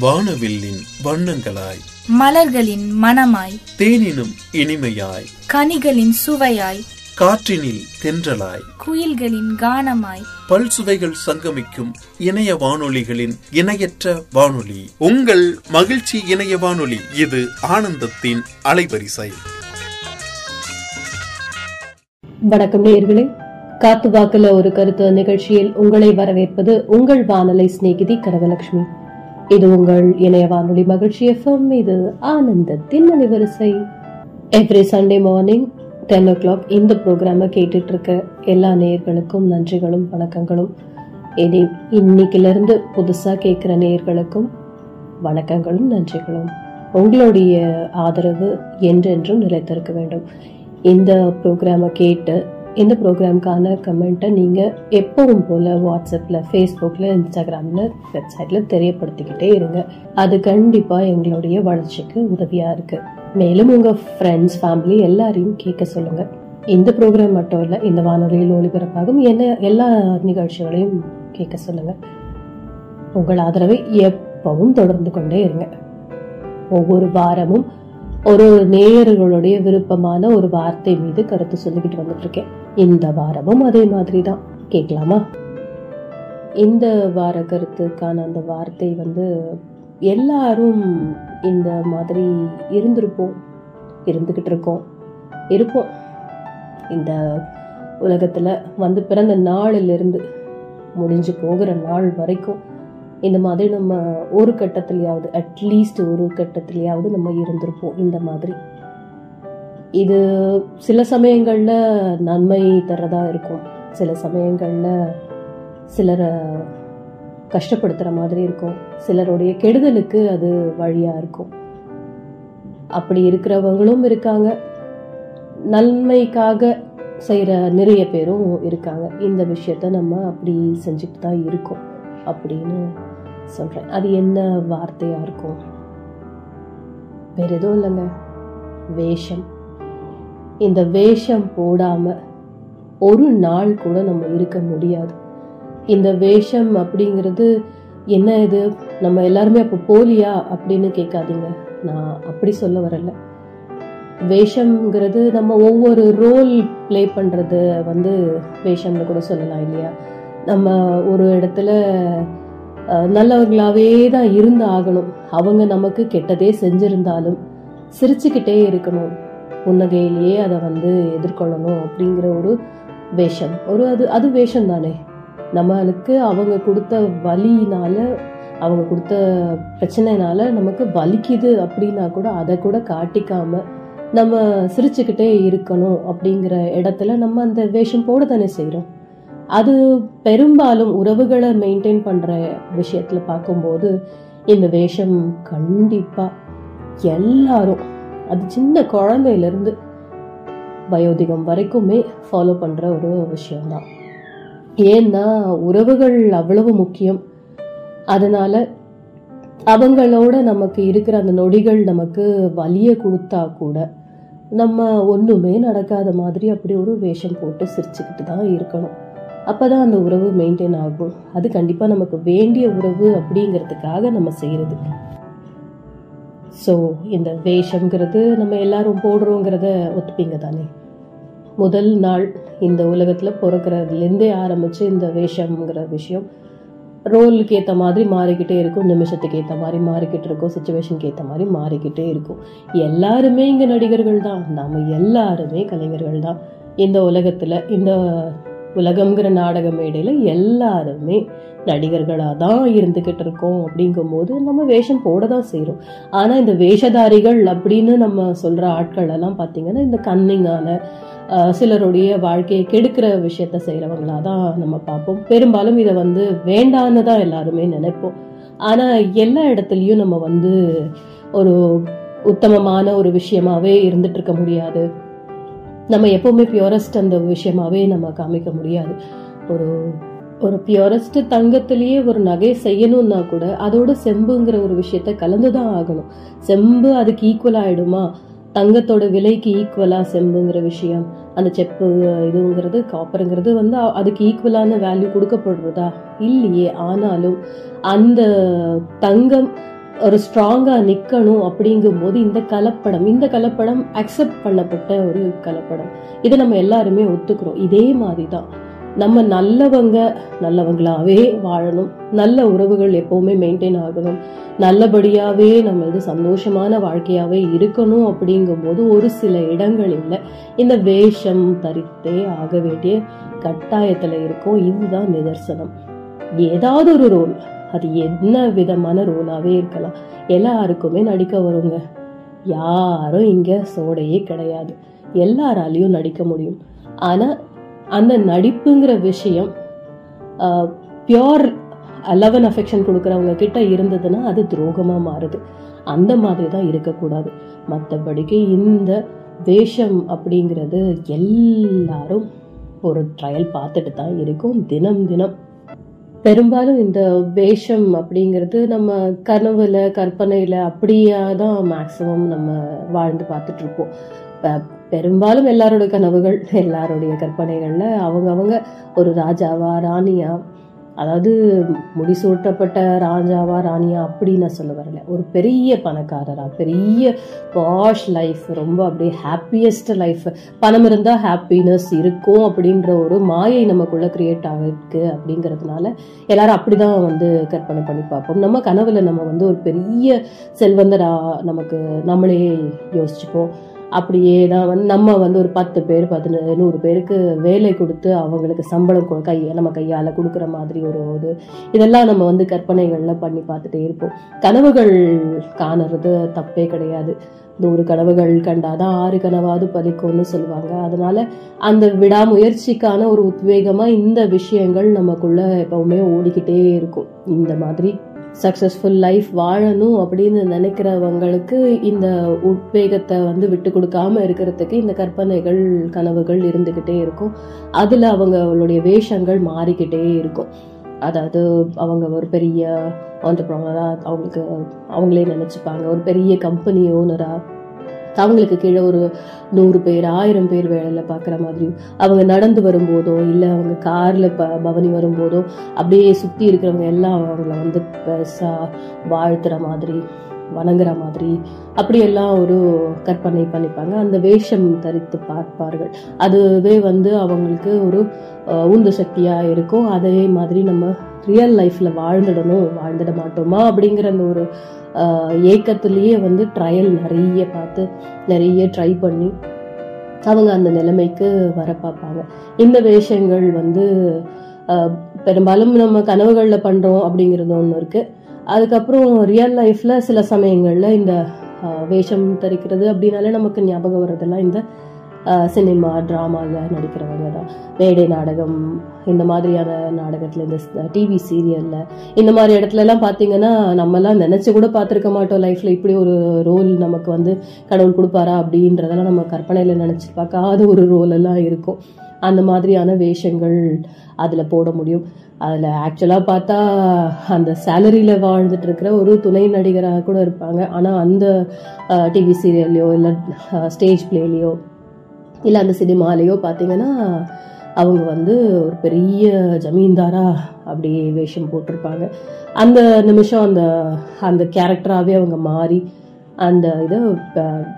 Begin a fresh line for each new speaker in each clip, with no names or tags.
வானவில்லின் வண்ணங்களாய்.
மலர்களின் மணமாய்
தேனினும் இனிமையாய்.
கனிகளின் சுவையாய்.
காற்றினில் தென்றலாய்.
குயில்களின் கானமாய்.
பல் சுவைகள் சங்கமிக்கும் இணைய வானொலிகளின் இணையற்ற வானொலி. உங்கள் மகிழ்ச்சி இணைய வானொலி இது ஆனந்தத்தின் அலைவரிசை.
வணக்கம் நேயர்களே. காத்து வாக்குல ஒரு கருத்து நிகழ்ச்சியில் உங்களை வரவேற்பது உங்கள் வானொலி சிநேகிதி கனகலட்சுமி. இது உங்கள் இணைய வானொலி மகிழ்ச்சி எஃப்எம் இது ஆனந்தத்தின் அலைவரிசை. Every Sunday morning ten o'clock இந்த ப்ரோக்ராமை கேட்டுட்டு இருக்க எல்லா நேயர்களுக்கும் நன்றிகளும் வணக்கங்களும். இனி இன்னைக்கிலிருந்து புதுசாக கேட்குற நேயர்களுக்கும் வணக்கங்களும் நன்றிகளும். உங்களுடைய ஆதரவு என்றென்றும் நிலைத்திருக்க வேண்டும். இந்த ப்ரோக்ராமை கேட்டு இந்த ப்ரோக்ராம்க்கான கமெண்ட்டை நீங்கள் எப்பவும் போல் வாட்ஸ்அப்பில் ஃபேஸ்புக்கில் இன்ஸ்டாகிராமில் வெப்சைட்டில் தெரியப்படுத்திக்கிட்டே இருங்க. அது கண்டிப்பாக எங்களுடைய வளர்ச்சிக்கு உதவியாக இருக்குது மேலும் உங்கள் ஃப்ரெண்ட்ஸ் ஃபேமிலி எல்லாரையும் கேட்க சொல்லுங்கள் இந்த ப்ரோக்ராம் மட்டும் இல்லை இந்த வானொலியில் ஒளிபரப்பாகும். என்ன எல்லா நிகழ்ச்சிகளையும் கேட்க சொல்லுங்கள் உங்கள் ஆதரவை எப்பவும் தொடர்ந்து கொண்டே இருங்க. ஒவ்வொரு வாரமும் ஒரு நேயர்களுடைய விருப்பமான ஒரு வார்த்தை மீது கருத்து சொல்லிக்கிட்டு வந்துட்டு இருக்கேன். இந்த வாரமும் அதே மாதிரி தான் கேட்கலாமா? இந்த வார கருத்துக்கான அந்த வார்த்தை வந்து எல்லாரும் இந்த மாதிரி இருந்திருப்போம் இருந்துக்கிட்டு இருக்கோம் இருப்போம். இந்த உலகத்தில் வந்து பிறந்த நாளிலிருந்து முடிஞ்சு போகிற நாள் வரைக்கும் இந்த மாதிரி நம்ம ஒரு கட்டத்திலேயாவது அட்லீஸ்ட் ஒரு கட்டத்திலேயாவது நம்ம இருந்திருப்போம் இந்த மாதிரி. இது சில சமயங்களில் நன்மை தரதா இருக்கும். சில சமயங்களில் சிலரை கஷ்டப்படுத்துகிற மாதிரி இருக்கும். சிலருடைய கெடுதலுக்கு அது வழியாக இருக்கும். அப்படி இருக்கிறவங்களும் இருக்காங்க. நன்மைக்காக செய்கிற நிறைய பேரும் இருக்காங்க. இந்த விஷயத்த நம்ம அப்படி செஞ்சுட்டு தான் இருக்கோம் அப்படின்னு சொல்கிறேன் அது என்ன வார்த்தையாக இருக்கும்? வேறு எதுவும் இல்லைங்க. வேஷம். இந்த வேஷம் போடாம ஒரு நாள் கூட நம்ம இருக்க முடியாது. இந்த வேஷம் அப்படிங்கிறது என்ன இது? நம்ம எல்லாருமே அப்போ போலியா அப்படின்னு கேட்காதீங்க. நான் அப்படி சொல்ல வரல. வேஷம்ங்கிறது நம்ம ஒவ்வொரு ரோல் ப்ளே பண்ணுறது வந்து வேஷம்னு கூட சொல்லலாம் இல்லையா? நம்ம ஒரு இடத்துல நல்லவர்களாகவே தான் இருந்து ஆகணும் அவங்க நமக்கு கெட்டதே செஞ்சிருந்தாலும் சிரிச்சுக்கிட்டே இருக்கணும். புன்னகையிலேயே அதை வந்து எதிர்கொள்ளணும் அப்படிங்கிற ஒரு வேஷம். ஒரு அது அது வேஷம் தானே. நம்மளுக்கு அவங்க கொடுத்த வலியினால அவங்க கொடுத்த பிரச்சனைனால நமக்கு வலிக்குது அப்படின்னா கூட அதை கூட காட்டிக்காம நம்ம சிரிச்சுக்கிட்டே இருக்கணும் அப்படிங்கிற இடத்துல நம்ம அந்த வேஷம் போட தானே செய்கிறோம் அது பெரும்பாலும் உறவுகளை மெயின்டைன் பண்ணுற விஷயத்தில் பார்க்கும்போது இந்த வேஷம் கண்டிப்பாக எல்லாரும் அது சின்ன குழந்தையிலேருந்து வயோதிகம் வரைக்குமே ஃபாலோ பண்ணுற ஒரு விஷயம்தான். ஏன்னா உறவுகள் அவ்வளவு முக்கியம். அதனால் அவங்களோட நமக்கு இருக்கிற அந்த நொடிகள் நமக்கு வலிய கொடுத்தா கூட நம்ம ஒன்றுமே நடக்காத மாதிரி அப்படி ஒரு வேஷம் போட்டு சிரிச்சுக்கிட்டு தான் இருக்கணும். அப்போ தான் அந்த உறவு மெயின்டைன் ஆகும். அது கண்டிப்பாக நமக்கு வேண்டிய உறவு அப்படிங்கிறதுக்காக நம்ம செய்கிறது ஸோ இந்த வேஷங்கிறது நம்ம எல்லாரும் போடுறோங்கிறத ஒத்துப்பீங்க தானே? முதல் நாள் இந்த உலகத்தில் பிறக்கிறதுலேருந்தே ஆரம்பித்து இந்த வேஷம்ங்கிற விஷயம் ரோலுக்கு ஏற்ற மாதிரி மாறிக்கிட்டே இருக்கும் நிமிஷத்துக்கு ஏற்ற மாதிரி மாறிக்கிட்டு இருக்கும் சுச்சுவேஷனுக்கு ஏற்ற மாதிரி மாறிக்கிட்டே இருக்கும். எல்லாருமே இங்கே நடிகர்கள் தான். நாம் எல்லாருமே கலைஞர்கள் தான். இந்த உலகத்தில் இந்த உலகம்ங்கிற நாடக மேடையில் எல்லாருமே நடிகர்களாக தான் இருந்துக்கிட்டு இருக்கோம் அப்படிங்கும்போது நம்ம வேஷம் போட தான் செய்கிறோம் ஆனால் இந்த வேஷதாரிகள் அப்படின்னு நம்ம சொல்கிற ஆட்கள் எல்லாம் பார்த்திங்கன்னா இந்த கன்னிங்கான சிலருடைய வாழ்க்கையை கெடுக்கிற விஷயத்த செய்கிறவங்களா தான் நம்ம பார்ப்போம். பெரும்பாலும் இதை வந்து வேண்டான்னு தான் எல்லாருமே நினைப்போம். ஆனால் எல்லா இடத்துலையும் நம்ம வந்து ஒரு உத்தமமான ஒரு விஷயமாவே இருந்துட்டு இருக்க முடியாது. நம்ம எப்பவுமே பியூரஸ்ட் அந்த விஷயமாவே நம்ம காமிக்க முடியாது. ஒரு ஒரு பியூரஸ்ட் தங்கத்திலேயே ஒரு நகை செய்யணும்னா கூட அதோட செம்புங்கிற ஒரு விஷயத்த கலந்துதான் ஆகணும். செம்பு அதுக்கு ஈக்குவல் ஆயிடுமா? தங்கத்தோட விலைக்கு ஈக்குவலா செம்புங்கிற விஷயம் அந்த செப்பு இதுங்கிறது காப்பருங்கிறது வந்து அதுக்கு ஈக்குவலான வேல்யூ கொடுக்கப்படுறதா? இல்லையே ஆனாலும் அந்த தங்கம் ஒரு ஸ்ட்ராங்காக நிற்கணும் அப்படிங்கும்போது இந்த கலப்படம் இந்த கலப்படம் அக்செப்ட் பண்ணப்பட்ட ஒரு கலப்படம். இதை நம்ம எல்லாருமே ஒத்துக்கிறோம். இதே மாதிரி தான் நம்ம நல்லவங்க நல்லவங்களாவே வாழணும். நல்ல உறவுகள் எப்பவுமே மெயின்டைன் ஆகணும். நல்லபடியாவே நம்ம இது சந்தோஷமான வாழ்க்கையாவே இருக்கணும் அப்படிங்கும்போது ஒரு சில இடங்களில் இந்த வேஷம் தரித்தே ஆக வேண்டிய கட்டாயத்துல இருக்கும். இதுதான் நிதர்சனம். ஏதாவது ஒரு ரோல் அது என்ன விதமான ரோலாவே இருக்கலாம். எல்லாருக்குமே நடிக்க வருங்க. யாரும் இங்க சோடையே கிடையாது. எல்லாராலையும் நடிக்க முடியும். ஆனா அந்த நடிப்புங்கிற விஷயம் பியோர் லவ் அண்ட் அஃபெக்ஷன் கொடுக்குறவங்க கிட்ட இருந்ததுன்னா அது துரோகமாக மாறுது. அந்த மாதிரி தான் இருக்கக்கூடாது. மற்றபடிக்கு இந்த வேஷம் அப்படிங்கிறது எல்லாரும் ஒரு ட்ரையல் பார்த்துட்டு தான் இருக்கும். தினம் தினம். பெரும்பாலும் இந்த வேஷம் அப்படிங்கிறது நம்ம கனவுல கற்பனையில் அப்படியே தான் மேக்ஸிமம் நம்ம வாழ்ந்து பார்த்துட்ருப்போம் பெரும்பாலும் எல்லாரோட கனவுகள் எல்லாருடைய கற்பனைகளில் அவங்க அவங்க ஒரு ராஜாவா ராணியா அதாவது முடிசூட்டப்பட்ட ராஜாவா ராணியா அப்படி நான் சொல்ல வரல. ஒரு பெரிய பணக்காரரா பெரிய பாஷ் லைஃப் ரொம்ப அப்படியே ஹாப்பியஸ்ட் லைஃப் பணம் இருந்தால் ஹாப்பினஸ் இருக்கும் அப்படின்ற ஒரு மாயை நமக்குள்ள கிரியேட் ஆகிருக்கு அப்படிங்கிறதுனால எல்லாரும் அப்படிதான் வந்து கற்பனை பண்ணி பார்ப்போம். நம்ம கனவுல நம்ம வந்து ஒரு பெரிய செல்வந்தரா நமக்கு நம்மளே யோசிச்சுப்போம். அப்படியே தான் வந்து நம்ம வந்து ஒரு பத்து பேர் பதினஞ்சு நூறு பேருக்கு வேலை கொடுத்து அவங்களுக்கு சம்பளம் கொ- கை நம்ம கையால் கொடுக்குற மாதிரி ஒரு ஒரு இதெல்லாம் நம்ம வந்து கற்பனைகளில் பண்ணி பார்த்துட்டே இருப்போம். கனவுகள் காணுறது தப்பே கிடையாது. நூறு கனவுகள் கண்டாதான் ஆறு கனவாவது பலிக்கும்னு சொல்லுவாங்க. அதனால அந்த விடாமுயற்சிக்கான ஒரு உத்வேகமாக இந்த விஷயங்கள் நமக்குள்ள எப்பவுமே ஓடிக்கிட்டே இருக்கும். இந்த மாதிரி சக்ஸஸ்ஃபுல் லைஃப் வாழணும் அப்படின்னு நினைக்கிறவங்களுக்கு இந்த உத்வேகத்தை வந்து விட்டு கொடுக்காம இருக்கிறதுக்கு இந்த கற்பனைகள் கனவுகள் இருந்துக்கிட்டே இருக்கும். அதில் அவங்களுடைய வேஷங்கள் மாறிக்கிட்டே இருக்கும். அதாவது அவங்க ஒரு பெரிய ஆண்டர்பிரனரா அவங்களுக்கு அவங்களே நினச்சிப்பாங்க. ஒரு பெரிய கம்பெனி ஓனராக அவங்களுக்கு கீழே ஒரு நூறு பேர் ஆயிரம் பேர் வேலையில பார்க்குற மாதிரி. அவங்க நடந்து வரும்போதோ இல்லை அவங்க காரில் ப பவனி வரும்போதோ அப்படியே சுத்தி இருக்கிறவங்க எல்லாம் அவங்கள வந்து பெருசா வாழ்த்துற மாதிரி. வணங்குற மாதிரி. அப்படியெல்லாம் ஒரு கற்பனை பண்ணிப்பாங்க. அந்த வேஷம் தரித்து பார்ப்பார்கள். அதுவே வந்து அவங்களுக்கு ஒரு உந்து சக்தியாக இருக்கும். அதே மாதிரி நம்ம ரியல் லைஃப்பில் வாழ்ந்துடணும் வாழ்ந்துட மாட்டோமா? அப்படிங்கிற அந்த ஒரு ஏக்கத்துலேயே ஏக்கத்திலேயே வந்து ட்ரையல் நிறைய பார்த்து நிறைய ட்ரை பண்ணி அவங்க அந்த நிலைமைக்கு வர பார்ப்பாங்க. இந்த வேஷங்கள் வந்து பெரும்பாலும் நம்ம கனவுகளில் பண்ணுறோம் அப்படிங்கிறது ஒன்று இருக்குது அதுக்கப்புறம் ரியல் லைஃப்ல சில சமயங்கள்ல இந்த வேஷம் தரிக்கிறது அப்படின்னாலே நமக்கு ஞாபகம் வர்றதெல்லாம் இந்த சினிமா ட்ராமாவில் நடிக்கிறவங்க தான். மேடை நாடகம் இந்த மாதிரியான நாடகத்தில் இந்த டிவி சீரியலில் இந்த மாதிரி இடத்துலலாம் பார்த்தீங்கன்னா நம்மலாம் நினச்சி கூட பார்த்துருக்க மாட்டோம் லைஃப்பில் இப்படி ஒரு ரோல் நமக்கு வந்து கடவுள் கொடுப்பாரா அப்படின்றதெல்லாம் நம்ம கற்பனையில் நினச்சி பார்க்காத ஒரு ரோலெல்லாம் இருக்கும். அந்த மாதிரியான வேஷங்கள் அதில் போட முடியும். அதில் ஆக்சுவலாக பார்த்தா அந்த சேலரியில் வாழ்ந்துட்டு இருக்கிற ஒரு துணை நடிகராக கூட இருப்பாங்க. ஆனால் அந்த டிவி சீரியல்லையோ இல்லை ஸ்டேஜ் பிளேலையோ இல்லை அந்த சினிமாலேயோ பார்த்தீங்கன்னா அவங்க வந்து ஒரு பெரிய ஜமீன்தாரா அப்படியே வேஷம் போட்டிருப்பாங்க. அந்த நிமிஷம் அந்த அந்த கேரக்டராகவே அவங்க மாறி அந்த இதை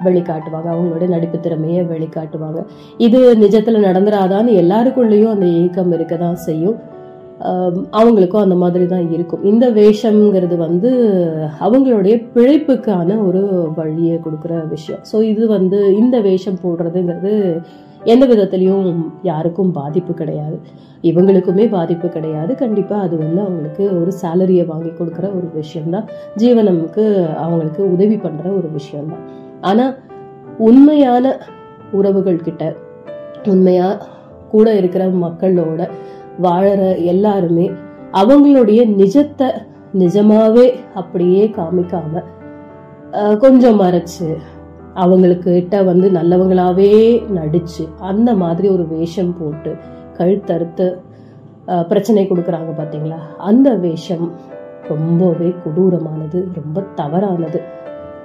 வெளிக்காட்டுவாங்க. அவங்களோட நடிப்பு திறமையை வெளிக்காட்டுவாங்க. இது நிஜத்தில் நடந்துராதான்னு எல்லாருக்குள்ளேயும் அந்த ஏக்கம் இருக்க தான் செய்யும் அவங்களுக்கும் அந்த மாதிரி தான் இருக்கும். இந்த வேஷம்ங்கிறது வந்து அவங்களுடைய பிழைப்புக்கான ஒரு வழியை கொடுக்குற விஷயம். ஸோ இது வந்து இந்த வேஷம் போடுறதுங்கிறது எந்த விதத்துலையும் யாருக்கும் பாதிப்பு கிடையாது. இவங்களுக்குமே பாதிப்பு கிடையாது. கண்டிப்பாக அது வந்து அவங்களுக்கு ஒரு சேலரியை வாங்கி கொடுக்குற ஒரு விஷயம்தான். ஜீவனமுக்கு அவங்களுக்கு உதவி பண்ணுற ஒரு விஷயம்தான். ஆனால் உண்மையான உறவுகள் கிட்ட உண்மையா கூட இருக்கிற மக்களோட வாழற எல்லாருமே அவங்களுடைய நிஜத்தை நிஜமாவே அப்படியே காமிக்காம கொஞ்சம் மறைச்சு அவங்களுக்கு கிட்ட வந்து நல்லவங்களாவே நடிச்சு அந்த மாதிரி ஒரு வேஷம் போட்டு கழுத்தறுத்து அஹ், பிரச்சனை கொடுக்குறாங்க பாத்தீங்களா? அந்த வேஷம் ரொம்பவே கொடூரமானது ரொம்ப தவறானது.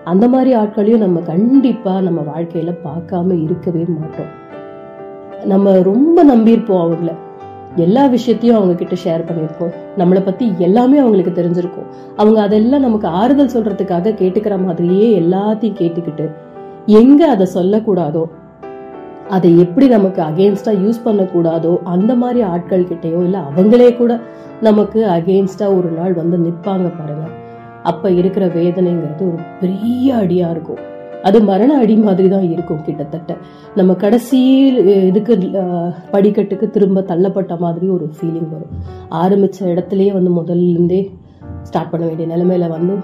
அந்த மாதிரி ஆட்களையும் நம்ம கண்டிப்பா நம்ம வாழ்க்கையில பார்க்காம இருக்கவே மாட்டோம். நம்ம ரொம்ப நம்பியிருப்போம் அவங்கள. எல்லா விஷயத்தையும் அவங்க கிட்ட ஷேர் பண்ணியிருக்கோம் நம்மளை பத்தி எல்லாமே அவங்களுக்கு தெரிஞ்சிருக்கும். அவங்க அதெல்லாம் நமக்கு ஆறுதல் சொல்றதுக்காக கேட்டுக்கிற மாதிரியே எல்லாத்தையும் கேட்டுக்கிட்டு எங்க அதை சொல்லக்கூடாதோ? அதை எப்படி நமக்கு அகேன்ஸ்டா யூஸ் பண்ணக்கூடாதோ? அந்த மாதிரி ஆட்கள் கிட்டேயோ இல்லை அவங்களே கூட நமக்கு அகெயின்ஸ்டா ஒரு நாள் வந்து நிற்பாங்க பாருங்க. அப்ப இருக்கிற வேதனைங்கிறது ஒரு பெரிய அடியா இருக்கும். அது மரண அடி மாதிரி தான் இருக்கும் கிட்டத்தட்ட. நம்ம கடைசி இதுக்கு படிக்கட்டுக்கு திரும்ப தள்ளப்பட்ட மாதிரி ஒரு ஃபீலிங் வரும். ஆரம்பிச்ச இடத்துலயே வந்து முதல்ல இருந்தே ஸ்டார்ட் பண்ண வேண்டிய நிலைமையில வந்து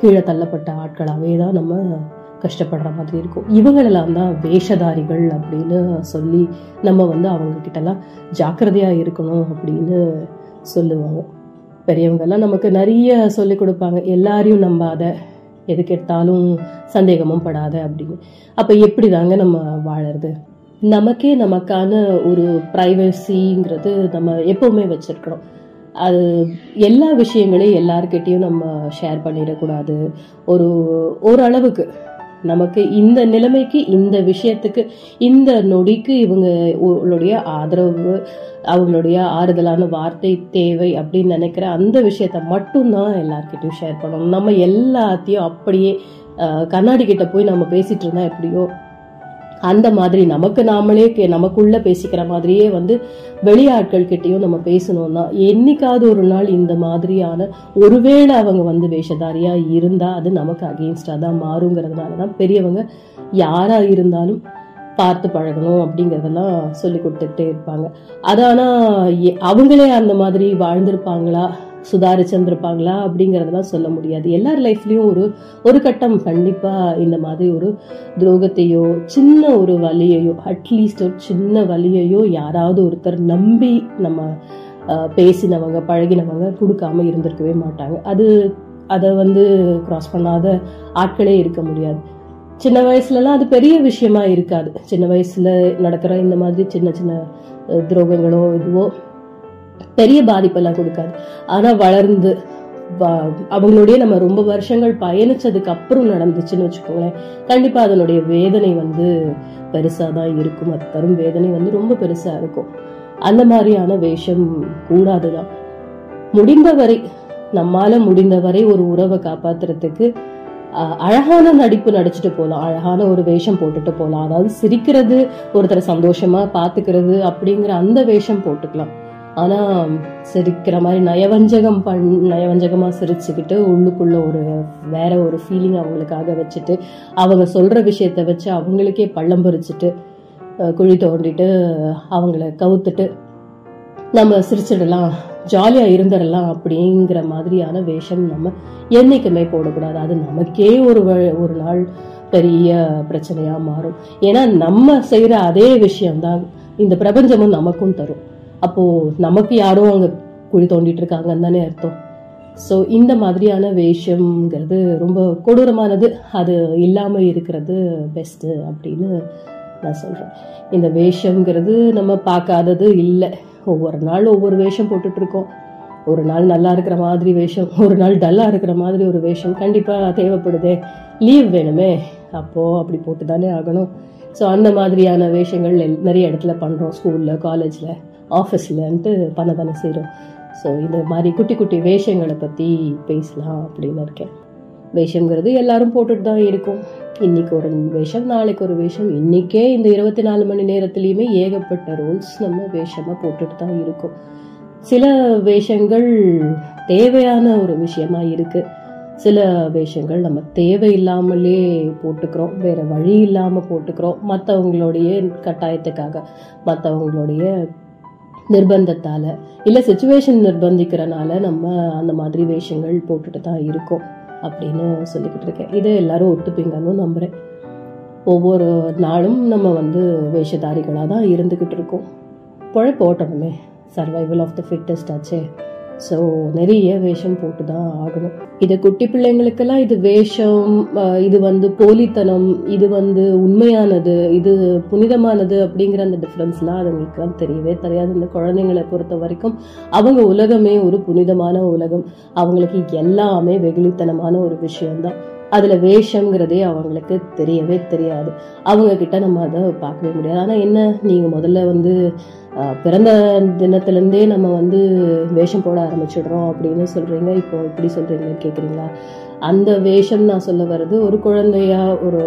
கீழே தள்ளப்பட்ட ஆட்களாகவே தான் நம்ம கஷ்டப்படுற மாதிரி இருக்கும். இவங்களெல்லாம் தான் வேஷதாரிகள் அப்படின்னு சொல்லி நம்ம வந்து அவங்கக்கிட்டலாம் ஜாக்கிரதையாக இருக்கணும் அப்படின்னு சொல்லுவாங்க. பெரியவங்கெல்லாம் நமக்கு நிறைய சொல்லி கொடுப்பாங்க. எல்லாரையும் நம்பாத எதுக்கு எடுத்தாலும் சந்தேகமும் படாத அப்படின்னு. அப்போ எப்படி தாங்க நம்ம வாழறது? நமக்கே நமக்கான ஒரு ப்ரைவசிங்கிறது நம்ம எப்போவுமே வச்சுருக்கிறோம் அது எல்லா விஷயங்களையும் எல்லாருக்கிட்டேயும் நம்ம ஷேர் பண்ணிடக்கூடாது. ஒரு ஓரளவுக்கு நமக்கு இந்த நிலைமைக்கு இந்த விஷயத்துக்கு இந்த நொடிக்கு இவங்களுடைய ஆதரவு அவங்களுடைய ஆறுதலான வார்த்தை தேவை அப்படின்னு நினைக்கிற அந்த விஷயத்த மட்டும்தான் எல்லார்கிட்டயும் ஷேர் பண்ணணும். நம்ம எல்லாத்தையும் அப்படியே கண்ணாடி கிட்ட போய் நம்ம பேசிட்டு இருந்தா எப்படியோ அந்த மாதிரி நமக்கு நாமளே கே- நமக்குள்ள பேசிக்கிற மாதிரியே வந்து வெளியாட்கள் கிட்டேயும் நம்ம பேசணும்னா என்னைக்காவது ஒரு நாள் இந்த மாதிரியான ஒருவேளை அவங்க வந்து வேஷதாரியா இருந்தா அது நமக்கு அகெயின்ஸ்டா தான் மாறுங்கிறதுனால தான் பெரியவங்க யாரா இருந்தாலும் பார்த்து பழகணும் அப்படிங்கிறதெல்லாம் சொல்லி கொடுத்துக்கிட்டே இருப்பாங்க. அது ஆனால் எ- அவங்களே அந்த மாதிரி வாழ்ந்திருப்பாங்களா? சுதாரிச்சிருந்திருப்பாங்களா அப்படிங்கிறதெல்லாம் சொல்ல முடியாது. எல்லார் லைஃப்லேயும் ஒரு ஒரு கட்டம் கண்டிப்பாக இந்த மாதிரி ஒரு துரோகத்தையோ சின்ன ஒரு வழியையோ அட்லீஸ்ட் ஒரு சின்ன வழியையோ யாராவது ஒருத்தர் நம்பி நம்ம பேசினவங்க பழகினவங்க கொடுக்காம இருந்திருக்கவே மாட்டாங்க. அது அதை வந்து கிராஸ் பண்ணாத ஆட்களே இருக்க முடியாது. சின்ன வயசுலலாம் அது பெரிய விஷயமா இருக்காது. சின்ன வயசுல நடக்கிற இந்த மாதிரி சின்ன சின்ன துரோகங்களோ இதுவோ பெரிய பாதிப்பெல்லாம் கொடுக்காது. ஆனா வளர்ந்து அவங்களுடைய நம்ம ரொம்ப வருஷங்கள் பயணிச்சதுக்கு அப்புறம் நடந்துச்சுன்னு வச்சுக்கோங்களேன். கண்டிப்பா அதனுடைய வேதனை வந்து பெருசா தான் இருக்கும். அது தரும் வேதனை வந்து ரொம்ப பெருசா இருக்கும். அந்த மாதிரியான வேஷம் கூடாதுதான் முடிந்தவரை நம்மால முடிந்தவரை ஒரு உறவை காப்பாத்துறதுக்கு அஹ், அழகான நடிப்பு நடிச்சுட்டு போகலாம் அழகான ஒரு வேஷம் போட்டுட்டு போகலாம் அதாவது சிரிக்கிறது ஒருத்தரை சந்தோஷமா பாத்துக்கிறது அப்படிங்கிற அந்த வேஷம் போட்டுக்கலாம். ஆனா சிரிக்கிற மாதிரி நயவஞ்சகம் பண் நயவஞ்சகமா சிரிச்சுக்கிட்டு உள்ளுக்குள்ள ஒரு வேற ஒரு ஃபீலிங் அவங்களுக்காக வச்சுட்டு அவங்க சொல்ற விஷயத்த வச்சு அவங்களுக்கே பள்ளம் பறிச்சுட்டு குழி தோண்டிட்டு அவங்கள கவுத்துட்டு நம்ம சிரிச்சிடலாம் ஜாலியா இருந்துடலாம் அப்படிங்கிற மாதிரியான வேஷம் நம்ம என்னைக்குமே போடக்கூடாது. அது நமக்கே ஒரு வ- ஒரு நாள் பெரிய பிரச்சனையா மாறும். ஏன்னா நம்ம செய்யற அதே விஷயம்தான் இந்த பிரபஞ்சமும் நமக்கும் தரும். அப்போ நமக்கு யாரும் அங்க குழி தோண்டிட்டு இருக்காங்கன்னு தானே அர்த்தம். ஸோ இந்த மாதிரியான வேஷம்ங்கிறது ரொம்ப கொடூரமானது. அது இல்லாமல் இருக்கிறது பெஸ்ட்டு அப்படின்னு நான் சொல்கிறேன் இந்த வேஷம்ங்கிறது நம்ம பார்க்காதது இல்லை. ஒவ்வொரு நாள் ஒவ்வொரு வேஷம் போட்டுட்ருக்கோம் ஒரு நாள் நல்லா இருக்கிற மாதிரி வேஷம் ஒரு நாள் டல்லாக இருக்கிற மாதிரி ஒரு வேஷம் கண்டிப்பாக தேவைப்படுதே. லீவ் வேணுமே. அப்போது அப்படி போட்டு தானே ஆகணும். ஸோ அந்த மாதிரியான வேஷங்கள் நிறைய இடத்துல பண்ணுறோம் ஸ்கூலில் காலேஜில் ஆஃபீஸ்லன்ட்டு பண்ண தானே செய்கிறோம் ஸோ இந்த மாதிரி குட்டி குட்டி வேஷங்களை பற்றி பேசலாம் அப்படின்னு இருக்கேன். வேஷங்கிறது எல்லாரும் போட்டுட்டு தான் இருக்கும். இன்னைக்கு ஒரு வேஷம் நாளைக்கு ஒரு வேஷம். இன்றைக்கே இந்த இருபத்தி நாலு மணி நேரத்துலையுமே ஏகப்பட்ட ரூல்ஸ் நம்ம வேஷமாக போட்டுட்டு தான் இருக்கோம். சில வேஷங்கள் தேவையான ஒரு விஷயமா இருக்குது சில வேஷங்கள் நம்ம தேவையில்லாமலே போட்டுக்கிறோம். வேறு வழி இல்லாமல் போட்டுக்கிறோம். மற்றவங்களுடைய கட்டாயத்துக்காக மற்றவங்களுடைய நிர்பந்தத்தால் இல்லை சுச்சுவேஷன் நிர்பந்திக்கிறனால நம்ம அந்த மாதிரி வேஷங்கள் போட்டுட்டு தான் இருக்கோம் அப்படின்னு சொல்லிக்கிட்டு இருக்கேன். இதை எல்லாரும் ஒத்துப்பீங்கன்னு நம்புகிறேன் ஒவ்வொரு நாளும் நம்ம வந்து வேஷதாரிகளாக தான் இருந்துக்கிட்டு இருக்கோம். பொழைப்பு ஓட்டணுமே சர்வைவல் ஆஃப் த ஃபிட்டஸ்ட் ஆச்சே. ஸோ நிறைய வேஷம் போட்டு தான் ஆகணும். இது குட்டி பிள்ளைங்களுக்கெல்லாம் இது வேஷம் அஹ் இது வந்து போலித்தனம் இது வந்து உண்மையானது இது புனிதமானது அப்படிங்கிற அந்த டிஃப்ரென்ஸ்லாம் அதுங்களுக்குலாம் தெரியவே தெரியாது. இந்த குழந்தைங்களை பொறுத்த வரைக்கும் அவங்க உலகமே ஒரு புனிதமான உலகம். அவங்களுக்கு எல்லாமே வெகுளித்தனமான ஒரு விஷயம்தான். அதுல வேஷம்ங்கிறதே அவங்களுக்கு தெரியவே தெரியாது. அவங்க கிட்ட நம்ம அதை பார்க்கவே முடியாது. ஆனா என்ன நீங்க முதல்ல வந்து பிறந்த தினத்துலேருந்தே நம்ம வந்து வேஷம் போட ஆரம்பிச்சிடுறோம் அப்படின்னு சொல்கிறீங்க இப்போ இப்படி சொல்கிறீங்கன்னு கேட்குறீங்களா அந்த வேஷம் நான் சொல்ல வர்றது ஒரு குழந்தையா ஒரு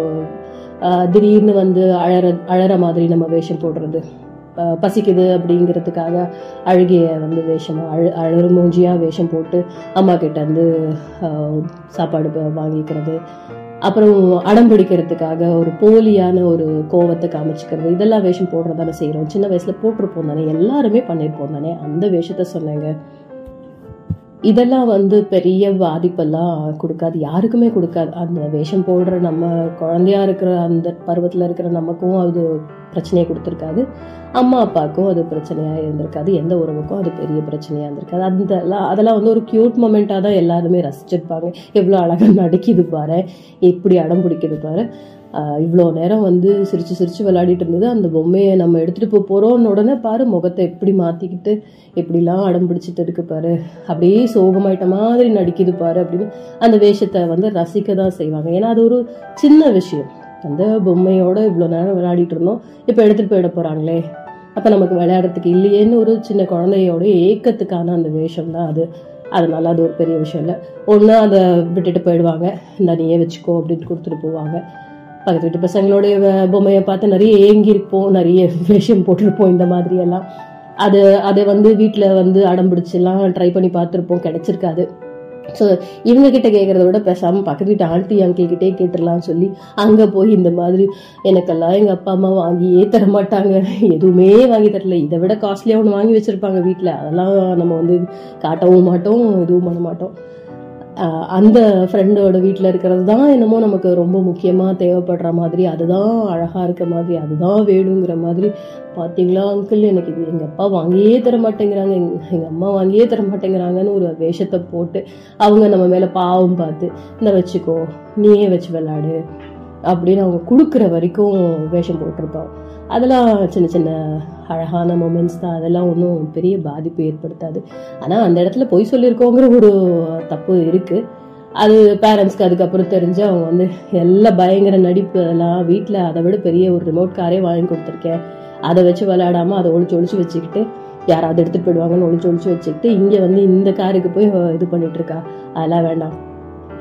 திடீர்னு வந்து அழற அழற மாதிரி நம்ம வேஷம் போடுறது. பசிக்குது அப்படிங்கிறதுக்காக அழுகிய வந்து வேஷம் அழு அழறுமூஞ்சியாக வேஷம் போட்டு அம்மா கிட்ட வந்து சாப்பாடு வாங்கிக்கிறது. அப்புறம் அடம் பிடிக்கிறதுக்காக ஒரு போலியான ஒரு கோவத்தை காமிச்சுக்கிறது. இதெல்லாம் வேஷம் போடுறதானே செய்கிறோம் சின்ன வயசில் போட்டிருப்போம் தானே. எல்லாருமே பண்ணியிருப்போம் தானே. அந்த வேஷத்தை சொன்னேங்க. இதெல்லாம் வந்து பெரிய பாதிப்பெல்லாம் கொடுக்காது யாருக்குமே கொடுக்காது. அந்த வேஷம் போடுற நம்ம குழந்தையா இருக்கிற அந்த பருவத்தில் இருக்கிற நமக்கும் அது பிரச்சனையை கொடுத்துருக்காது. அம்மா அப்பாவுக்கும் அது பிரச்சனையாக இருந்திருக்காது. எந்த உறவுக்கும் அது பெரிய பிரச்சனையாக இருந்திருக்காது. அந்த அதெல்லாம் வந்து ஒரு க்யூட் மொமெண்ட்டாக தான் எல்லாருமே ரசிச்சிருப்பாங்க. எவ்வளோ அழகாக நடிக்குது பாரு எப்படி அடம் பிடிக்குது பாரு. இவ்வளோ நேரம் வந்து சிரிச்சு சிரித்து விளையாடிட்டு இருந்தது. அந்த பொம்மையை நம்ம எடுத்துகிட்டு போக போகிறோன்னு உடனே பாரு முகத்தை எப்படி மாற்றிக்கிட்டு எப்படிலாம் அடம் பிடிச்சிட்டு இருக்கு பாரு. அப்படியே சோகமாயிட்ட மாதிரி நடிக்குது பாரு அப்படின்னு அந்த வேஷத்தை வந்து ரசிக்க தான் செய்வாங்க. ஏன்னா அது ஒரு சின்ன விஷயம். அந்த பொம்மையோட இவ்வளோ நேரம் விளையாடிட்டு இருந்தோம். இப்போ எடுத்துகிட்டு போயிட போகிறாங்களே அப்போ நமக்கு விளையாடுறதுக்கு இல்லையேன்னு ஒரு சின்ன குழந்தையோட ஏக்கத்துக்கான அந்த வேஷம் தான் அது. அதனால அது ஒரு பெரிய விஷயம் இல்லை. ஒன்று அதை விட்டுட்டு போயிடுவாங்க. இந்த நீயே வச்சுக்கோ அப்படின்னு கொடுத்துட்டு போவாங்க. பக்கத்து வீட்டு பசங்களுடைய பொம்மையை பார்த்து நிறைய ஏங்கியிருப்போம் நிறைய வேஷம் போட்டிருப்போம் இந்த மாதிரி எல்லாம் அது அதை வந்து வீட்டில் வந்து அடம் பிடிச்செல்லாம் ட்ரை பண்ணி பார்த்துருப்போம் கிடைச்சிருக்காது. ஸோ இவங்க கிட்ட கேட்கறத விட பேசாம பக்கத்து வீட்டு ஆண்டி அங்கிள் கிட்டே கேட்டுடலாம்னு சொல்லி அங்க போய் இந்த மாதிரி எனக்கெல்லாம் எங்க அப்பா அம்மா வாங்கியே தர மாட்டாங்க. எதுவுமே வாங்கி தரல. இதை விட காஸ்ட்லியா ஒன்று வாங்கி வச்சிருப்பாங்க வீட்டில் அதெல்லாம் நம்ம வந்து காட்டவும் மாட்டோம் எதுவும் பண்ண மாட்டோம். அந்த ஃப்ரெண்டோட வீட்டில் இருக்கிறது தான் என்னமோ நமக்கு ரொம்ப முக்கியமாக தேவைப்படுற மாதிரி அதுதான் அழகாக இருக்க மாதிரி அதுதான் வேணுங்கிற மாதிரி. பார்த்தீங்களா அங்கிள் எனக்கு இது எங்கள் அப்பா வாங்கியே தர மாட்டேங்கிறாங்க. எங்கள் அம்மா வாங்கியே தர மாட்டேங்கிறாங்கன்னு ஒரு வேஷத்தை போட்டு அவங்க நம்ம மேலே பாவம் பார்த்து இந்த வச்சுக்கோ நீயே வச்சு விளாடு அப்படின்னு அவங்க கொடுக்குற வரைக்கும் வேஷம் போட்டிருப்பான் அதெல்லாம் சின்ன சின்ன அழகான மூமெண்ட்ஸ் தான். அதெல்லாம் ஒன்றும் பெரிய பாதிப்பு ஏற்படுத்தாது. ஆனால் அந்த இடத்துல பொய் சொல்லியிருக்கோங்கிற ஒரு தப்பு இருக்குது அது பேரண்ட்ஸ்க்கு அதுக்கப்புறம் தெரிஞ்சு அவங்க வந்து எல்லாம் பயங்கர நடிப்பு அதெல்லாம் வீட்டில் அதை விட பெரிய ஒரு ரிமோட் காரே வாங்கி கொடுத்துருக்கேன். அதை வச்சு விளையாடாமல் அதை ஒழிச்சு ஒழிச்சு வச்சுக்கிட்டு யாராவது எடுத்துகிட்டு போயிடுவாங்கன்னு ஒழிச்சு ஒழிச்சு வச்சுக்கிட்டு இங்கே வந்து இந்த காருக்கு போய் இது பண்ணிகிட்ருக்கா இருக்கா? அதெல்லாம் வேண்டாம்.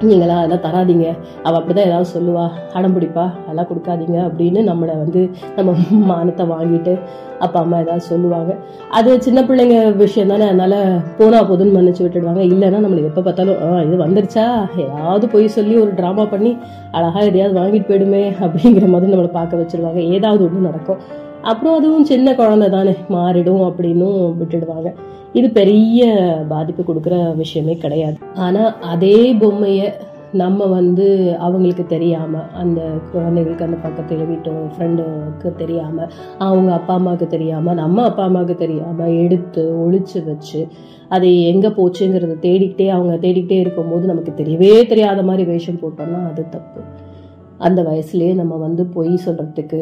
நீங்களாம் அதெல்லாம் தராதீங்க. அவள் அப்படிதான் ஏதாவது சொல்லுவா. அடம் பிடிப்பா? அதெல்லாம் கொடுக்காதீங்க அப்படின்னு நம்மளை வந்து நம்ம மானத்தை வாங்கிட்டு அப்பா அம்மா ஏதாவது சொல்லுவாங்க. அது சின்ன பிள்ளைங்க விஷயம் தானே. அதனால போனா போதுன்னு மன்னிச்சு விட்டுடுவாங்க. இல்லைன்னா நம்மளுக்கு எப்போ பார்த்தாலும் ஆ இது வந்துருச்சா? ஏதாவது போய் சொல்லி ஒரு ட்ராமா பண்ணி அழகாக எதையாவது வாங்கிட்டு போயிடுமே அப்படிங்கிற மாதிரி நம்மளை பார்க்க வச்சிருவாங்க. ஏதாவது ஒன்று நடக்கும். அப்புறம் அதுவும் சின்ன குழந்தை தானே. மாறிடும் அப்படின்னும் விட்டுடுவாங்க. இது பெரிய பாதிப்பு கொடுக்குற விஷயமே கிடையாது. ஆனால் அதே பொம்மையை நம்ம வந்து அவங்களுக்கு தெரியாமல் அந்த குழந்தைகளுக்கு அந்த பக்கத்தில் வீட்டு ஃப்ரெண்டுக்கு தெரியாமல் அவங்க அப்பா அம்மாவுக்கு தெரியாமல் நம்ம அப்பா அம்மாவுக்கு தெரியாமல் எடுத்து ஒழிச்சு வச்சு அது எங்கே போச்சுங்கிறத தேடிக்கிட்டே அவங்க தேடிக்கிட்டே இருக்கும்போது நமக்கு தெரியவே தெரியாத மாதிரி வேஷம் போட்டோம்னா அது தப்பு. அந்த வயசுலேயே நம்ம வந்து பொய் சொல்கிறதுக்கு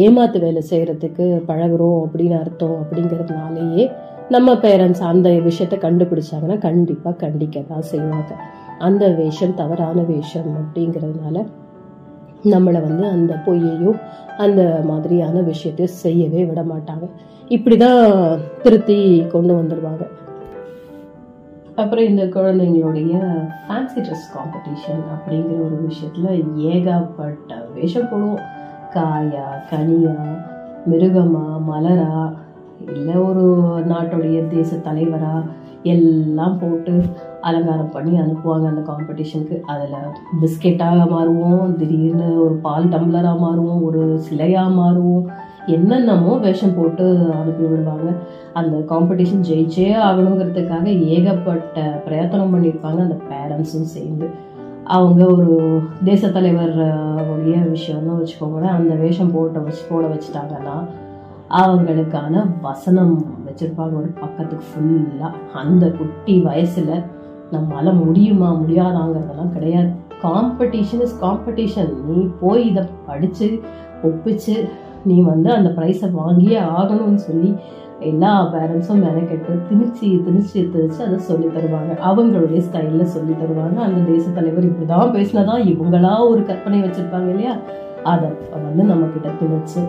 ஏமாத்து வேலை செய்கிறதுக்கு பழகுறோம் அப்படின்னு அர்த்தம் அப்படிங்கிறதுனாலேயே நம்ம பேரண்ட்ஸ் அந்த விஷயத்த கண்டுபிடிச்சாங்கன்னா கண்டிப்பாக கண்டிக்க தான் செய்வாங்க. அந்த வேஷம் தவறான வேஷம் அப்படிங்கிறதுனால நம்மளை வந்து அந்த பொய்யையும் அந்த மாதிரியான விஷயத்தையும் செய்யவே விட மாட்டாங்க. இப்படி தான் திருத்தி கொண்டு வந்துடுவாங்க அப்புறம் இந்த குழந்தைங்களுடைய ஃபேன்சி ட்ரெஸ் காம்படிஷன் அப்படிங்கிற ஒரு விஷயத்தில் ஏகப்பட்ட வேஷம் போடுவோம். காயா கனியா மிருகமா மலரா இல்லை ஒரு நாட்டுடைய தேச தலைவராக எல்லாம் போட்டு அலங்காரம் பண்ணி அனுப்புவாங்க அந்த காம்படிஷனுக்கு அதில் பிஸ்கெட்டாக மாறுவோம் திடீர்னு ஒரு பால் டம்ளராக மாறுவோம் ஒரு சிலையாக மாறுவோம். என்னென்னமோ வேஷம் போட்டு அனுப்பி விடுவாங்க. அந்த காம்படிஷன் ஜெயிச்சே ஆகணுங்கிறதுக்காக ஏகப்பட்ட பிரயத்தனம் பண்ணியிருப்பாங்க அந்த பேரண்ட்ஸும் சேர்ந்து. அவங்க ஒரு தேச தலைவர் உடைய விஷயம்னு வச்சுக்கோங்களேன் அந்த வேஷம் போட்ட வச்சு போட வச்சுட்டாங்கன்னா அவங்களுக்கான வசனம் வச்சிருப்பாங்க. ஒரு பக்கத்துக்கு ஃபுல்லாக அந்த குட்டி வயசில் நம்மளால் முடியுமா முடியாதாங்கிறதெல்லாம் கிடையாது. காம்படிஷன் இஸ் காம்படிஷன் நீ போய் இதை படித்து ஒப்பிச்சு நீ வந்து அந்த ப்ரைஸை வாங்கியே ஆகணும்னு சொல்லி எல்லா பேரண்ட்ஸும் மெனக்கெட்டு திணிச்சு திணிச்சு திணிச்சு அதை சொல்லி தருவாங்க. அவங்களுடைய ஸ்டைலில் சொல்லி தருவாங்க. அந்த தேச தலைவர் இப்படிதான் பேசினதான் இவங்களா ஒரு கற்பனை வச்சுருப்பாங்க இல்லையா? அதை வந்து நம்மக்கிட்ட திணிச்சு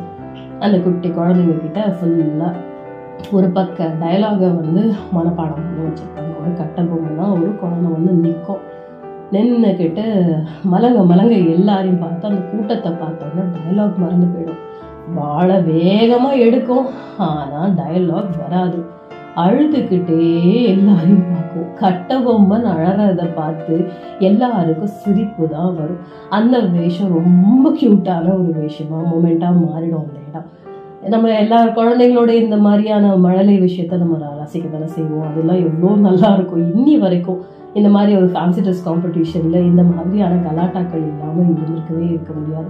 அந்த குட்டி குழந்தைங்க கிட்ட ஃபுல்லாக ஒரு பக்க டயலாகை வந்து மனப்பாடம் பண்ணி வச்சிருப்பாங்க. ஒரு கட்ட பொம்மைனா ஒரு குழந்தை வந்து நிற்கும் நின்றுக்கிட்ட மலங்க மலங்க எல்லாரையும் பார்த்து அந்த கூட்டத்தை பார்த்தோன்னா டயலாக் மறந்து போயிடும். வாழை வேகமாக எடுக்கும். ஆனால் டயலாக் வராது. அழுதுகிட்டே எல்லாரையும் பார்க்கும் கட்டபொம்மன் அழறத பார்த்து எல்லாருக்கும் சிரிப்பு தான் வரும். அந்த வேஷம் ரொம்ப க்யூட்டான ஒரு வேஷமா மூமெண்ட்டாக மாறிடும் அந்த இடம். நம்ம எல்லா குழந்தைங்களோட இந்த மாதிரியான மழலை விஷயத்த நம்ம ரசிக்க தானே செய்வோம். அதெல்லாம் எவ்வளோ நல்லா இருக்கும். இன்னி வரைக்கும் இந்த மாதிரி ஒரு ஃபேன்சி ட்ரெஸ் காம்படிஷனில் இந்த மாதிரியான கலாட்டாக்கள் இல்லாமல் இருந்திருக்கவே இருக்க முடியாது.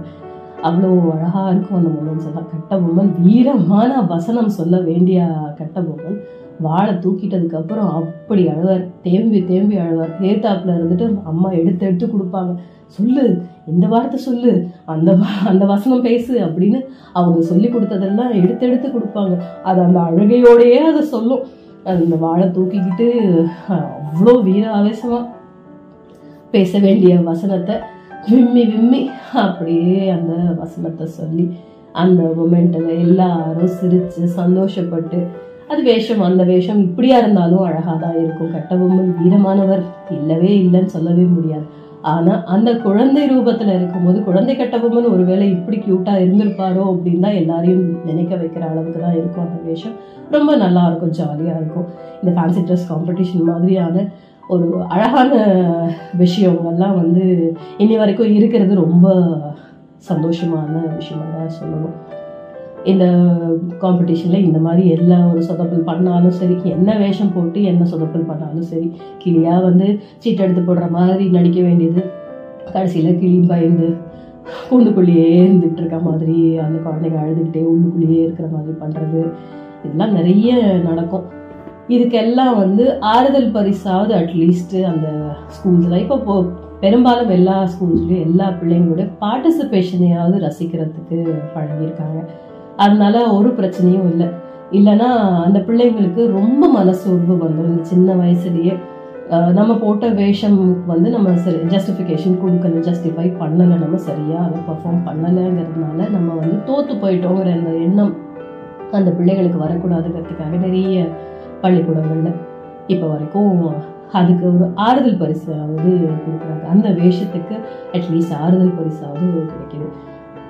அவ்வளோ அழகாக இருக்கும் அந்த மூமெண்ட்ஸ் எல்லாம். கட்ட பொம்மன் வீரமான வசனம் சொல்ல வேண்டிய கட்ட பொம்மன். வாழை தூக்கிட்டதுக்கு அப்புறம் அப்படி அழுவார். தேம்பி தேம்பி அழுவார். ஏத்தாப்புல இருந்துட்டு அம்மா எடுத்து எடுத்து கொடுப்பாங்க. சொல்லு இந்த வார்த்தை சொல்லு அந்த வ- அந்த வசனம் பேசு அப்படின்னு அவங்க சொல்லி கொடுத்ததெல்லாம் எடுத்து எடுத்து கொடுப்பாங்க. அது அந்த அழுகையோடையே அதை சொல்லும். அந்த வாழை தூக்கிக்கிட்டு அவ்வளோ வீர ஆவேசமா பேச வேண்டிய வசனத்தை விம்மி விம்மி அப்படியே அந்த வசனத்தை சொல்லி அந்த மொமெண்ட்டில் எல்லாரும் சிரித்து சந்தோஷப்பட்டு அது வேஷம் அந்த வேஷம் இப்படியா இருந்தாலும் அழகாக தான் இருக்கும். கட்டபொம்மன் வீரமானவர் இல்லவே இல்லைன்னு சொல்லவே முடியாது. ஆனால் அந்த குழந்தை ரூபத்தில் இருக்கும்போது குழந்தை கட்டபொம்மன் ஒருவேளை இப்படி க்யூட்டாக இருந்திருப்பாரோ அப்படின்னு தான் எல்லாரையும் நினைக்க வைக்கிற அளவுக்கு தான் இருக்கும் அந்த வேஷம். ரொம்ப நல்லா இருக்கும் ஜாலியாக இருக்கும். இந்த ஃபேன்சி ட்ரெஸ் காம்படிஷன் மாதிரியான ஒரு அழகான விஷயங்கள்லாம் வந்து இன்னி வரைக்கும் இருக்கிறது ரொம்ப சந்தோஷமான விஷயமா தான் சொல்லணும். இந்த காம்படிஷனில் இந்த மாதிரி எல்லா ஒரு சொதப்பல் பண்ணாலும் சரி என்ன வேஷம் போட்டு என்ன சொதப்பல் பண்ணாலும் சரி கிளியாக வந்து சீட் எடுத்து போடுற மாதிரி நடிக்க வேண்டியது. கடைசியில் கிளி பயந்து கூண்டுக்குள்ளேயே இருந்துகிட்டு இருக்க மாதிரி அந்த குழந்தைங்க அழுதுகிட்டே உள்ளுக்குள்ளேயே இருக்கிற மாதிரி பண்ணுறது இதெல்லாம் நிறைய நடக்கும். இதுக்கெல்லாம் வந்து ஆறுதல் பரிசாவது அட்லீஸ்ட் அந்த ஸ்கூல்ஸில் இப்போ போ பெரும்பாலும் எல்லா ஸ்கூல்ஸ்லையும் எல்லா பிள்ளைங்களுடைய பார்ட்டிசிபேஷனையாவது ரசிக்கிறதுக்கு பழகியிருக்காங்க. அதனால ஒரு பிரச்சனையும் இல்லை. இல்லைன்னா அந்த பிள்ளைங்களுக்கு ரொம்ப மனசோர்வு வந்துடும் இந்த சின்ன வயசுலயே நம்ம போட்ட வேஷம் வந்து நம்ம சரி ஜஸ்டிஃபிகேஷன் கொடுக்கணும் ஜஸ்டிஃபை பண்ணலை நம்ம சரியாக அதை பர்ஃபார்ம் பண்ணலைங்கிறதுனால நம்ம வந்து தோத்து போயிட்டோங்கிற அந்த எண்ணம் அந்த பிள்ளைகளுக்கு வரக்கூடாதுங்கிறதுக்காக நிறைய பள்ளிக்கூடங்களில் இப்போ வரைக்கும் அதுக்கு ஒரு ஆறுதல் பரிசாவது கொடுக்குறாங்க. அந்த வேஷத்துக்கு அட்லீஸ்ட் ஆறுதல் பரிசாவது கிடைக்கிது.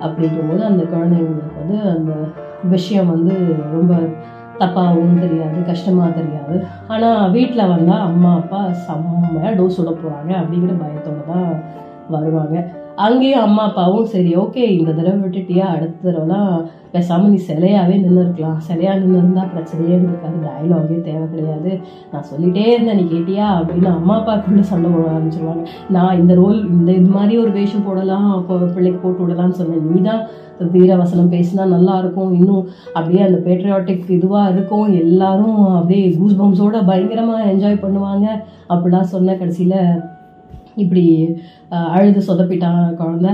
அப்படிங்கும்போது அந்த குழந்தைங்களுக்கு வந்து அந்த விஷயம் வந்து ரொம்ப தப்பாகவும் தெரியாது கஷ்டமாக தெரியாது. ஆனால் வீட்டில் வந்தால் அம்மா அப்பா செம்மையாக டோஸ் விட போகிறாங்க அப்படிங்கிற பயத்தோடு தான் வருவாங்க. அங்கேயும் அம்மா அப்பாவும் சரி ஓகே இந்த தடவை விட்டுட்டியா? அடுத்த தடவைலாம் பேசாமல் நீ சிலையாவே நின்று இருக்கலாம் நின்றுருந்தா நின்று இருந்தா பிரச்சனையே இருந்திருக்காது. டயலாகே தேவை கிடையாது. நான் சொல்லிட்டே இருந்தேன் நீ கேட்டியா? அப்படின்னு அம்மா அப்பாக்குள்ள சண்டை போட ஆரம்பிச்சிருவாங்க. நான் இந்த ரோல் இந்த இது மாதிரி ஒரு வேஷம் போடலாம் அப்போ பிள்ளைக்கு போட்டு விடலாம்னு சொன்னேன். நீ தான் வீரவசனம் பேசினா நல்லா இருக்கும். இன்னும் அப்படியே அந்த பேட்ரியாட்டிக் இதுவாக இருக்கும். எல்லாரும் அப்படியே கூஸ் பம்ஸோட பயங்கரமாக என்ஜாய் பண்ணுவாங்க. அப்படிலாம் சொன்ன கடைசியில். இப்படி அழுது சொதப்பிட்டான் குழந்தை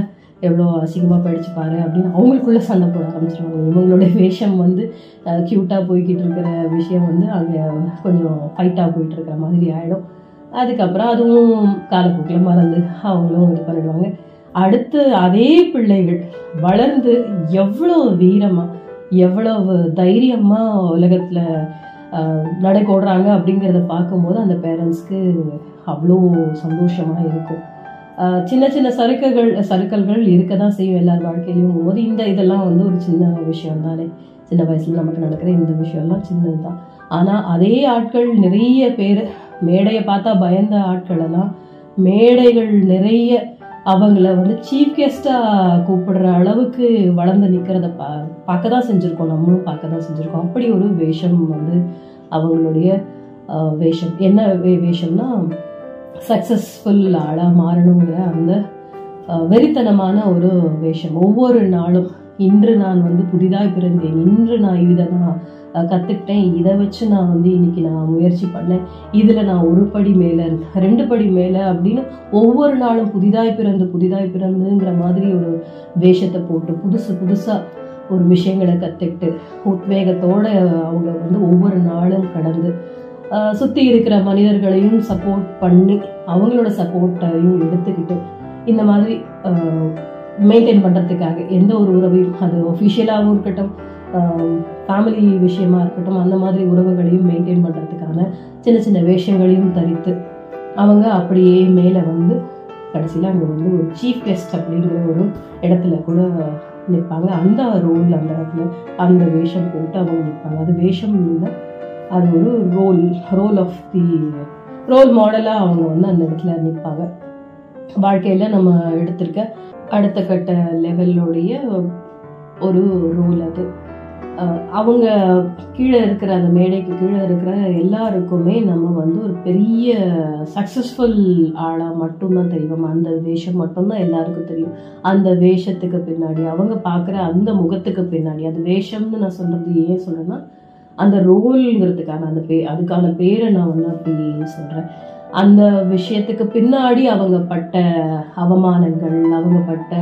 எவ்வளோ அசிங்கமாக போயிடுச்சு பாரு அப்படின்னு அவங்களுக்குள்ளே சண்டை போட ஆரம்பிச்சிருவாங்க. இவங்களுடைய வேஷம் வந்து க்யூட்டாக போய்கிட்டு இருக்கிற விஷயம் வந்து அங்கே கொஞ்சம் ஃபைட்டாக போயிட்டு இருக்கிற மாதிரி ஆகிடும் அதுக்கப்புறம் அதுவும் காலப்போக்கில் மறந்து அவங்களும் இது பண்ணிடுவாங்க. அடுத்து அதே பிள்ளைகள் வளர்ந்து எவ்வளோ வீரமாக எவ்வளவு தைரியமாக உலகத்தில் நடை போடுறாங்க அப்படிங்கிறத பார்க்கும்போது அந்த பேரண்ட்ஸ்க்கு அவ்வளோ சந்தோஷமாக இருக்கும். சின்ன சின்ன சறுக்குகள் சறுக்கல்கள் இருக்க தான் செய்யும் எல்லார் வாழ்க்கையிலையும். போது இந்த இதெல்லாம் வந்து ஒரு சின்ன விஷயம் தானே சின்ன வயசில் நமக்கு நடக்கிற இந்த விஷயம்லாம் சின்னது தான் ஆனால் அதே ஆட்கள் நிறைய பேர் மேடையை பார்த்தா பயந்த ஆட்கள் எல்லாம் மேடைகள் நிறைய அவங்கள வந்து சீஃப் கெஸ்ட்டாக கூப்பிடுற அளவுக்கு வளர்ந்து நிற்கிறத பா பார்க்க தான் செஞ்சுருக்கோம். நம்மளும் பார்க்க தான் செஞ்சுருக்கோம். அப்படி ஒரு வேஷம் வந்து அவங்களுடைய வேஷம். என்ன வே வேஷம்னா சக்ஸஸ்ஃபுல் ஆளாக மாறணுங்கிற அந்த வெறித்தனமான ஒரு வேஷம். ஒவ்வொரு நாளும் இன்று நான் வந்து புதிதாக பிறந்தேன். இன்று நான் இதை நான் கற்றுக்கிட்டேன் இதை வச்சு நான் வந்து இன்னைக்கு நான் முயற்சி பண்ணேன். இதில் நான் ஒரு படி மேலே ரெண்டு படி மேலே அப்படின்னு ஒவ்வொரு நாளும் புதிதாய் பிறந்து புதிதாய் பிறந்துங்கிற மாதிரி ஒரு வேஷத்தை போட்டு புதுசு புதுசாக ஒரு விஷயங்களை கற்றுக்கிட்டு உத்வேகத்தோடு அவங்க வந்து ஒவ்வொரு நாளும் கடந்து சுற்றி சுத்தி இருக்கிற மனிதர்களையும் சப்போர்ட் பண்ணி அவங்களோட சப்போர்ட்டையும் எடுத்துக்கிட்டு இந்த மாதிரி மெயின்டைன் பண்றதுக்காக எந்த ஒரு உறவையும் அது ஒஃபிஷியலாகவும் இருக்கட்டும் ஃபேமிலி விஷயமா இருக்கட்டும் அந்த மாதிரி உறவுகளையும் மெயின்டைன் பண்றதுக்கான சின்ன சின்ன வேஷங்களையும் தரித்து அவங்க அப்படியே மேலே வந்து கடைசியில் அங்கே வந்து ஒரு சீஃப் கெஸ்ட் அப்படிங்கிற ஒரு இடத்துல கூட நிற்பாங்க. அந்த ரோல் அந்த இடத்துல அந்த வேஷம் போட்டு அவங்க நிற்பாங்க. அது வேஷம் இல்லை அது ஒரு role role of the role மாடலாக அவங்க வந்து அந்த இடத்துல நிற்பாங்க வாழ்க்கையில் நம்ம எடுத்திருக்க அடுத்த கட்ட லெவலோடைய ஒரு ரோல் அது. அவங்க கீழே இருக்கிற அந்த மேடைக்கு கீழே இருக்கிற எல்லாருக்குமே நம்ம வந்து ஒரு பெரிய சக்ஸஸ்ஃபுல் ஆளாக மட்டும்தான் தெரியும் அந்த வேஷம் மட்டும்தான் எல்லாருக்கும் தெரியும். அந்த வேஷத்துக்கு பின்னாடி அவங்க பார்க்குற அந்த முகத்துக்கு பின்னாடி அது வேஷம்னு நான் சொல்கிறது ஏன் சொல்கிறேன்னா அந்த ரோல்ங்கிறதுக்கான அந்த பே அதுக்கான பேரை நான் வந்து அப்படி சொல்கிறேன் அந்த விஷயத்துக்கு பின்னாடி அவங்க பட்ட அவமானங்கள் அவங்க பட்ட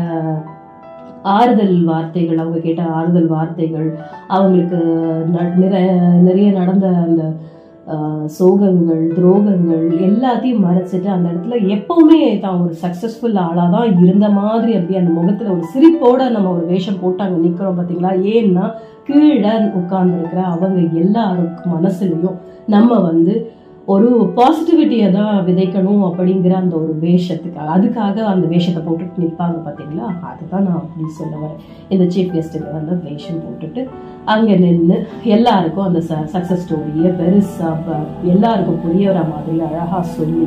ஆறுதல் வார்த்தைகள் அவங்க கேட்ட ஆறுதல் வார்த்தைகள் அவங்களுக்கு நிற- நிறைய நடந்த அந்த சோகங்கள் துரோகங்கள் எல்லாத்தையும் மறைச்சிட்டு அந்த இடத்துல எப்பவுமே தான் ஒரு சக்சஸ்ஃபுல் ஆளாக தான் இருந்த மாதிரி அப்படியே அந்த முகத்தில் ஒரு சிரிப்போட நம்ம ஒரு வேஷம் போட்டு அங்கே நிற்கிறோம் பார்த்தீங்களா ஏன்னா கீழே உட்கார்ந்துருக்கிற அவங்க எல்லாருக்கும் மனசுலையும் நம்ம வந்து ஒரு பாசிட்டிவிட்டியை தான் விதைக்கணும் அப்படிங்கிற அந்த ஒரு வேஷத்துக்காக அதுக்காக அந்த வேஷத்தை போட்டுட்டு நிற்பாங்க பார்த்தீங்களா அதுதான் நான் அப்படி சொல்ல வரேன். இந்த சீஃப் கெஸ்ட்டுக்கு வந்து வேஷம் போட்டுட்டு அங்கே நின்று எல்லாருக்கும் அந்த ச சக்ஸஸ் ஸ்டோரியை பெருசாக எல்லாருக்கும் புரியற மாதிரி அழகாக சொல்லி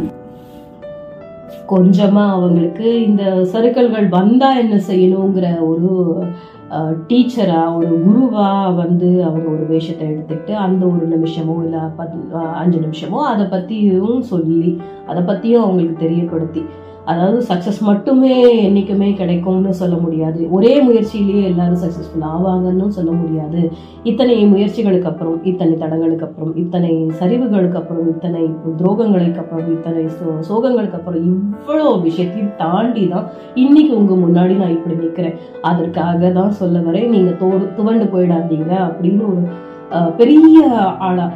கொஞ்சமாக அவங்களுக்கு இந்த சருக்கல்கள் வந்தால் என்ன செய்யணுங்கிற ஒரு டீச்சரா ஒரு குருவா வந்து அவங்க ஒரு வேஷத்தை எடுத்துக்கிட்டு அந்த ஒரு நிமிஷமோ இல்லை பத் அஞ்சு நிமிஷமோ அதை பத்தியும் சொல்லி அதை பத்தியும் அவங்களுக்கு தெரியப்படுத்தி அதாவது சக்ஸஸ் மட்டுமே என்னைக்குமே கிடைக்கும்னு சொல்ல முடியாது. ஒரே முயற்சியிலேயே எல்லாரும் சக்ஸஸ்ஃபுல் ஆவாங்கன்னு சொல்ல முடியாது. இத்தனை முயற்சிகளுக்கு அப்புறம் இத்தனை தடங்களுக்கு அப்புறம் இத்தனை சரிவுகளுக்கு அப்புறம் இத்தனை துரோகங்களுக்கு அப்புறம் இத்தனை சோ- சோகங்களுக்கு அப்புறம் இவ்வளோ விஷயத்தையும் தாண்டி தான் இன்னைக்கு உங்க முன்னாடி நான் இப்படி நிற்கிறேன் அதற்காக தான் சொல்ல வரேன். நீங்க தோ துவண்டு போயிடாதீங்க அப்படின்னு ஒரு பெரிய ஆளா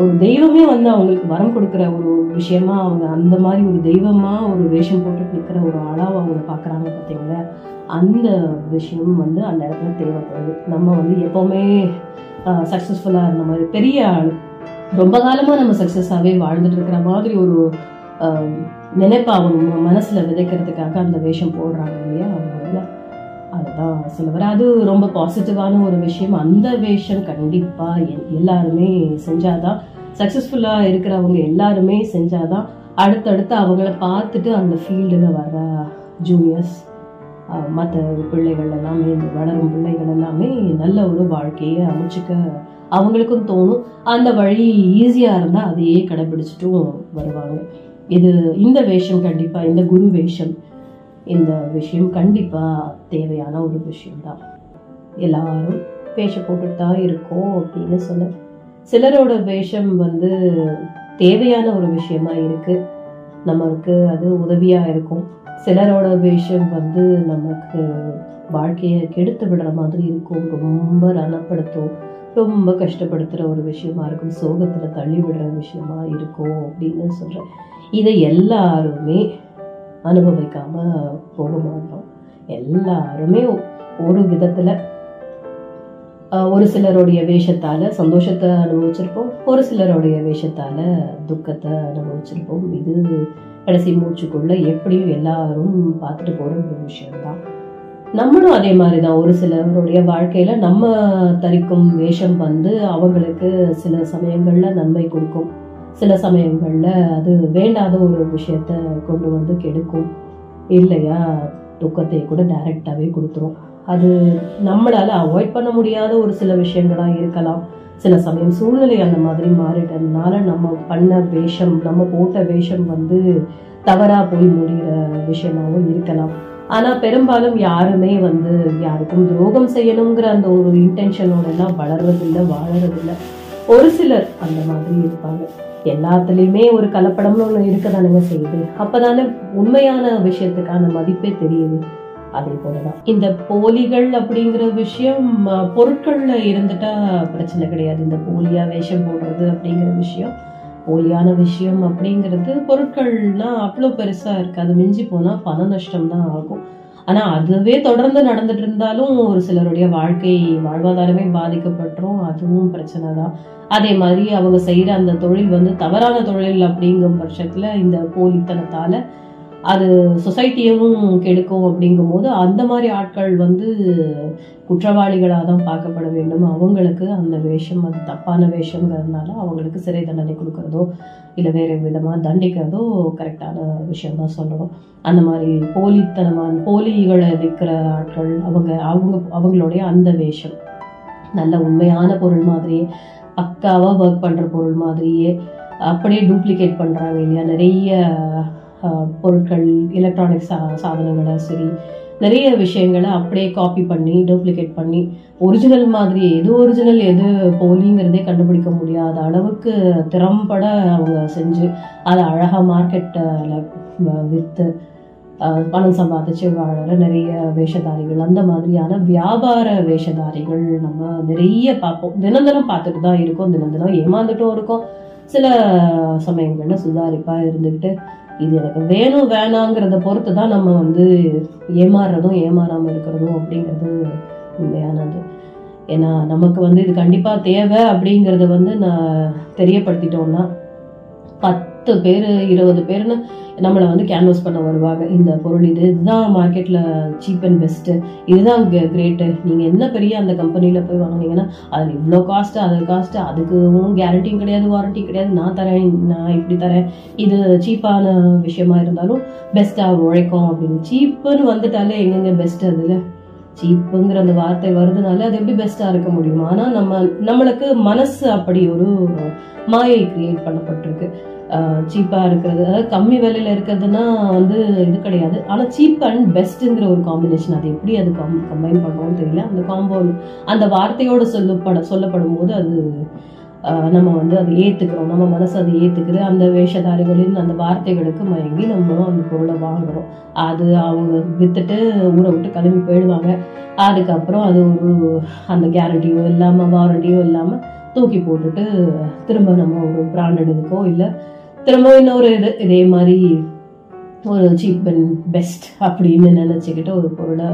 ஒரு தெய்வமே வந்து அவங்களுக்கு வரம் கொடுக்குற ஒரு விஷயமா அவங்க அந்த மாதிரி ஒரு தெய்வமா ஒரு வேஷம் போட்டுட்டு நிற்கிற ஒரு ஆளாக அவங்க பார்க்குறாங்க பார்த்தீங்களா? அந்த விஷயம் வந்து அந்த இடத்துல தேவைப்படுது. நம்ம வந்து எப்போவுமே சக்ஸஸ்ஃபுல்லாக இருந்த மாதிரி பெரிய ஆள் ரொம்ப காலமாக நம்ம சக்ஸஸாகவே வாழ்ந்துட்டு இருக்கிற மாதிரி ஒரு நினைப்பாக நினைப்பை அவங்க மனசில் விதைக்கிறதுக்காக அந்த வேஷம் போடுறாங்க இல்லையா? அவங்க அதுதான் சொல்லுவார் அது ரொம்ப பாசிட்டிவான ஒரு விஷயம். அந்த வேஷம் கண்டிப்பா எல்லாருமே செஞ்சாதான் சக்சஸ்ஃபுல்லா இருக்கிறவங்க எல்லாருமே செஞ்சாதான் அடுத்தடுத்து அவங்கள பார்த்துட்டு அந்த ஃபீல்டில் வர ஜூனியர்ஸ் மற்ற பிள்ளைகள் எல்லாமே இந்த வளரும் பிள்ளைகள் எல்லாமே நல்ல ஒரு வாழ்க்கையை அமைச்சுக்க அவங்களுக்கும் தோணும். அந்த வழி ஈஸியாக இருந்தால் அதையே கடைபிடிச்சிட்டும் வருவாங்க. இது இந்த வேஷம் கண்டிப்பாக இந்த குரு வேஷம் இந்த விஷயம் கண்டிப்பாக தேவையான ஒரு விஷயம்தான். எல்லாரும் வேஷம் போட்டுட்டு தான் இருக்கோம் அப்படின்னு சொல்ல சிலரோட வேஷம் வந்து தேவையான ஒரு விஷயமா இருக்கு. நமக்கு அது உதவியாக இருக்கும். சிலரோட வேஷம் வந்து நமக்கு வாழ்க்கையை கெடுத்து விடுற மாதிரி இருக்கும். ரொம்ப ரணப்படுத்தும். ரொம்ப கஷ்டப்படுத்துகிற ஒரு விஷயமா இருக்கும். சோகத்தில் தள்ளி விடுற விஷயமா இருக்கும் அப்படின்னு சொல்கிறேன் இதை எல்லாருமே அனுபவிக்காம போக மாட்டோம் எல்லாருமே ஒரு விதத்துல ஒரு சிலருடைய வேஷத்தால சந்தோஷத்தை அனுபவிச்சிருப்போம் ஒரு சிலருடைய வேஷத்தால துக்கத்தை அனுபவிச்சிருப்போம். இது கடைசி மூச்சுக்குள்ள எப்படியும் எல்லாரும் பார்த்துட்டு போற ஒரு விஷயம்தான். நம்மளும் அதே மாதிரி தான் ஒரு சிலருடைய வாழ்க்கையில நம்ம தரிக்கும் வேஷம் வந்து அவங்களுக்கு சில சமயங்கள்ல நன்மை கொடுக்கும். சில சமயங்களில் அது வேண்டாத ஒரு விஷயத்த கொண்டு வந்து கெடுக்கும். இல்லையா? துக்கத்தை கூட டைரெக்டாகவே கொடுத்துரும். அது நம்மளால் அவாய்ட் பண்ண முடியாத ஒரு சில விஷயங்களாக இருக்கலாம். சில சமயம் சூழ்நிலை அந்த மாதிரி மாறிட்டதுனால நம்ம பண்ண வேஷம் நம்ம போட்ட வேஷம் வந்து தவறாக போய் முடிகிற விஷயமாவும் இருக்கலாம். ஆனால் பெரும்பாலும் யாருமே வந்து யாருக்கும் துரோகம் செய்யணுங்கிற அந்த ஒரு இன்டென்ஷனோடலாம் வளர்றதில்லை வாழறதில்லை. ஒரு சிலர் அந்த மாதிரி இருப்பாங்க. எல்லாத்துலேயுமே ஒரு கலப்படம்னு இருக்க தானுங்க செய்யுது. அப்போதானே உண்மையான விஷயத்துக்கான மதிப்பே தெரியுது. அதே போலதான். இந்த போலிகள் அப்படிங்கிற விஷயம் பொருட்கள்ல இருந்துட்டா பிரச்சனை கிடையாது. இந்த போலியா வேஷம் போடுறது அப்படிங்கிற விஷயம் போலியான விஷயம் அப்படிங்கிறது பொருட்கள்னா அவ்வளோ பெருசா இருக்காது. மிஞ்சி போனா பண நஷ்டம் தான் ஆகும். ஆனா அதுவே தொடர்ந்து நடந்துட்டு இருந்தாலும் ஒரு சிலருடைய வாழ்க்கை வாழ்வாதாரமே பாதிக்கப்பட்டுரும் அதுவும் பிரச்சனை தான் அதே மாதிரி அவங்க செய்யற அந்த தொழில் வந்து தவறான தொழில் அப்படிங்கும் பட்சத்துல இந்த போலித்தனத்தால அது சொசைட்டியவும் கெடுக்கும் அப்படிங்கும் போது அந்த மாதிரி ஆட்கள் வந்து குற்றவாளிகளாக தான் பார்க்கப்பட வேண்டும். அவங்களுக்கு அந்த வேஷம் அது தப்பான வேஷங்கிறதுனால அவங்களுக்கு சிறை தண்டனை கொடுக்கறதோ இல்லை வேறு விதமாக தண்டிக்கிறதோ கரெக்டான விஷயம் தான் சொல்லணும். அந்த மாதிரி போலித்தனமான போலிகளை விற்கிற ஆட்கள் அவங்க அவங்க அவங்களுடைய அந்த வேஷம். நல்ல உண்மையான பொருள் மாதிரியே பக்காவாக ஒர்க் பண்ணுற பொருள் மாதிரியே அப்படியே டூப்ளிகேட் பண்ணுறாங்க இல்லையா? நிறைய பொருட்கள் எலக்ட்ரானிக் சா சாதனங்களை சரி நிறைய விஷயங்களை அப்படியே காப்பி பண்ணி டூப்ளிகேட் பண்ணி ஒரிஜினல் மாதிரி எது ஒரிஜினல் எது போலிங்கிறதே கண்டுபிடிக்க முடியாத அளவுக்கு திறம்பட அவங்க செஞ்சு அதை அழகாக மார்க்கெட்டில் விற்று பணம் சம்பாதிச்சு வாழற நிறைய வேஷதாரிகள் அந்த மாதிரியான வியாபார வேஷதாரிகள் நம்ம நிறைய பார்ப்போம். தினம் தினம் பார்த்துட்டு தான் இருக்கோம் தினம் தினம் ஏமாந்துட்டும் இருக்கோம். சில சமயங்கள்ல சுதாரிப்பா இருந்துக்கிட்டு இது எனக்கு வேணும் வேணாங்கிறத பொறுத்து தான் நம்ம வந்து ஏமாறுறதும் ஏமாறாமல் இருக்கிறதும் அப்படிங்கிறது உண்மையானது. ஏன்னா நமக்கு வந்து இது கண்டிப்பாக தேவை அப்படிங்கிறத வந்து நான் தெரியப்படுத்திட்டோம்னா பத் பத்து பேர் இருபது பேர்னு நம்மளை வந்து கேன்வஸ் பண்ண வருவாங்க. இந்த பொருள் இது இதுதான் மார்க்கெட்டில் சீப் அண்ட் பெஸ்ட்டு இதுதான் கிரேட்டு நீங்கள் என்ன பெரிய அந்த கம்பெனியில் போய் வாங்கினீங்கன்னா அது இவ்வளோ காஸ்ட்டு அது காஸ்ட்டு அதுக்கும் கேரண்டியும் கிடையாது வாரண்ட்டி கிடையாது. நான் தரேன் நான் இப்படி தரேன். இது சீப்பான விஷயமா இருந்தாலும் பெஸ்ட்டாக உழைக்கும் அப்படின்னு. சீப்புன்னு வந்துட்டாலே எங்கெங்க பெஸ்ட் அதில்? சீப்புங்கிற அந்த வார்த்தை வருதுனால அது எப்படி பெஸ்ட்டாக இருக்க முடியும்? ஆனால் நம்ம நம்மளுக்கு மனசு அப்படி ஒரு மாயை கிரியேட் பண்ணப்பட்டிருக்கு. சீப்பாக இருக்கிறது. அதாவது கம்மி விலையில இருக்கிறதுனா வந்து இது கிடையாது. ஆனால் சீப் அண்ட் பெஸ்ட்டுங்கிற ஒரு காம்பினேஷன் அது எப்படி அது கம்பைன் பண்ணுறோம்னு தெரியல. அந்த காம்போ அந்த வார்த்தையோடு சொல்லப்பட சொல்லப்படும் போது அது நம்ம வந்து அதை ஏற்றுக்கிறோம் நம்ம மனசு அதை ஏற்றுக்குது அந்த வேஷதாரிகளின் அந்த வார்த்தைகளுக்கு மயங்கி நம்மளும் அந்த பொருளை வாங்குறோம். அது அவங்க விற்றுட்டு ஊரை விட்டு கிளம்பி போயிடுவாங்க. அதுக்கப்புறம் அது ஒரு அந்த கேரண்டியோ இல்லாமல் வாரண்டியோ இல்லாமல் தூக்கி போட்டுட்டு திரும்ப நம்ம ஒரு பிராண்டட் இதுக்கோ இல்லை திரும்ப இன்னொரு இது இதே மாதிரி ஒரு சீப் அண்ட் பெஸ்ட் அப்படின்னு நினச்சிக்கிட்டு ஒரு பொருளை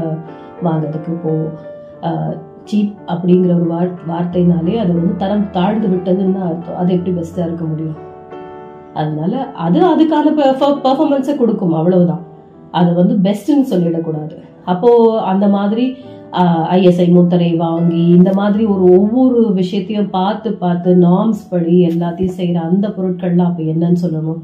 வாங்கிறதுக்கு போவோம் சீப் அப்படிங்கிற ஒரு வார் வார்த்தைனாலே அது வந்து தரம் தாழ்ந்து விட்டதுன்னு தான் அர்த்தம். அது எப்படி பெஸ்ட்டாக இருக்க முடியும்? அதனால அது அதுக்கான பெர்ஃபார்மன்ஸை கொடுக்கும் அவ்வளவுதான். அதை வந்து பெஸ்ட்டுன்னு சொல்லிடக்கூடாது. அப்போ அந்த மாதிரி ஐஎஸ்ஐ முத்திரை வாங்கி இந்த மாதிரி ஒரு ஒவ்வொரு விஷயத்தையும் பார்த்து பார்த்து நார்ம்ஸ் படி எல்லாத்தையும் செய்கிற அந்த பொருட்கள்லாம் அப்போ என்னன்னு சொல்லணும்?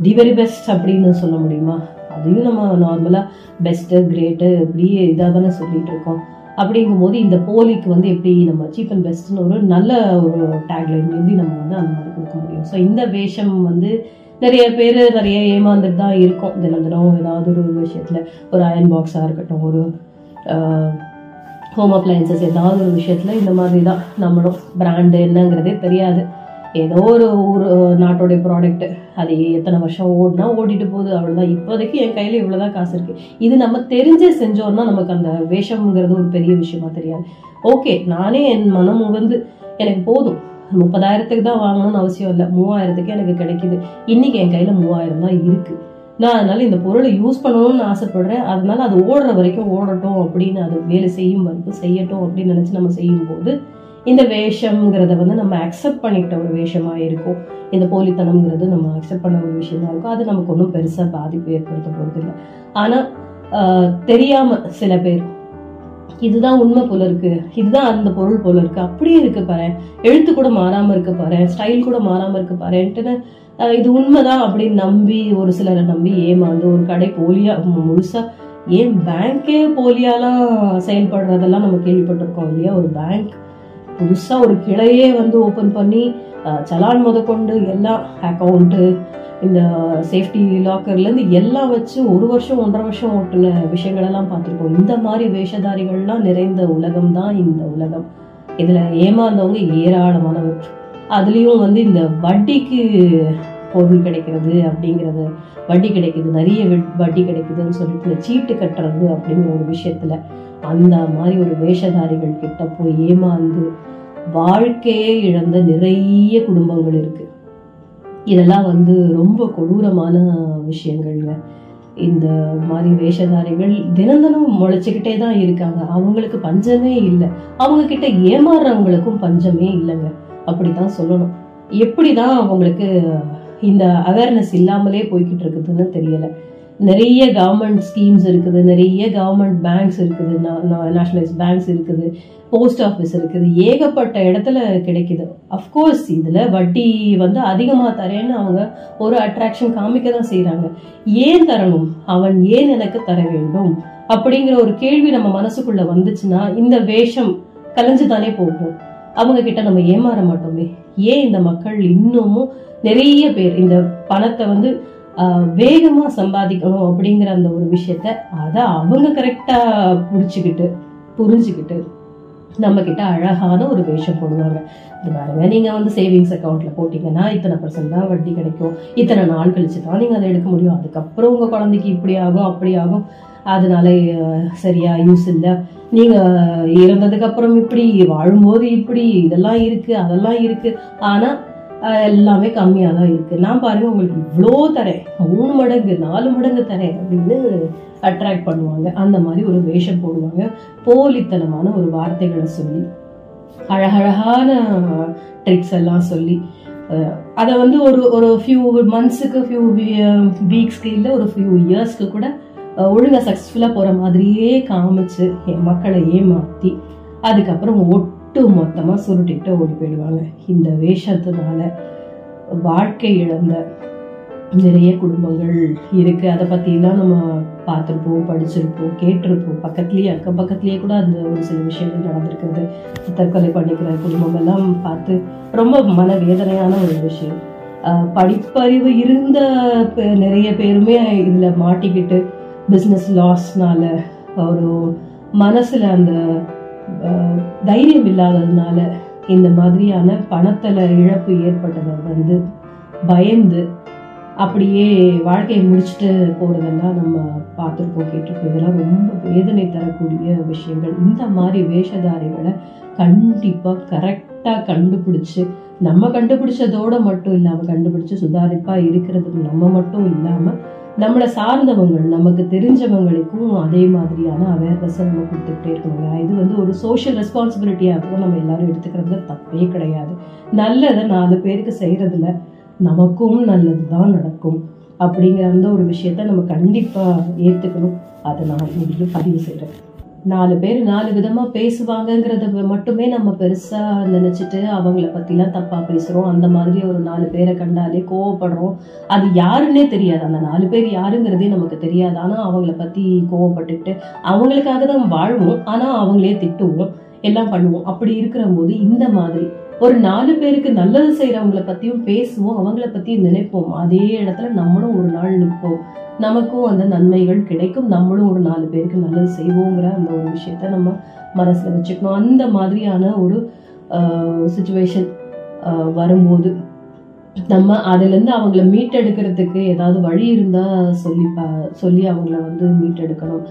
தி வெரி பெஸ்ட் அப்படின்னு சொல்ல முடியுமா? அதையும் நம்ம நார்மலாக பெஸ்ட்டு கிரேட்டு இப்படியே இதாக தானே சொல்லிட்டு இருக்கோம். அப்படிங்கும்போது இந்த போலிக்கு வந்து எப்படி நம்ம சீப் அண்ட் பெஸ்ட்னு ஒரு நல்ல ஒரு டேக்லைன் எப்படி நம்ம வந்து அந்த மாதிரி கொடுக்க முடியும். ஸோ இந்த வேஷம் வந்து நிறைய பேர் நிறைய ஏமாந்துட்டு தான் இருக்கும். தினம் தினம் ஏதாவது ஒரு விஷயத்தில். ஒரு அயன் பாக்ஸாக இருக்கட்டும் ஒரு ஹோம் அப்ளையன்சஸ் ஏதாவது ஒரு விஷயத்தில் இந்த மாதிரி தான் நம்மளும் பிராண்டு என்னங்கிறதே தெரியாது. ஏதோ ஒரு ஊர் நாட்டோடைய ப்ராடக்ட் அது எத்தனை வருஷம் ஓடினா ஓடிட்டு போகுது அவ்வளோதான் இப்போதைக்கு என் கையில் இவ்வளோதான் காசு இருக்கு. இது நம்ம தெரிஞ்சே செஞ்சோம்னா நமக்கு அந்த வேஷம்ங்கிறது ஒரு பெரிய விஷயமா தெரியாது. ஓகே நானே என் மனம் உகந்து எனக்கு போதும். முப்பதாயிரத்துக்கு தான் வாங்கணும்னு அவசியம் இல்லை. மூவாயிரத்துக்கு எனக்கு கிடைக்குது. இன்னைக்கு என் கையில் மூவாயிரம் தான் இருக்குது நான் அதனால இந்த பொருளை யூஸ் பண்ணணும்னு ஆசைப்படுறேன். அதனால அது ஓடுற வரைக்கும் ஓடட்டும் அப்படின்னு அது வேலை செய்யும் வரைக்கும் செய்யட்டும் அப்படின்னு நினைச்சு நம்ம செய்யும்போது இந்த வேஷம்ங்கிறத வந்து நம்ம அக்செப்ட் பண்ணிக்கிட்ட ஒரு வேஷமா இருக்கும். இந்த போலித்தனம்ங்கிறது நம்ம அக்செப்ட் பண்ண ஒரு விஷயமா இருக்கும். அது நமக்கு ஒன்றும் பெருசா பாதிப்பு ஏற்படுத்த போகிறது இல்லை. ஆனா ஆஹ், தெரியாம சில பேர் இதுதான் உண்மை போல இருக்கு. இதுதான் அந்த பொருள் போல இருக்கு. அப்படியே இருக்கு பாரு எழுத்து கூட மாறாம இருக்க பாரு ஸ்டைல் கூட மாறாம இருக்க பாருன்ட்டுன்னு இது உண்மைதான் அப்படின்னு நம்பி ஒரு சிலரை நம்பி ஏமாந்து ஒரு கடை போலியா முழுசா ஏன் பேங்கே போலியாலாம் செயல்படுறதெல்லாம் நம்ம கேள்விப்பட்டிருக்கோம் இல்லையா? ஒரு பேங்க் புதுசா ஒரு கிளையே வந்து ஓபன் பண்ணி சலான் முதற்கொண்டு எல்லாம் அக்கௌண்ட்டு இந்த சேஃப்டி லாக்கர்லேருந்து எல்லாம் வச்சு ஒரு வருஷம் ஒன்றரை வருஷம் ஓட்டுன விஷயங்களெல்லாம் பார்த்துருக்கோம். இந்த மாதிரி வேஷதாரிகள்லாம் நிறைந்த உலகம் தான் இந்த உலகம். இதில் ஏமாந்தவங்க ஏராளமானவர் அதுலேயும் வந்து இந்த வட்டிக்கு பொருள் கிடைக்கிறது அப்படிங்கிறது வட்டி கிடைக்குது நிறைய வட்டி கிடைக்குதுன்னு சொல்லிட்டு இந்த சீட்டு கட்டுறது அப்படிங்கிற ஒரு விஷயத்துல அந்த மாதிரி ஒரு வேஷதாரிகள் கிட்ட போய் ஏமாந்து வாழ்க்கையே இழந்த நிறைய குடும்பங்கள் இருக்கு. இதெல்லாம் வந்து ரொம்ப கொடூரமான விஷயங்கள்ங்க. இந்த மாதிரி வேஷதாரிகள் தினம் தினம் தான் இருக்காங்க. அவங்களுக்கு பஞ்சமே இல்லை. அவங்க கிட்ட ஏமாறுறவங்களுக்கும் பஞ்சமே இல்லைங்க. அப்படிதான் சொல்லணும். எப்படிதான் அவங்களுக்கு இந்த அவேர்னஸ் இல்லாமலே போய்கிட்டு இருக்குதுன்னு தெரியல. நிறைய கவர்மெண்ட் ஸ்கீம்ஸ் இருக்குது நிறைய கவர்மெண்ட் பேங்க்ஸ் இருக்குது நேஷனலைஸ் பேங்க்ஸ் இருக்குது போஸ்ட் ஆஃபீஸ் இருக்குது ஏகப்பட்ட இடத்துல கிடைக்குது. அஃப்கோர்ஸ் இதுல வட்டி வந்து அதிகமா தரேன்னு அவங்க ஒரு அட்ராக்ஷன் காமிக்க தான் செய்கிறாங்க ஏன் தரணும்? அவன் ஏன் எனக்கு தர வேண்டும்? அப்படிங்கிற ஒரு கேள்வி நம்ம மனசுக்குள்ள வந்துச்சுன்னா இந்த வேஷம் கலைஞ்சுதானே போகும். அவங்க கிட்ட நம்ம ஏமாற மாட்டோமே. ஏன் இந்த மக்கள் இன்னமும் நிறைய பேர் இந்த பணத்தை வந்து வேகமாக வேகமா சம்பாதிக்கணும் அப்படிங்கிற அந்த ஒரு விஷயத்த அதை அவங்க கரெக்டா புடிச்சுக்கிட்டு புரிஞ்சுக்கிட்டு நம்ம கிட்ட அழகான ஒரு வேஷம் போடுவாங்க. இது பாருங்க நீங்க வந்து சேவிங்ஸ் அக்கௌண்ட்ல போட்டீங்கன்னா இத்தனை பர்சன்ட் தான் வட்டி கிடைக்கும். இத்தனை நாள் கழிச்சு தான் நீங்க அதை எடுக்க முடியும். அதுக்கப்புறம் உங்க குழந்தைக்கு இப்படி ஆகும் அப்படி ஆகும். அதனால சரியா யூஸ் இல்லை. நீங்க இறந்ததுக்கு அப்புறம் இப்படி வாழும்போது இப்படி இதெல்லாம் இருக்கு அதெல்லாம் இருக்கு. ஆனா எல்லாமே கம்மியாக தான் இருக்குது நான் பாருங்கள் உங்களுக்கு இவ்வளோ தரேன். மூணு மடங்கு நாலு மடங்கு தரேன் அப்படின்னு அட்ராக்ட் பண்ணுவாங்க. அந்த மாதிரி ஒரு வேஷம் போடுவாங்க. போலித்தனமான ஒரு வார்த்தைகளை சொல்லி அழகழகான ட்ரிக்ஸ் எல்லாம் சொல்லி அதை வந்து ஒரு ஒரு ஃபியூ மந்த்ஸுக்கு ஃபியூ வீக்ஸ்க்கு இல்லை ஒரு ஃபியூ இயர்ஸ்க்கு கூட ஒழுங்காக ஒழுங்கா சக்ஸஸ்ஃபுல்லாக போகிற மாதிரியே காமிச்சு என் மக்களை ஏமாற்றி அதுக்கப்புறம் ஒட்டு மொத்தமாக சுருட்டிட்டு ஓடி போயிடுவாங்க. இந்த வேஷத்தினால வாழ்க்கை இழந்த நிறைய குடும்பங்கள் இருக்கு. அதை பற்றிலாம் நம்ம பார்த்துருப்போம் படிச்சிருப்போம் கேட்டிருப்போம். பக்கத்துலேயே அக்கம் பக்கத்துலேயே கூட அந்த ஒரு சில விஷயங்கள் நடந்திருக்கிறது. தற்கொலை பண்ணிக்கிற குடும்பங்கள்லாம் பார்த்து ரொம்ப மன வேதனையான ஒரு விஷயம். படிப்பறிவு இருந்த நிறைய பேருமே இதில் மாட்டிக்கிட்டு பிஸ்னஸ் லாஸ்னால ஒரு மனசில் அந்த தைரியம் இல்லாததுனால இந்த மாதிரியான பணத்துல இழப்பு ஏற்பட்டதை வந்து பயந்து அப்படியே வாழ்க்கையை முடிச்சுட்டு போறதெல்லாம் நம்ம பார்த்துருப்போம் கேட்டிருப்போம். இதெல்லாம் ரொம்ப வேதனை தரக்கூடிய விஷயங்கள். இந்த மாதிரி வேஷதாரிகளை கண்டிப்பாக கரெக்டாக கண்டுபிடிச்சு நம்ம கண்டுபிடிச்சதோட மட்டும் இல்லாமல் கண்டுபிடிச்சு சுதாரிப்பா இருக்கிறது நம்ம மட்டும் இல்லாமல் நம்மளை சார்ந்தவங்கள் நமக்கு தெரிஞ்சவங்களுக்கும் அதே மாதிரியான அவேர்னஸை நம்ம கொடுத்துக்கிட்டே இருக்கணுங்க இது வந்து ஒரு சோஷியல் ரெஸ்பான்சிபிலிட்டியாக கூட நம்ம எல்லாரும் எடுத்துக்கிறதுல தப்பே கிடையாது. நல்லதை நாலு பேருக்கு செய்கிறதுல நமக்கும் நல்லது தான் நடக்கும். அப்படிங்கிற அந்த ஒரு விஷயத்த நம்ம கண்டிப்பாக ஏற்றுக்கணும் அதை நான் முடிஞ்சு பதிவு செய்கிறேன் நாலு பேர் நாலு விதமா பேசுவாங்கங்கிறத மட்டுமே நம்ம பெருசா நினைச்சிட்டு அவங்கள பத்திலாம் தப்பா பேசுறோம். அந்த மாதிரி ஒரு நாலு பேரை கண்டாலே கோவப்படுறோம். அது யாருன்னே தெரியாது. அந்த நாலு பேர் யாருங்கிறதே நமக்கு தெரியாது. ஆனா அவங்கள பத்தி கோவப்பட்டுட்டு அவங்களுக்காக தான் வாழ்வோம். ஆனா அவங்களே திட்டுவோம். எல்லாம் பண்ணுவோம். அப்படி இருக்கிற போது இந்த மாதிரி ஒரு நாலு பேருக்கு நல்லது செய்யறவங்கள பத்தியும் பேசுவோம். அவங்கள பத்தியும் நினைப்போம். அதே இடத்துல நம்மளும் ஒரு நாள் நிற்போம் நமக்கும் அந்த நன்மைகள் கிடைக்கும். நம்மளும் ஒரு நாலு பேருக்கு நல்லது செய்வோங்கிற அந்த ஒரு விஷயத்த நம்ம மனசில் வச்சுக்கணும். அந்த மாதிரியான ஒரு சுச்சுவேஷன் வரும்போது நம்ம அதுலேருந்து அவங்கள மீட்டெடுக்கிறதுக்கு ஏதாவது வழி இருந்தால் சொல்லி பா- சொல்லி அவங்கள வந்து மீட்டெடுக்கணும்.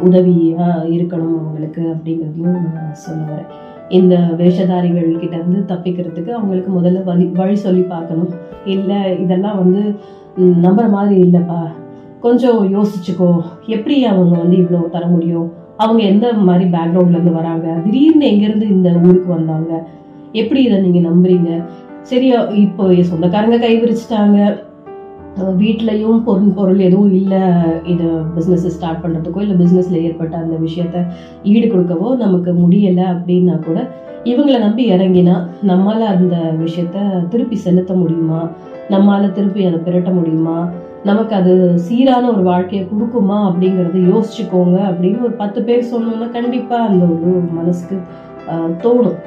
உதவியாக இருக்கணும் அவங்களுக்கு அப்படிங்கிறதையும் நான் சொல்ல வரேன். இந்த வேஷதாரிகள் கிட்ட இருந்து தப்பிக்கிறதுக்கு அவங்களுக்கு முதல்ல வழி வழி சொல்லி பார்க்கணும். இல்லை இதெல்லாம் வந்து நம்புற மாதிரி இல்லைப்பா. கொஞ்சம் யோசிச்சுக்கோ. எப்படி அவங்க வந்து இவ்வளோ தர முடியும்? அவங்க எந்த மாதிரி பேக்ரவுண்ட்ல இருந்து வராங்க? திடீர்னு எங்கேருந்து இந்த ஊருக்கு வந்தாங்க? எப்படி இதை நீங்க நம்புறீங்க? சரி இப்போ சொந்தக்காரங்க கை விரிச்சிட்டாங்க அஹ் வீட்லயும் பொருள் பொருள் எதுவும் இல்லை. இது பிஸ்னஸ் ஸ்டார்ட் பண்றதுக்கோ இல்லை பிஸ்னஸ்ல ஏற்பட்ட அந்த விஷயத்த ஈடு கொடுக்கவோ நமக்கு முடியல அப்படின்னா கூட இவங்களை நம்பி இறங்கினா நம்மால அந்த விஷயத்த திருப்பி செலுத்த முடியுமா? நம்மால திருப்பி அதை பிரட்ட முடியுமா? நமக்கு அது சீரான ஒரு வாழ்க்கையை கொடுக்குமா அப்படிங்கிறத யோசிச்சுக்கோங்க அப்படின்னு ஒரு பத்து பேர் சொன்னோம்னா கண்டிப்பாக அந்த ஒரு மனசுக்கு தோணும்.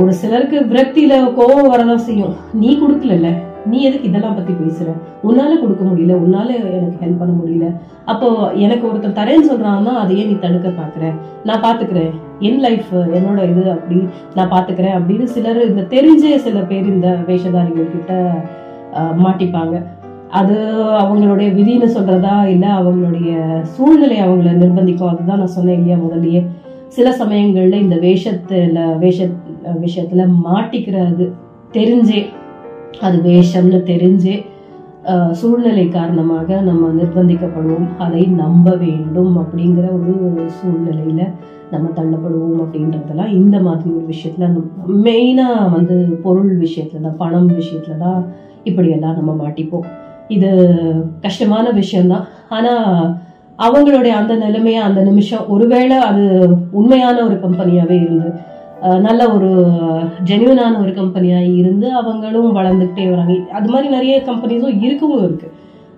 ஒரு சிலருக்கு விரக்தியில கோபம் வரதான் செய்யும். நீ கொடுக்கலல்ல. நீ எதுக்கு இதெல்லாம் பத்தி பேசுற? உன்னால கொடுக்க முடியல. உன்னால எனக்கு ஹெல்ப் பண்ண முடியல. அப்போ எனக்கு ஒருத்தர் தரேன்னு சொல்றான்னா அதையே நீ தடுக்க பாக்குற. நான் பாத்துக்கிறேன். என் லைஃப் என்னோட இது அப்படி நான் பாத்துக்கிறேன் அப்படின்னு சிலர் இந்த தெரிஞ்ச சில பேர் இந்த வேஷதாரிகள் கிட்ட மாட்டிப்பாங்க. அது அவங்களுடைய விதின்னு சொல்றதா இல்லை அவங்களுடைய சூழ்நிலை அவங்கள நிர்பந்திக்கும் அதுதான் நான் சொன்னேன் இல்லையா முதல்லையே. சில சமயங்கள்ல இந்த வேஷத்துல வேஷ விஷயத்துல மாட்டிக்கிறது தெரிஞ்சே அது வேஷம்னு தெரிஞ்சே சூழ்நிலை காரணமாக நம்ம நிர்பந்திக்கப்படுவோம். அதை நம்ப வேண்டும் அப்படிங்கிற ஒரு சூழ்நிலையில நம்ம தள்ளப்படுவோம் அப்படின்றதெல்லாம் இந்த மாதிரி ஒரு விஷயத்துல மெயினா வந்து பொருள் விஷயத்துல தான் பணம் விஷயத்துல தான் இப்படியெல்லாம் நம்ம மாட்டிப்போம். இது கஷ்டமான விஷயம்தான். ஆனா அவங்களுடைய அந்த நிலைமையை அந்த நிமிஷம் ஒருவேளை அது உண்மையான ஒரு கம்பெனியாவே இருந்து நல்ல ஒரு ஜென்யூனான ஒரு கம்பெனியா இருந்து அவங்களும் வளர்ந்துக்கிட்டே வராங்க. அது மாதிரி நிறைய கம்பெனிஸும் இருக்கவும் இருக்கு.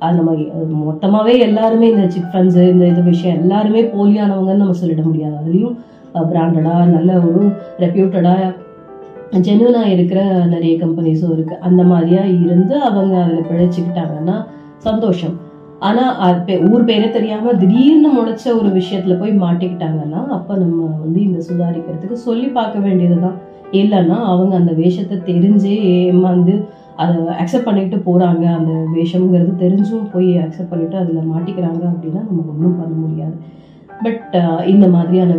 அது நம்ம மொத்தமாகவே மொத்தமாவே எல்லாருமே இந்த சிட் ஃபண்ட்ஸு இந்த இது விஷயம் எல்லாருமே போலியானவங்கன்னு நம்ம சொல்லிட முடியாது. அதுலேயும் பிராண்டடாக நல்ல ஒரு ரெப்யூட்டடாக ஜென்யூனா இருக்கிற நிறைய கம்பெனிஸும் இருக்குது அந்த மாதிரியா இருந்து அவங்க அதில் பிழைச்சிக்கிட்டாங்கன்னா சந்தோஷம். ஆனால் அது பே- ஊர் பேரே தெரியாமல் திடீர்னு முளைச்ச ஒரு விஷயத்தில் போய் மாட்டிக்கிட்டாங்கன்னா அப்போ நம்ம வந்து இந்த சுதாரிக்கிறதுக்கு சொல்லி பார்க்க வேண்டியதுதான். இல்லைன்னா அவங்க அந்த வேஷத்தை தெரிஞ்சே ஏமாந்து அதை அக்செப்ட் பண்ணிட்டு போகிறாங்க அந்த வேஷம்ங்கிறது தெரிஞ்சும் போய் அக்செப்ட் பண்ணிட்டு அதில் மாட்டிக்கிறாங்க அப்படின்னா நமக்கு ஒன்றும் பண்ண முடியாது. பட் uh, இந்த மாதிரியான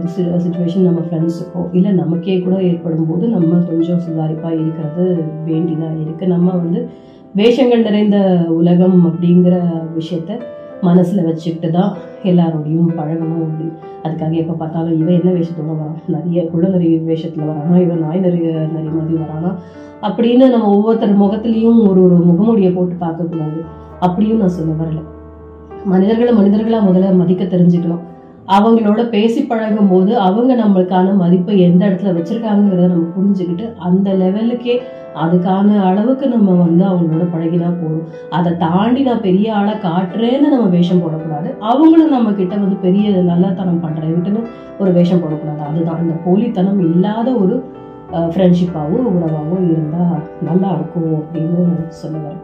சுச்சுவேஷன் நம்ம ஃப்ரெண்ட்ஸுக்கோ இல்லை நமக்கே கூட ஏற்படும் போது நம்ம கொஞ்சம் சுதாரிப்பாக இருக்கிறது வேண்டிதான் இருக்கு. நம்ம வந்து வேஷங்கள் நிறைந்த உலகம் அப்படிங்கிற விஷயத்த மனசில் வச்சுக்கிட்டு தான் எல்லாரோடையும் பழகணும் அப்படி. அதுக்காக எப்போ பார்த்தாலும் இவன் என்ன வேஷத்தோட வரான் நிறைய குள்ளநரி வேஷத்தில் வரானா? இவன் நாய் நிறைய நிறைய மாதிரி வரானா? அப்படின்னு நம்ம ஒவ்வொருத்தர் முகத்துலேயும் ஒரு ஒரு முகமூடியை போட்டு பார்க்கக்கூடாது. அப்படியும் நான் சொல்ல வரல. மனிதர்களை மனிதர்களாக முதல்ல மதிக்க தெரிஞ்சுக்கணும். அவங்களோட பேசி பழகும் போது அவங்க நம்மளுக்கான மதிப்பை எந்த இடத்துல வச்சிருக்காங்கிறத நம்ம புரிஞ்சுக்கிட்டு அந்த லெவலுக்கே அதுக்கான அளவுக்கு நம்ம வந்து அவங்களோட பழகினா போதும். அதை தாண்டி நான் பெரிய ஆளை காட்டுறேன்னு நம்ம வேஷம் போடக்கூடாது. அவங்களும் நம்ம கிட்ட வந்து பெரிய நல்லத்தனம் பண்றேன்ட்டுன்னு ஒரு வேஷம் போடக்கூடாது. அதுதான். அந்த போலித்தனம் இல்லாத ஒரு ஃப்ரெண்ட்ஷிப்பாகவும் உறவாகவும் இருந்தால் நல்லா இருக்கும் அப்படின்னு சொல்லுவேன்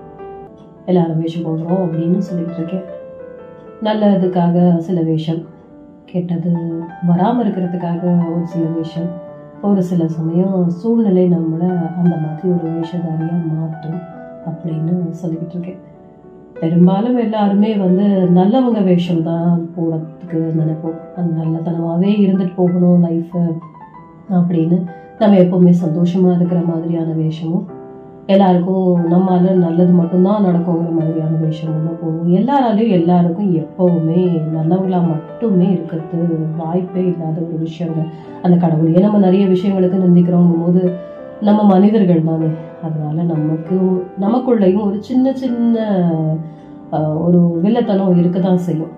எல்லாரும் வேஷம் போடுறோம் அப்படின்னு சொல்லிட்டு இருக்கேன். நல்லதுக்காக சில வேஷம். கெட்டது வராமல் இருக்கிறதுக்காக ஒரு சில வேஷம் ஒரு சில சமயம் சூழ்நிலை நம்மளை அந்த மாதிரி ஒரு வேஷதாரியா மாற்றும் அப்படின்னு சொல்லிக்கிட்டு இருக்கேன். பெரும்பாலும் எல்லாருமே வந்து நல்லவங்க வேஷம் தான் போடுறதுக்கு நினைப்போம் அது நல்லத்தனமாகவே இருந்துட்டு போகணும் லைஃப் அப்படின்னு நம்ம எப்போவுமே சந்தோஷமாக இருக்கிற மாதிரியான வேஷமும் எல்லாருக்கும் நம்மால நல்லது மட்டும்தான் நடக்குங்கிற மாதிரியான விஷயம் தான் போகும். எல்லாராலையும் எல்லாருக்கும் எப்பவுமே நல்லவங்களா மட்டுமே இருக்கிறது வாய்ப்பே இல்லாத ஒரு விஷயங்கள் அந்த கடவுளையே நம்ம நிறைய விஷயங்களுக்கு நிந்திக்கிறோங்கும் போது நம்ம மனிதர்கள் தானே. அதனால நமக்கு நமக்குள்ளேயும் ஒரு சின்ன சின்ன ஒரு வில்லத்தனம் இருக்க தான் செய்யும்.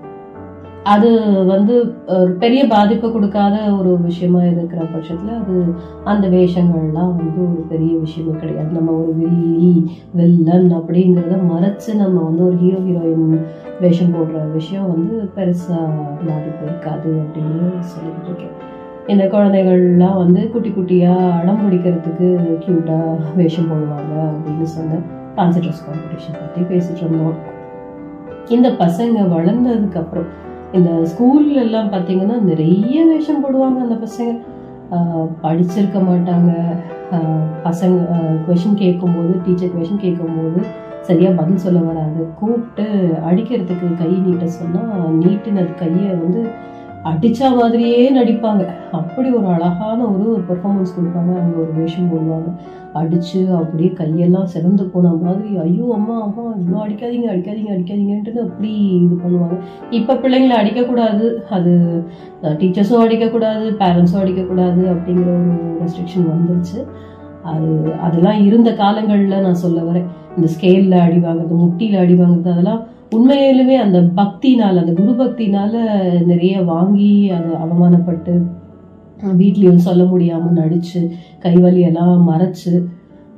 அது வந்து ஒரு பெரிய பாதிப்பை கொடுக்காத ஒரு விஷயமா இருக்கிற பட்சத்தில் அது அந்த வேஷங்கள்லாம் வந்து ஒரு பெரிய விஷயமே கிடையாது. நம்ம ஒரு வில்லி வில்லன் அப்படிங்கிறத மறைச்சு நம்ம வந்து ஒரு ஹீரோ ஹீரோயின் வேஷம் போடுற விஷயம் வந்து பெருசாக பாதிப்பு இருக்காது அப்படின்னு சொல்லிட்டு இருக்கேன். இந்த குழந்தைகள்லாம் வந்து குட்டி குட்டியாக அடம் பிடிக்கிறதுக்கு க்யூட்டாக வேஷம் போடுவாங்க அப்படின்னு சொன்ன ஃபேன்சி ட்ரெஸ் காம்படிஷன் பற்றி பேசிகிட்டு இருந்தோம். இந்த பசங்க வளர்ந்ததுக்கப்புறம் இந்த ஸ்கூல்ல எல்லாம் பார்த்தீங்கன்னா நிறைய வேஷம் போடுவாங்க அந்த பசங்க. படிச்சிருக்க மாட்டாங்க. பசங்க கொஷின் கேட்கும்போது டீச்சர் கொஷின் கேட்கும்போது சரியாக பதில் சொல்ல வராது. கூப்பிட்டு அடிக்கிறதுக்கு கை நீட்ட சொன்னால் நீட்டினது கையை வந்து அடித்தா மாதிரியே நடிப்பாங்க. அப்படி ஒரு அழகான ஒரு பெர்ஃபார்மன்ஸ் கொடுப்பாங்க. அங்கே ஒரு வேஷம் போடுவாங்க. அடிச்சு அப்படியே கையெல்லாம் சிறந்து போன மாதிரி ஐயோ அம்மா அம்மா இவ்வளோ அடிக்காதீங்க அடிக்காதீங்க அடிக்காதீங்கன்ட்டு அப்படி இது பண்ணுவாங்க. இப்போ பிள்ளைங்களை அடிக்கக்கூடாது. அது டீச்சர்ஸும் அடிக்கக்கூடாது பேரண்ட்ஸும் அடிக்கக்கூடாது அப்படிங்கிற ஒரு ரெஸ்ட்ரிக்ஷன் வந்துருச்சு. அது அதெல்லாம் இருந்த காலங்களில் நான் சொல்ல வரேன். இந்த ஸ்கேலில் அடி வாங்குறது முட்டியில் அடி வாங்குறது அதெல்லாம் உண்மையிலுமே அந்த பக்தினால் அந்த குரு பக்தினால் நிறைய வாங்கி அது அவமானப்பட்டு வீட்லேயும் சொல்ல முடியாமல் நடித்து கைவலியெல்லாம் மறைச்சு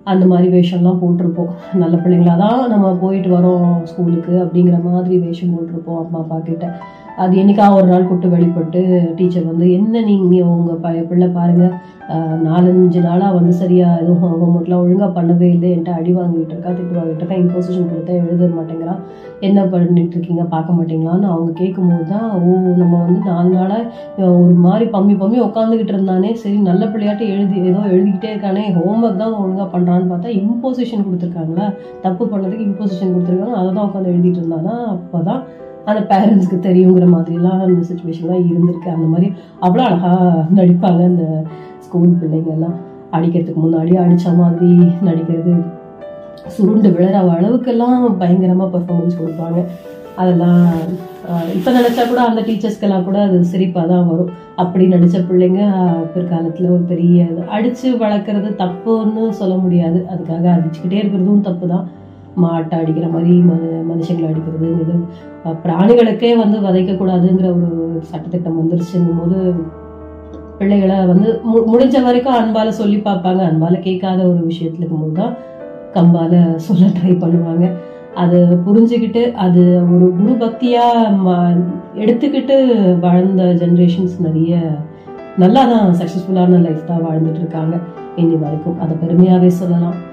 அந்த மாதிரி வேஷம்லாம் போட்டிருப்போம். நல்ல பிள்ளைங்களா? தான் நம்ம போயிட்டு வரோம் ஸ்கூலுக்கு அப்படிங்கிற மாதிரி வேஷம் போட்டிருப்போம் அம்மா அப்பா கிட்ட. அது என்னைக்கா ஒரு நாள் கூட்டு வெளிப்பட்டு டீச்சர் வந்து என்ன நீங்கள் உங்கள் ப பிள்ளை பாருங்கள் நாலஞ்சு நாளாக வந்து சரியாக எதுவும் ஹோம்ஒர்க்லாம் ஒழுங்காக பண்ணவே இல்லை. என்கிட்ட அடி வாங்கிட்டு இருக்கா திட்டு வாங்கிட்டு இருக்கா இம்போசிஷன் கொடுத்தா எழுத மாட்டேங்கிறா. என்ன பண்ணிட்டு இருக்கீங்க? பார்க்க மாட்டேங்களான்னு அவங்க கேட்கும்போது தான் ஓ நம்ம வந்து நாலு நாளாக ஒரு மாதிரி பம்மி பம்மி உட்காந்துக்கிட்டு இருந்தானே. சரி நல்ல பிள்ளையாட்டி எழுதி ஏதோ எழுதிக்கிட்டே இருக்கானே. ஹோம்ஒர்க் தான் ஒழுங்காக பண்ணுறான்னு பார்த்தா இம்போசிஷன் கொடுத்துருக்காங்களா? தப்பு பண்ணதுக்கு இம்போசிஷன் கொடுத்துருக்காங்க. அதை தான் உட்காந்து எழுதிட்டு இருந்தானா? அப்போ தான் அந்த பேரண்ட்ஸ்க்கு தெரியுங்கிற மாதிரிலாம் அந்த சுச்சுவேஷன்லாம் இருந்திருக்கு. அந்த மாதிரி அவ்வளோ அழகாக நடிப்பாங்க அந்த ஸ்கூல் பிள்ளைங்க எல்லாம் அடிக்கிறதுக்கு முன்னாடி அடித்த மாதிரி நடிக்கிறது. சுருண்டு விழற அளவுக்கெல்லாம் பயங்கரமாக பர்ஃபார்மன்ஸ் கொடுப்பாங்க. அதெல்லாம் இப்போ நினச்சா கூட அந்த டீச்சர்ஸ்க்கெல்லாம் கூட அது சிரிப்பாக தான் வரும். அப்படி நடித்த பிள்ளைங்க பிற்காலத்தில் ஒரு பெரிய அடித்து வளர்க்குறது தப்புன்னு சொல்ல முடியாது. அதுக்காக அடிச்சுக்கிட்டே இருக்கிறதும் தப்பு தான் மாட்டை அடிக்கிற மாதிரி மனு மனுஷங்களை அடிக்கிறதுங்கிறது. பிராணிகளுக்கே வந்து விதைக்கக்கூடாதுங்கிற ஒரு சட்டத்திட்டம் வந்துருச்சுங்கும் போது பிள்ளைகளை வந்து மு- முடிஞ்ச வரைக்கும் அன்பால சொல்லி பார்ப்பாங்க. அன்பால கேட்காத ஒரு விஷயத்துல இருக்கும்போது தான் கம்பால சொல்ல ட்ரை பண்ணுவாங்க. அது புரிஞ்சுக்கிட்டு அது ஒரு குரு பக்தியா எடுத்துக்கிட்டு வாழ்ந்த ஜென்ரேஷன்ஸ் நிறைய நல்லா தான் சக்ஸஸ்ஃபுல்லான லைஃப் தான் வாழ்ந்துட்டு இருக்காங்க. இனி வரைக்கும் அதை பெருமையாவே சொல்லலாம்.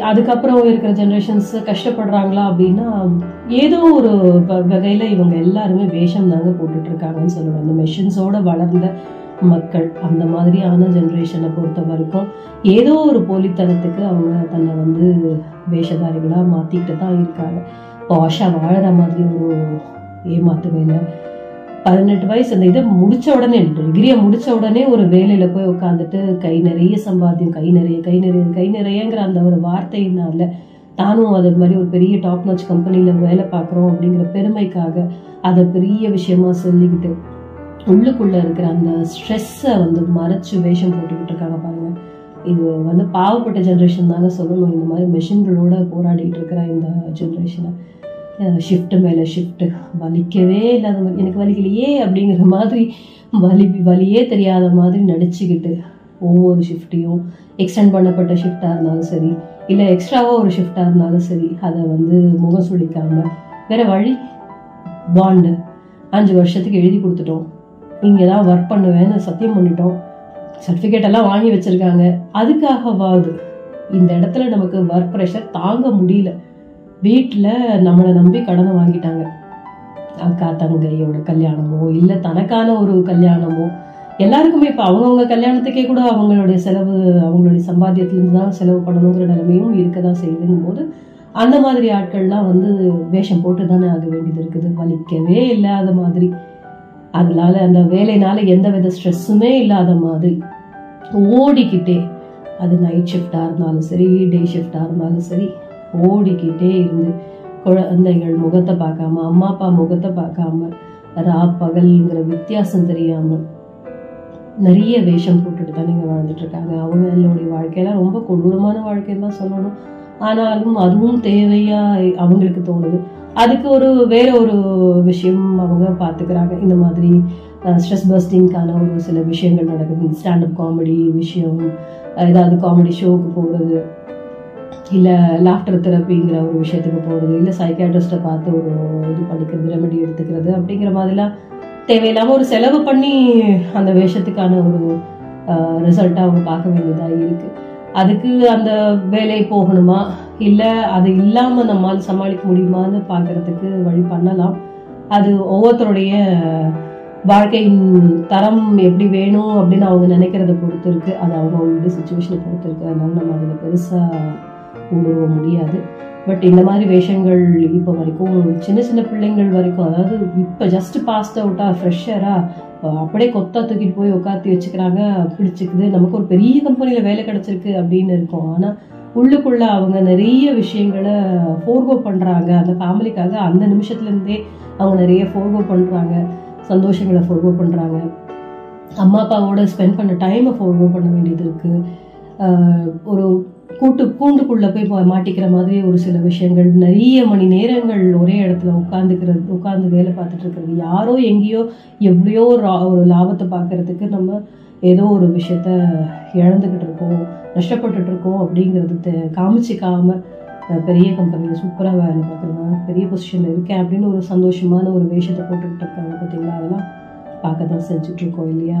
அதுக்கப்புறம் இருக்கிற ஜென்ரேஷன்ஸ் கஷ்டப்படுறாங்களா அப்படின்னா ஏதோ ஒரு வ- இவங்க எல்லாருமே வேஷம் தாங்க போட்டுட்டு இருக்காங்கன்னு சொல்லணும். அந்த மெஷின்ஸோட வளர்ந்த மக்கள் அந்த மாதிரியான ஜென்ரேஷனை பொறுத்த வரைக்கும் ஏதோ ஒரு போலித்தனத்துக்கு அவங்க தன்னை வந்து வேஷதாரிகளாக மாற்றிக்கிட்டு தான் இருக்காங்க. பாஷா வாழற மாதிரி ஒரு ஏமாத்து வேலை பதினெட்டு வயசு அந்த இதை முடிச்ச உடனே டிகிரியை முடிச்ச உடனே ஒரு வேலையில போய் உட்காந்துட்டு கை நிறைய சம்பாத்தியம் கை நிறைய கை நிறைய கை நிறையங்கிற அந்த ஒரு வார்த்தையினால தானும் அது மாதிரி ஒரு பெரிய டாப் நாச் கம்பெனியில் வேலை பார்க்குறோம் அப்படிங்கிற பெருமைக்காக அதை பெரிய விஷயமா சொல்லிக்கிட்டு உள்ளுக்குள்ள இருக்கிற அந்த ஸ்ட்ரெஸ்ஸை வந்து மறைச்சு வேஷம் போட்டுக்கிட்டு இருக்காங்க பாருங்க. இது வந்து பாவப்பட்ட ஜென்ரேஷன் தாங்க சொல்லணும். இந்த மாதிரி மெஷின்களோட போராடிட்டு இருக்கிற இந்த ஜென்ரேஷனை ஷிஃப்ட்டு மேலே ஷிஃப்ட்டு வலிக்கவே இல்லாத மாதிரி. எனக்கு வலிக்கலையே அப்படிங்கிற மாதிரி வலி வலியே தெரியாத மாதிரி நடிச்சுக்கிட்டு ஒவ்வொரு ஷிஃப்ட்டையும் எக்ஸ்டெண்ட் பண்ணப்பட்ட ஷிஃப்டாக இருந்தாலும் சரி இல்லை எக்ஸ்ட்ராவாக ஒரு ஷிஃப்டாக இருந்தாலும் சரி அதை வந்து முகம் சுளிக்காம வேற வழி பாண்டு அஞ்சு வருஷத்துக்கு எழுதி கொடுத்துட்டோம். இங்கே தான் ஒர்க் பண்ணுவேன்னு சத்தியம் பண்ணிட்டோம். சர்டிஃபிகேட் எல்லாம் வாங்கி வச்சுருக்காங்க. அதுக்காகவாது இந்த இடத்துல நமக்கு ஒர்க் ப்ரெஷர் தாங்க முடியல. வீட்டில் நம்மளை நம்பி கடனை வாங்கிட்டாங்க. அக்கா தங்கையோட கல்யாணமோ இல்லை தனக்கான ஒரு கல்யாணமோ எல்லாருக்குமே இப்போ அவங்கவுங்க கல்யாணத்துக்கே கூட அவங்களுடைய செலவு அவங்களுடைய சம்பாத்தியத்திலிருந்து தான் செலவு பண்ணணுங்கிற நிலைமையும் இருக்க தான் செய்யுதுங்கும் போது அந்த மாதிரி ஆட்கள்லாம் வந்து வேஷம் போட்டு தானே ஆக வேண்டியது இருக்குது. வலிக்கவே இல்லாத மாதிரி. அதனால அந்த வேலைனால எந்த வித ஸ்ட்ரெஸ்ஸுமே இல்லாத மாதிரி. ஓடிக்கிட்டே. அது நைட் ஷிஃப்டாக இருந்தாலும் சரி டே ஷிஃப்டாக இருந்தாலும் சரி ஓடிக்கிட்டே இருந்து குழந்தைகள் முகத்தை பார்க்காம அம்மா அப்பா முகத்தை பார்க்காம ரா பகல்ங்கிற வித்தியாசம் தெரியாம நிறைய வேஷம் போட்டுட்டு தான் நீங்க வாழ்ந்துட்டு இருக்காங்க. அவங்களுடைய வாழ்க்கையெல்லாம் ரொம்ப கொடூரமான வாழ்க்கைன்னு தான் சொல்லணும். ஆனாலும் அதுவும் தேவையா அவங்களுக்கு தோணுது. அதுக்கு ஒரு வேற ஒரு விஷயம் அவங்க பார்த்துக்கிறாங்க. இந்த மாதிரி ஸ்ட்ரெஸ் பஸ்டிங்கான ஒரு சில விஷயங்கள் நடக்குது. ஸ்டாண்டப் காமெடி விஷயம் ஏதாவது காமெடி ஷோவுக்கு போகிறது இல்லை லாஃப்டர் தெரப்பிங்கிற ஒரு விஷயத்துக்கு போகிறது இல்லை சைக்காட்ரிஸ்ட்டை பார்த்து ஒரு இது பண்ணிக்கிறது ரெமெடி எடுத்துக்கிறது அப்படிங்கிற மாதிரிலாம் தேவையில்லாமல் ஒரு செலவு பண்ணி அந்த வேஷத்துக்கான ஒரு ரிசல்ட்டாக அவங்க பார்க்க வேண்டியதாக இருக்குது அதுக்கு அந்த வேலை போகணுமா? இல்லை அது இல்லாமல் நம்மால் சமாளிக்க முடியுமான்னு பார்க்கறதுக்கு வழி பண்ணலாம். அது ஒவ்வொருத்தருடைய வாழ்க்கையின் தரம் எப்படி வேணும் அப்படின்னு அவங்க நினைக்கிறத பொறுத்து இருக்குது அது அவங்களுடைய சுச்சுவேஷனை பொறுத்து இருக்கு. அதனால நம்ம அதில் பெருசாக ஊடுருவ முடியாது. பட் இந்த மாதிரி வேஷங்கள் இப்போ வரைக்கும் சின்ன சின்ன பிள்ளைங்கள் வரைக்கும் அதாவது இப்போ ஜஸ்ட் பாஸ்ட் அவுட்டாக ஃப்ரெஷரா அப்படியே கொத்தா தூக்கிட்டு போய் உட்காத்தி வச்சுக்கிறாங்க பிடிச்சிக்குது. நமக்கு ஒரு பெரிய கம்பெனியில் வேலை கிடச்சிருக்கு அப்படின்னு இருக்கும். ஆனால் உள்ளுக்குள்ள அவங்க நிறைய விஷயங்களை ஃபோர்கோ பண்ணுறாங்க அந்த ஃபேமிலிக்காக அந்த நிமிஷத்துலேருந்தே அவங்க நிறைய ஃபோர்கோ பண்ணுறாங்க சந்தோஷங்களை ஃபோர்கோ பண்ணுறாங்க அம்மா அப்பாவோட ஸ்பெண்ட் பண்ண டைமை ஃபோர்கோ பண்ண வேண்டியது இருக்குது ஒரு கூட்டு கூண்டுக்குள்ள போய் மாட்டிக்கிற மாதிரி ஒரு சில விஷயங்கள். நிறைய மணி நேரங்கள் ஒரே இடத்துல உட்காந்துக்கிறது உட்காந்து வேலை பார்த்துட்டு இருக்கிறது. யாரோ எங்கேயோ எவ்வளையோ ஒரு லாபத்தை பார்க்கறதுக்கு நம்ம ஏதோ ஒரு விஷயத்த இழந்துக்கிட்டு இருக்கோம் நஷ்டப்பட்டுட்டு இருக்கோம் அப்படிங்கிறது காமிச்சிக்காம பெரிய கம்பெனியில் சூப்பராக வேலை பார்க்குறேன் பெரிய பொசிஷனில் இருக்கேன் அப்படின்னு ஒரு சந்தோஷமான ஒரு வேஷத்தை போட்டுக்கிட்டு இருக்காங்க பார்த்தீங்களா? அதெல்லாம் பார்க்க தான் செஞ்சுட்டு இருக்கோம் இல்லையா?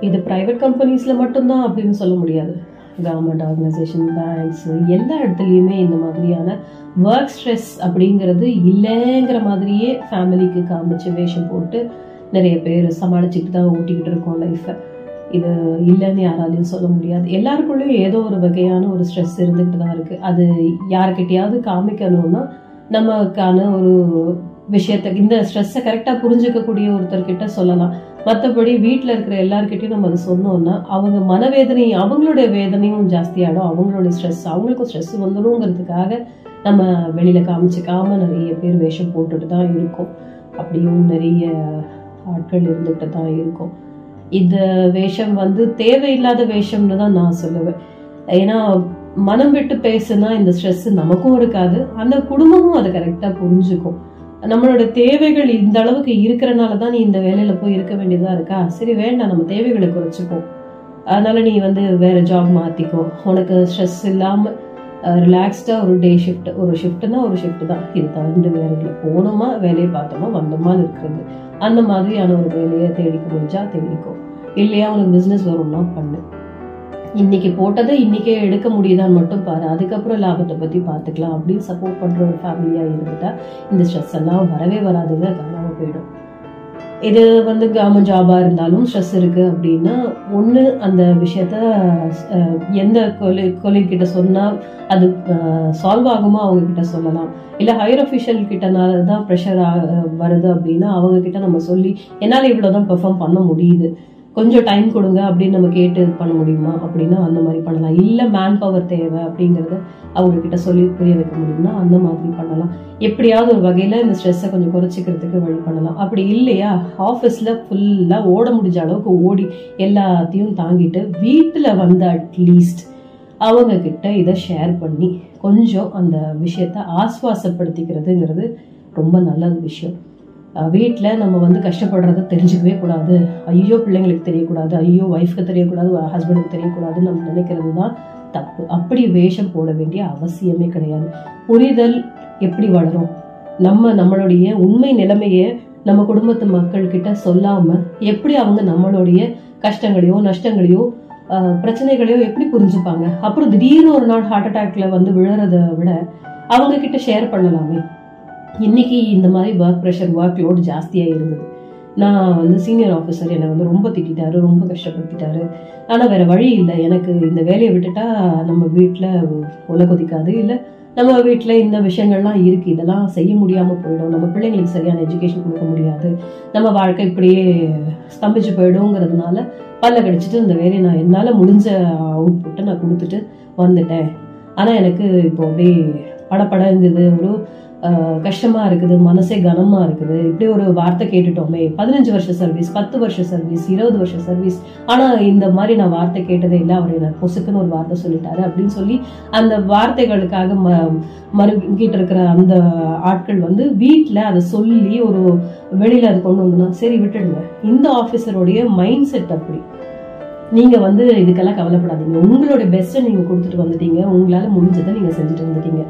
இது ப்ரைவேட் கம்பெனிஸில் மட்டும்தான் அப்படின்னு சொல்ல முடியாது. கவர்மெண்ட் ஆர்கனைசேஷன் பேங்க்ஸ் எல்லா இடத்துலையுமே இந்த மாதிரியான ஒர்க் ஸ்ட்ரெஸ் அப்படிங்கிறது இல்லைங்கிற மாதிரியே ஃபேமிலிக்கு காமிச்சு வேஷம் போட்டு நிறைய பேர் சமாளிச்சுட்டு தான் ஓட்டிக்கிட்டு இருக்கோம் லைஃப்பை இது இல்லைன்னு யாராலையும் சொல்ல முடியாது. எல்லாருக்குள்ளேயும் ஏதோ ஒரு வகையான ஒரு ஸ்ட்ரெஸ் இருந்துகிட்டு தான் இருக்குது அது யாருக்கிட்டையாவது காமிக்கணும்னா நமக்கான ஒரு விஷயத்த இந்த ஸ்ட்ரெஸ்ஸை கரெக்டாக புரிஞ்சுக்கக்கூடிய ஒருத்தர்கிட்ட சொல்லலாம். மற்றபடி வீட்டில் இருக்கிற எல்லாருக்கிட்டையும் நம்ம அதை சொன்னோம்னா அவங்க மனவேதனை அவங்களுடைய வேதனையும் ஜாஸ்தியாகிடும் அவங்களோட ஸ்ட்ரெஸ் அவங்களுக்கும் ஸ்ட்ரெஸ் வந்துடுங்கிறதுக்காக நம்ம வெளியில் காமிச்சிக்காம நிறைய பேர் வேஷம் போட்டுட்டு தான் இருக்கோம். அப்படியும் நிறைய ஆட்கள் இருந்துகிட்டு தான் இருக்கும். இந்த வேஷம் வந்து தேவையில்லாத வேஷம்னு தான் நான் சொல்லுவேன். ஏன்னா மனம் விட்டு பேசுனா இந்த ஸ்ட்ரெஸ் நமக்கும் இருக்காது. அந்த குடும்பமும் அதை கரெக்டாக புரிஞ்சுக்கும். நம்மளோட தேவைகள் இந்த அளவுக்கு இருக்கிறனால தான் நீ இந்த வேலையில போய் இருக்க வேண்டியதா இருக்கா? சரி வேண்டாம். நம்ம தேவைகளை குறைச்சிப்போம். அதனால நீ வந்து வேற ஜாப் மாத்திக்கோ. உனக்கு ஸ்ட்ரெஸ் இல்லாம ரிலாக்ஸ்டா ஒரு டே ஷிஃப்ட் ஒரு ஷிஃப்ட்னா ஒரு ஷிஃப்ட் தான். இது தவிர்த்து வேலைக்கு போனோமா வேலையை பார்த்தோமா வந்தோமா இருக்கிறது அந்த மாதிரியான ஒரு வேலையை தேடிக்க முடிஞ்சா தேடிக்கோ. இல்லையா உனக்கு பிசினஸ் வரும்னா பண்ணு. இன்னைக்கு போட்டதை இன்னைக்கே எடுக்க முடியுதான்னு மட்டும் பாரு. அதுக்கப்புறம் லாபத்தை பத்தி பார்த்துக்கலாம். அப்படின்னு சப்போர்ட் பண்ற ஒரு ஃபேமிலியா இருந்துட்டா இந்த ஸ்ட்ரெஸ் எல்லாம் வரவே வராதுங்க. காணாம போயிடும். இது வந்து கவர்மெண்ட் ஜாபா இருந்தாலும் ஸ்ட்ரெஸ் இருக்கு அப்படின்னா ஒன்று அந்த விஷயத்த எந்த கொலை கொலை கிட்ட சொன்னா அது சால்வ் ஆகுமா அவங்க கிட்ட சொல்லலாம். இல்ல ஹையர் அஃபிஷியல் கிட்டனால தான் ப்ரெஷர் வருது அப்படின்னா அவங்க கிட்ட நம்ம சொல்லி என்னால இவ்வளவுதான் பெர்ஃபார்ம் பண்ண முடியுது. கொஞ்சம் டைம் கொடுங்க அப்படின்னு நம்ம கேட்டு இது பண்ண முடியுமா? அப்படின்னா அந்த மாதிரி பண்ணலாம். இல்லை மேன் பவர் தேவை அப்படிங்கிறத அவங்கக்கிட்ட சொல்லி புரிய வைக்க முடியும்னா அந்த மாதிரி பண்ணலாம். எப்படியாவது ஒரு வகையில் இந்த ஸ்ட்ரெஸ்ஸை கொஞ்சம் குறைச்சிக்கிறதுக்கு வழி பண்ணலாம். அப்படி இல்லையா? ஆஃபீஸில் ஃபுல்லாக ஓட முடிஞ்ச அளவுக்கு ஓடி எல்லாத்தையும் தாங்கிட்டு வீட்டில் வந்து அட்லீஸ்ட் அவங்க கிட்ட இதை ஷேர் பண்ணி கொஞ்சம் அந்த விஷயத்த ஆஸ்வாசப்படுத்திக்கிறதுங்கிறது ரொம்ப நல்ல விஷயம். வீட்டில் நம்ம வந்து கஷ்டப்படுறத தெரிஞ்சுக்கவே கூடாது. ஐயோ பிள்ளைங்களுக்கு தெரியக்கூடாது. ஐயோ ஒய்ஃப்க்கு தெரியக்கூடாது ஹஸ்பண்டுக்கு தெரியக்கூடாதுன்னு நம்ம நினைக்கிறது தான் தப்பு. அப்படி வேஷம் போட வேண்டிய அவசியமே கிடையாது. புரிதல் எப்படி வளரும்? நம்ம நம்மளுடைய உண்மை நிலைமையை நம்ம குடும்பத்து மக்கள்கிட்ட சொல்லாம எப்படி அவங்க நம்மளுடைய கஷ்டங்களையோ நஷ்டங்களையோ ஆஹ், பிரச்சனைகளையோ எப்படி புரிஞ்சுப்பாங்க? அப்புறம் திடீர்னு ஒரு நாள் ஹார்ட் அட்டாக்ல வந்து விழுறத விட அவங்க கிட்ட ஷேர் பண்ணலாமே. இன்னைக்கு இந்த மாதிரி ஒர்க் ப்ரெஷர் ஒர்க் லோட் ஜாஸ்தியாக இருந்தது. நான் வந்து சீனியர் ஆஃபீஸர் என்னை வந்து ரொம்ப திட்டாரு ரொம்ப கஷ்டப்படுத்திட்டாரு. ஆனால் வேற வழி இல்லை. எனக்கு இந்த வேலையை விட்டுட்டா நம்ம வீட்டில் உல கொதிக்காது. இல்லை நம்ம வீட்டில் இந்த விஷயங்கள்லாம் இருக்கு. இதெல்லாம் செய்ய முடியாமல் போயிடும். நம்ம பிள்ளைங்களுக்கு சரியான எஜுகேஷன் கொடுக்க முடியாது. நம்ம வாழ்க்கை இப்படியே ஸ்தம்பிச்சு போயிடுங்கிறதுனால பல்ல கடிச்சிட்டு இந்த வேலையை நான் என்னால் முடிஞ்ச அவுட்புட்டை நான் கொடுத்துட்டு வந்துட்டேன். ஆனால் எனக்கு இப்போ அப்படியே படப்பட இருந்தது. ஒரு ஆஹ், கஷ்டமா இருக்குது மனசே கனமா இருக்குது. இப்படி ஒரு வார்த்தை கேட்டுட்டோமே பதினஞ்சு வருஷ சர்வீஸ் பத்து வருஷ சர்வீஸ் இருபது வருஷ சர்வீஸ் ஆனா இந்த மாதிரி நான் வார்த்தை கேட்டதே இல்லை அவர் எனக்கு பொசுக்குன்னு ஒரு வார்த்தை சொல்லிட்டாரு அப்படின்னு சொல்லி அந்த வார்த்தைகளுக்காக ம மறுக்கிட்டு இருக்கிற அந்த ஆட்கள் வந்து வீட்டில் அதை சொல்லி ஒரு வெளியில அது கொண்டு வந்தோம்னா சரி விட்டுடுங்க. இந்த ஆபீசருடைய மைண்ட் செட் அப்படி. நீங்க வந்து இதுக்கெல்லாம் கவலைப்படாதீங்க. உங்களோட பெஸ்ட்டை நீங்க கொடுத்துட்டு வந்துட்டீங்க. உங்களால முடிஞ்சதை நீங்க செஞ்சுட்டு வந்துட்டீங்க.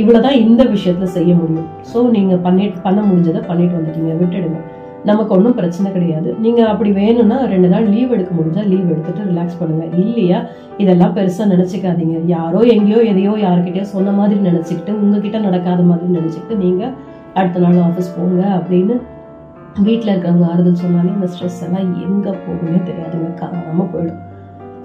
இவ்வளவுதான் இந்த விஷயத்துல செய்ய முடியும். ஸோ நீங்க பண்ணிட்டு பண்ண முடிஞ்சதை பண்ணிட்டு வந்துட்டீங்க. விட்டுடுங்க. நமக்கு ஒன்றும் பிரச்சனை கிடையாது. நீங்க அப்படி வேணும்னா ரெண்டு நாள் லீவ் எடுக்க முடிஞ்சா லீவ் எடுத்துட்டு ரிலாக்ஸ் பண்ணுங்க. இல்லையா? இதெல்லாம் பெருசா நினைச்சுக்காதீங்க. யாரோ எங்கேயோ எதையோ யாருக்கிட்டயோ சொன்ன மாதிரி நினைச்சுக்கிட்டு உங்ககிட்ட நடக்காத மாதிரி நினைச்சுக்கிட்டு நீங்க அடுத்த நாள் ஆஃபீஸ் போங்க அப்படின்னு வீட்டில் இருக்கிறவங்க ஆறுதல் சொன்னாலே இந்த ஸ்ட்ரெஸ் எல்லாம் எங்க போகும்னே தெரியாதுங்க. காணாம போயிடும்.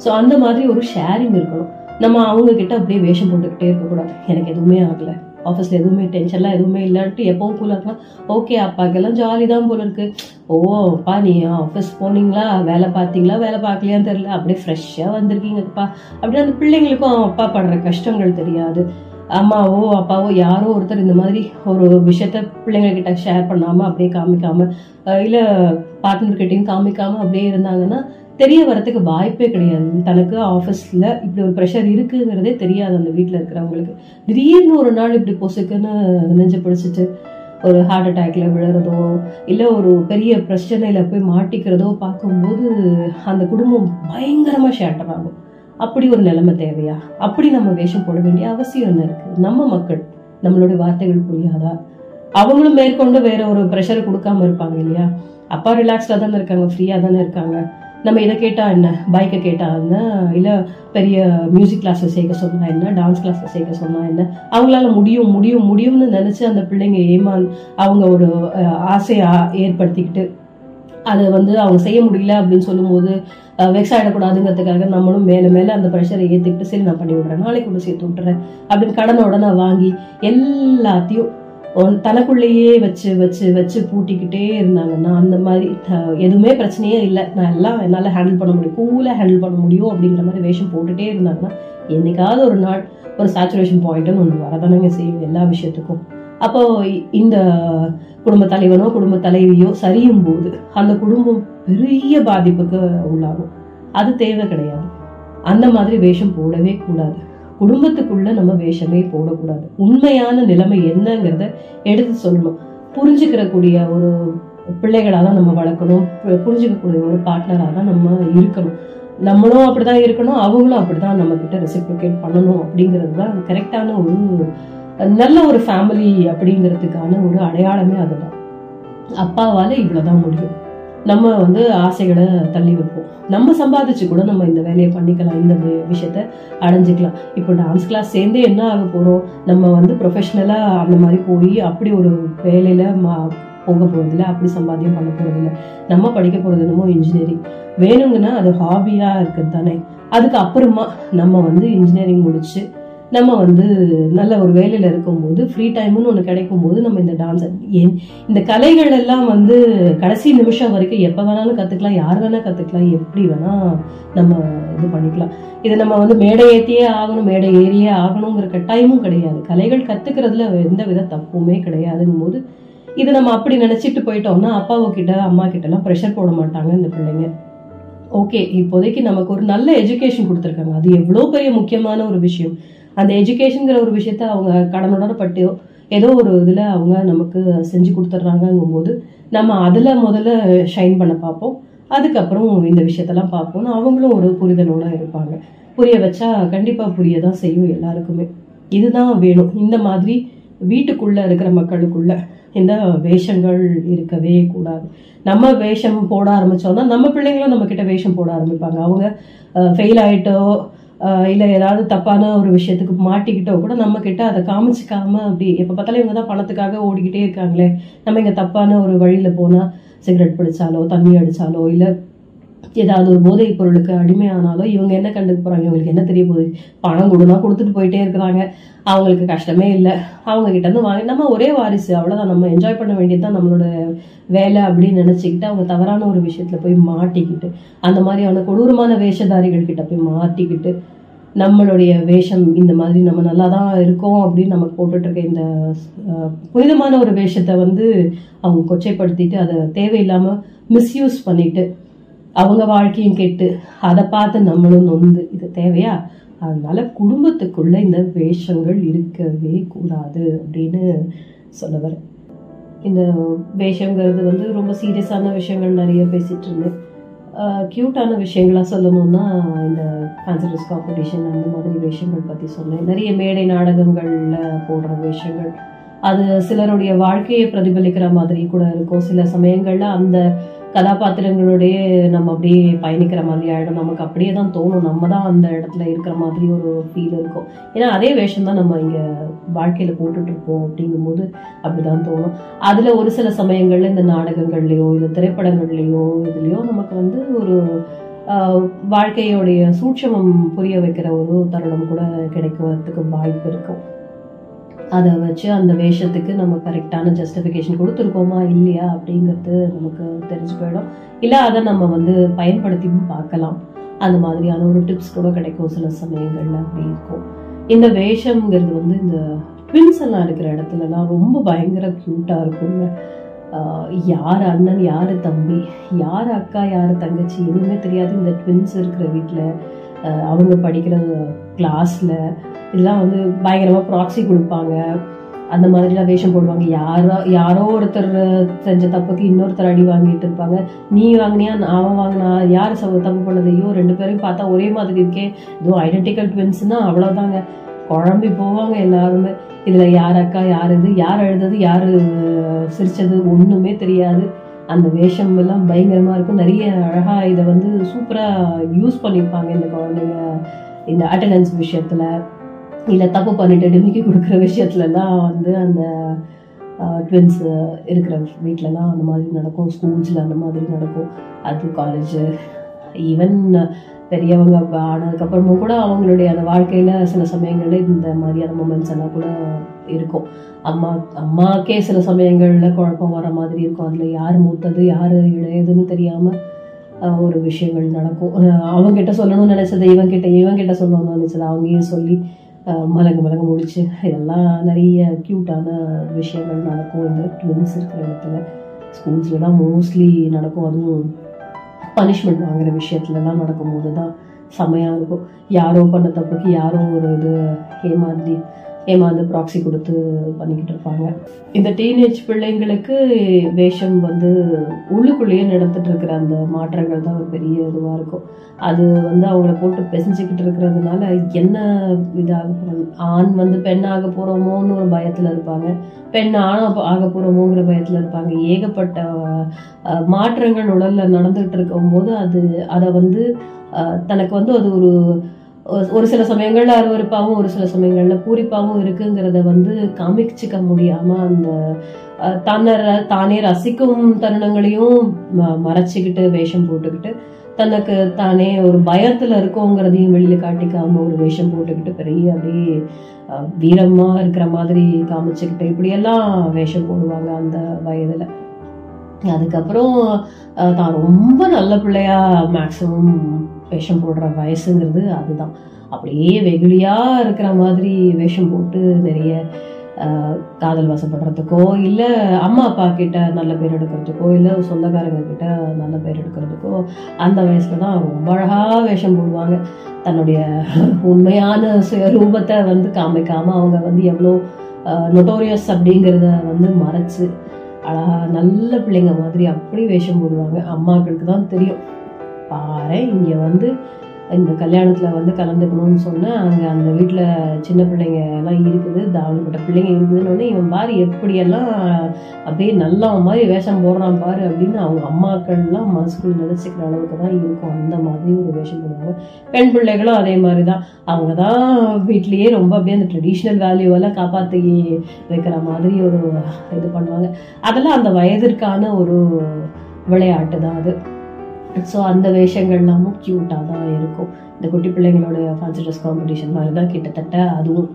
ஸோ அந்த மாதிரி ஒரு ஷேரிங் இருக்கணும். நம்ம அவங்க கிட்ட அப்படியே வேஷம் போட்டுக்கிட்டே இருக்கக்கூடாது. எனக்கு எதுவுமே ஆகல. ஆஃபீஸில் எதுவுமே டென்ஷன்லாம் எதுவுமே இல்லைன்ட்டு எப்பவும் போல இருக்கலாம். ஓகே அப்பாக்கெல்லாம் ஜாலி தான் போல இருக்கு. ஓ அப்பா நீ ஆஃபீஸ் போனீங்களா? வேலை பார்த்தீங்களா? வேலை பார்க்கலையான்னு தெரியல. அப்படியே ஃப்ரெஷ்ஷாக வந்திருக்கீங்கப்பா. அப்படியே அந்த பிள்ளைங்களுக்கும் அப்பா படுற கஷ்டங்கள் தெரியாது. அம்மாவோ அப்பாவோ யாரோ ஒருத்தர் இந்த மாதிரி ஒரு விஷயத்த பிள்ளைங்கக்கிட்ட ஷேர் பண்ணாமல் அப்படியே காமிக்காம இல்லை பார்ட்னர்கிட்டையும் காமிக்காமல் அப்படியே இருந்தாங்கன்னா தெரிய வரத்துக்கு வாய்ப்பே கிடையாது. தனக்கு ஆஃபீஸ்ல இப்படி ஒரு ப்ரெஷர் இருக்குங்கிறதே தெரியாது அந்த வீட்டில் இருக்கிறவங்களுக்கு. திடீர்னு ஒரு நாள் இப்படி பொசுக்குன்னு நெஞ்சு பிடிச்சிட்டு ஒரு ஹார்ட் அட்டாக்ல விழுறதோ இல்லை ஒரு பெரிய பிரச்சனையில போய் மாட்டிக்கிறதோ பார்க்கும்போது அந்த குடும்பம் பயங்கரமா ஷேட்டர் ஆகும். அப்படி ஒரு நிலைமை தேவையா? அப்படி நம்ம வேஷம் போட வேண்டிய அவசியம் என்ன இருக்கு? நம்ம மக்கள் நம்மளுடைய வார்த்தைகள் புரியாதா? அவங்களும் மேற்கொண்டு வேற ஒரு ப்ரெஷர் கொடுக்காம இருப்பாங்க இல்லையா? அப்பா ரிலாக்ஸ்டாக தானே இருக்காங்க ஃப்ரீயா தானே இருக்காங்க. நம்ம இதை கேட்டால் என்ன? பைக்கை கேட்டால் என்ன? இல்லை பெரிய மியூசிக் கிளாஸ்ல சேர்க்க சொன்னால் என்ன? டான்ஸ் கிளாஸ்ல சேர்க்க சொன்னால் என்ன? அவங்களால முடியும் முடியும் முடியும்னு நினச்சி அந்த பிள்ளைங்க ஏமா அவங்க ஒரு ஆசையை ஆ- ஏற்படுத்திக்கிட்டு அதை வந்து அவங்க செய்ய முடியல அப்படின்னு சொல்லும்போது வெக்ஸ் ஆகிடக்கூடாதுங்கிறதுக்காக நம்மளும் மேலே மேலே அந்த ப்ரெஷரை ஏற்றிக்கிட்டு சரி நான் பண்ணி விட்றேன் நாளைக்கு கொண்டு சேர்த்து விட்டுறேன் அப்படின்னு கடனை உடனே வாங்கி எல்லாத்தையும் தனக்குள்ளேயே வச்சு வச்சு வச்சு பூட்டிக்கிட்டே இருந்தாங்கன்னா அந்த மாதிரி எதுவுமே பிரச்சனையே இல்லை. நான் எல்லாம் என்னால் ஹேண்டில் பண்ண முடியும். கூலாக ஹேண்டில் பண்ண முடியும் அப்படிங்கிற மாதிரி வேஷம் போட்டுகிட்டே இருந்தாங்கன்னா என்னைக்காவது ஒரு நாள் ஒரு சேச்சுரேஷன் பாயிண்ட்டுன்னு ஒன்று வரதானங்க செய்யும் எல்லா விஷயத்துக்கும். அப்போ இந்த குடும்ப தலைவனோ குடும்ப தலைவியோ சரியும் போது அந்த குடும்பம் பெரிய பாதிப்புக்கு உள்ளாகும். அது தேவை கிடையாது. அந்த மாதிரி வேஷம் போடவே கூடாது. குடும்பத்துக்குள்ள நம்ம வேஷமே போடக்கூடாது. உண்மையான நிலைமை என்னங்கிறத எடுத்து சொல்லணும். புரிஞ்சுக்கிறக்கூடிய ஒரு பிள்ளைகளாக தான் நம்ம வளர்க்கணும். புரிஞ்சுக்கக்கூடிய ஒரு பார்ட்னராக தான் நம்ம இருக்கணும். நம்மளும் அப்படிதான் இருக்கணும். அவங்களும் அப்படிதான் நம்ம கிட்ட ரெசிப்ரிகேட் பண்ணணும் அப்படிங்கிறது தான் கரெக்டான ஒரு நல்ல ஒரு ஃபேமிலி அப்படிங்கிறதுக்கான ஒரு அடையாளமே அதுதான். அப்பாவால் இவ்வளோதான் முடியும். நம்ம வந்து ஆசைகளை தள்ளி வைப்போம். நம்ம சம்பாதிச்சு கூட நம்ம இந்த வேலையை பண்ணிக்கலாம் இந்த விஷயத்த அடைஞ்சுக்கலாம். இப்போ டான்ஸ் கிளாஸ் சேர்ந்தே என்ன ஆக போகிறோம் நம்ம வந்து ப்ரொஃபஷ்னலாக அந்த மாதிரி போய் அப்படி ஒரு வேலையில் மா போக போகிறதில்ல அப்படி சம்பாத்தியம் பண்ண போகிறதில்ல நம்ம படிக்க போகிறது என்னமோ இன்ஜினியரிங் வேணுங்கன்னா அது ஹாபியாக இருக்குது தானே. அதுக்கு அப்புறமா நம்ம வந்து இன்ஜினியரிங் முடிச்சு நம்ம வந்து நல்ல ஒரு வேலையில் இருக்கும்போது ஃப்ரீ டைம்னு ஒன்று கிடைக்கும் போது நம்ம இந்த டான்ஸ் இந்த கலைகள் எல்லாம் வந்து கடைசி நிமிஷம் வரைக்கும் எப்போ வேணாலும் கற்றுக்கலாம் யார் வேணால் கற்றுக்கலாம் எப்படி வேணால் நம்ம இது பண்ணிக்கலாம். இதை நம்ம வந்து மேடை ஏற்றியே ஆகணும் மேடை ஏறியே ஆகணுங்கிற கட்டாயமும் கிடையாது. கலைகள் கற்றுக்கிறதுல எந்த வித தப்புமே கிடையாதுங்கும் போது இதை நம்ம அப்படி நினச்சிட்டு போயிட்டோம்னா அப்பாவு கிட்ட அம்மா கிட்டலாம் ப்ரெஷர் போட மாட்டாங்க இந்த பிள்ளைங்க. ஓகே இப்போதைக்கு நமக்கு ஒரு நல்ல எஜுகேஷன் கொடுத்துருக்காங்க. அது எவ்வளோ பெரிய முக்கியமான ஒரு விஷயம். அந்த எஜுகேஷனுங்கிற ஒரு விஷயத்த அவங்க கடனுடன் பட்டியோ ஏதோ ஒரு இதில் அவங்க நமக்கு செஞ்சு கொடுத்துட்றாங்கங்கும் போது நம்ம அதில் முதல்ல ஷைன் பண்ண பார்ப்போம். அதுக்கப்புறம் இந்த விஷயத்தெல்லாம் பார்ப்போம் அவங்களும் ஒரு புரிதலோட இருப்பாங்க. புரிய வச்சா கண்டிப்பாக புரிய தான் செய்யும் எல்லாருக்குமே. இதுதான் வேணும். இந்த மாதிரி வீட்டுக்குள்ளே இருக்கிற மக்களுக்குள்ள இந்த வேஷங்கள் இருக்கவே கூடாது. நம்ம வேஷம் போட ஆரம்பிச்சோம்னா நம்ம பிள்ளைங்களும் நம்மக்கிட்ட வேஷம் போட ஆரம்பிப்பாங்க. அவங்க ஃபெயில் ஆயிட்டோ இல்லை ஏதாவது தப்பான ஒரு விஷயத்துக்கு மாட்டிக்கிட்டோ கூட நம்ம கிட்ட அதை காமிச்சிக்காம அப்படி எப்போ பார்த்தாலும் இவங்க தான் பணத்துக்காக ஓடிக்கிட்டே இருக்காங்களே நம்ம இங்கே தப்பான ஒரு வழியில் போனால் சிகரெட் பிடிச்சாலோ தண்ணி அடித்தாலோ இல்லை ஏதாவது ஒரு போதைப் பொருளுக்கு அடிமையானாலோ இவங்க என்ன கண்டுக்க போகிறாங்க இவங்களுக்கு என்ன தெரிய போகுது? பணம் கொடுனா கொடுத்துட்டு போயிட்டே இருக்கிறாங்க. அவங்களுக்கு கஷ்டமே இல்லை. அவங்க கிட்ட இருந்து வாங்கி நம்ம ஒரே வாரிசு அவ்வளோதான் நம்ம என்ஜாய் பண்ண வேண்டியது தான் நம்மளோட வேலை அப்படின்னு நினச்சிக்கிட்டு அவங்க தவறான ஒரு விஷயத்தில் போய் மாட்டிக்கிட்டு அந்த மாதிரியான கொடூரமான வேஷதாரிகள் கிட்ட போய் மாட்டிக்கிட்டு நம்மளுடைய வேஷம் இந்த மாதிரி நம்ம நல்லா தான் இருக்கோம் அப்படின்னு நமக்கு போட்டுட்ருக்க இந்த புனிதமான ஒரு வேஷத்தை வந்து அவங்க கொச்சைப்படுத்திட்டு அதை தேவையில்லாமல் மிஸ்யூஸ் பண்ணிட்டு அவங்க வாழ்க்கையும் கெட்டு அதை பார்த்து நம்மளும் நொந்து இது தேவையா? அதனால குடும்பத்துக்குள்ள இந்த வேஷங்கள் இருக்கவே கூடாது அப்படின்னு சொல்ல இந்த வேஷங்கிறது வந்து ரொம்ப சீரியஸான விஷயங்கள் நிறைய பேசிட்டு இருந்தேன். க்யூட்டான விஷயங்களா சொல்லணும்னா இந்த ஃபேன்சி காம்படிஷன் அந்த மாதிரி வேஷங்கள் பற்றி சொன்னேன். நிறைய மேடை நாடகங்கள்ல போடுற வேஷங்கள் அது சிலருடைய வாழ்க்கையை பிரதிபலிக்கிற மாதிரி கூட இருக்கும். சில சமயங்களில் அந்த கதாபாத்திரங்களுடைய நம்ம அப்படியே பயணிக்கிற மாதிரி ஆகிடும் நமக்கு அப்படியே தான் தோணும். நம்ம தான் அந்த இடத்துல இருக்கிற மாதிரி ஒரு ஃபீல் இருக்கும். ஏன்னா அதே வேஷம் தான் நம்ம இங்கே வாழ்க்கையில் போட்டுட்ருப்போம் அப்படிங்கும்போது அப்படிங்கும்போது அப்படிதான் தோணும். அதில் ஒரு சில சமயங்களில் இந்த நாடகங்கள்லேயோ இல்லை திரைப்படங்கள்லேயோ இதுலேயோ நமக்கு வந்து ஒரு வாழ்க்கையோடைய சூட்சமம் புரிய வைக்கிற ஒரு தருணம் கூட கிடைக்கிறதுக்கு வாய்ப்பு இருக்கும். அதை வச்சு அந்த வேஷத்துக்கு நம்ம கரெக்டான ஜஸ்டிஃபிகேஷன் கொடுத்துருக்கோமா இல்லையா அப்படிங்கிறது நமக்கு தெரிஞ்சு போயிடும். இல்லை அதை நம்ம வந்து பயன்படுத்தியும் பார்க்கலாம். அந்த மாதிரியான ஒரு டிப்ஸ் கூட கிடைக்கும் சில சமயங்களில் அப்படி இருக்கும். இந்த வேஷம்ங்கிறது வந்து இந்த ட்வின்ஸ் எல்லாம் இருக்கிற இடத்துலலாம் ரொம்ப பயங்கர க்யூட்டாக இருக்குங்க யார் அண்ணன் யார் தம்பி யார் அக்கா யார் தங்கச்சி எதுவுமே தெரியாது. இந்த ட்வின்ஸ் இருக்கிற வீட்டில் அவங்க படிக்கிற கிளாஸில் இதெல்லாம் வந்து பயங்கரமாக ப்ராக்ஸி கொடுப்பாங்க. அந்த மாதிரிலாம் வேஷம் போடுவாங்க. யாரோ யாரோ ஒருத்தர் செஞ்ச தப்புக்கு இன்னொருத்தர் அடி வாங்கிட்டு இருப்பாங்க. நீ வாங்கினியா அவன் வாங்கினா யார் ச- தப்பு பண்ணது? ஐயோ ரெண்டு பேரையும் பார்த்தா ஒரே மாதிரி இருக்கே. இதுவும் ஐடென்டிக்கல் ட்வின்ஸ்னா அவ்வளோதாங்க குழம்பி போவாங்க எல்லாருமே. இதில் யார் அக்கா யார் இது? யார் எழுதது யார் சிரித்தது ஒன்றுமே தெரியாது. அந்த வேஷம் எல்லாம் பயங்கரமாக இருக்கும். நிறைய அழகாக இதை வந்து சூப்பராக யூஸ் பண்ணியிருப்பாங்க இந்த குழந்தைங்க. இந்த அட்டண்டன்ஸ் விஷயத்துல இல்ல தப்பு பண்ணிட்டு டிமிக்கி கொடுக்குற விஷயத்துலலாம் வந்து அந்த ட்வின்ஸ் இருக்கிற வீட்டிலலாம் அந்த மாதிரி நடக்கும் ஸ்கூல்ஸில் அந்த மாதிரி நடக்கும். அது காலேஜ் ஈவன் பெரியவங்க ஆனதுக்கப்புறமும் கூட அவங்களுடைய அந்த வாழ்க்கையில் சில சமயங்களில் இந்த மாதிரியான மூமெண்ட்ஸ் எல்லாம் கூட இருக்கும். அம்மா அம்மாக்கே சில சமயங்களில் குழப்பம் வர மாதிரி இருக்கும். அதில் யார் மூத்தது யார் இளையதுன்னு தெரியாமல் ஒரு விஷயங்கள் நடக்கும். அவங்ககிட்ட சொல்லணும்னு நினைச்சது இவங்கிட்ட இவங்கிட்ட சொல்லணும்னு நினைச்சது அவங்கேயும் சொல்லி மலங்கு மலங்கு முடிச்சு இதெல்லாம் நிறைய க்யூட்டான விஷயங்கள் நடக்கும் இந்த ட்வின்ஸ் இருக்கிற இடத்துல. ஸ்கூல்ஸ்லாம் மோஸ்ட்லி நடக்கும். அதுவும் பனிஷ்மெண்ட் வாங்குற விஷயத்துலலாம் நடக்கும்போது தான் செமையாக இருக்கும். யாரோ பண்ண தப்புக்கு யாரோ ஒரு இது ஏமாந்தி ஏமாந்து ப்ராக்சி கொடுத்து பண்ணிக்கிட்டு இருப்பாங்க. இந்த டீனேஜ் பிள்ளைங்களுக்கு வேஷம் வந்து உள்ளுக்குள்ளேயே நடந்துட்டு இருக்கிற அந்த மாற்றங்கள் தான் ஒரு பெரிய இதுவாக இருக்கும். அது வந்து அவங்கள போட்டு பெசஞ்சிக்கிட்டு இருக்கிறதுனால என்ன இதாக போகிறோம் ஆண் வந்து பெண் ஆக போகிறோமோன்னு ஒரு பயத்தில் இருப்பாங்க. பெண் ஆண் ஆக- போகிறோமோங்கிற பயத்தில் இருப்பாங்க. ஏகப்பட்ட மாற்றங்கள் உடலில் நடந்துகிட்டு இருக்கும்போது அது அதை வந்து தனக்கு வந்து அது ஒரு ஒரு- ஒரு சில சமயங்கள்ல அருவருப்பாகவும் ஒரு சில சமயங்கள்ல பூரிப்பாகவும் இருக்குங்கிறத வந்து காமிச்சுக்க முடியாம அந்த தன்னை ர- தானே ரசிக்கும் தருணங்களையும் ம- மறைச்சுக்கிட்டு வேஷம் போட்டுக்கிட்டு தனக்கு தானே ஒரு பயத்துல இருக்கோங்கிறதையும் வெளியில காட்டிக்காம ஒரு வேஷம் போட்டுக்கிட்டு பெரிய அப்படியே வீரமா இருக்கிற மாதிரி காமிச்சுக்கிட்டு இப்படியெல்லாம் வேஷம் போடுவாங்க அந்த வயதுல. அதுக்கப்புறம் தான் ரொம்ப நல்ல பிள்ளையா மேக்சிமம் வேஷம் போடுற வயசுங்கிறது அதுதான். அப்படியே வெகுளியா இருக்கிற மாதிரி வேஷம் போட்டு நிறைய காதல் வசப்படுறதுக்கோ இல்லை அம்மா அப்பா கிட்ட நல்ல பேர் எடுக்கிறதுக்கோ இல்லை சொந்தக்காரங்க கிட்ட நல்ல பேர் எடுக்கிறதுக்கோ அந்த வயசுல தான் ரொம்ப அழகா வேஷம் போடுவாங்க. தன்னுடைய உண்மையான சுய ரூபத்தை வந்து காமிக்காம அவங்க வந்து எவ்வளோ நொட்டோரியஸ் அப்படிங்கிறத வந்து மறைச்சு அழகா நல்ல பிள்ளைங்க மாதிரி அப்படி வேஷம் போடுவாங்க. அம்மாக்களுக்கு தான் தெரியும். பாரு இங்கே வந்து இந்த கல்யாணத்தில் வந்து கலந்துக்கணும்னு சொன்னால் அங்கே அந்த வீட்டில் சின்ன பிள்ளைங்க எல்லாம் இருக்குது தாவணப்பட்ட பிள்ளைங்க இருக்குதுன்னு இவன் பாரு எப்படியெல்லாம் அப்படியே நல்லா மாதிரி வேஷம் போடுறான் பாரு அப்படின்னு அவங்க அம்மாக்கள்லாம் மனசுக்குள்ள நினச்சிக்கிற அளவுக்கு தான் இருக்கும். அந்த மாதிரி ஒரு வேஷம் போடுவாங்க. பெண் பிள்ளைகளும் அதே மாதிரி தான். அவங்க தான் வீட்லேயே ரொம்ப அப்படியே அந்த ட்ரெடிஷ்னல் வேல்யூவெல்லாம் காப்பாற்றி வைக்கிற மாதிரி ஒரு இது பண்ணுவாங்க. அதெல்லாம் அந்த வயதிற்கான ஒரு விளையாட்டு தான் அது. ஸோ அந்த வேஷங்கள்லாமும் க்யூட்டாக தான் இருக்கும். இந்த குட்டி பிள்ளைங்களோட ஃபேன்சி ட்ரெஸ் காம்படிஷன் மாதிரி தான் கிட்டத்தட்ட அதுவும்.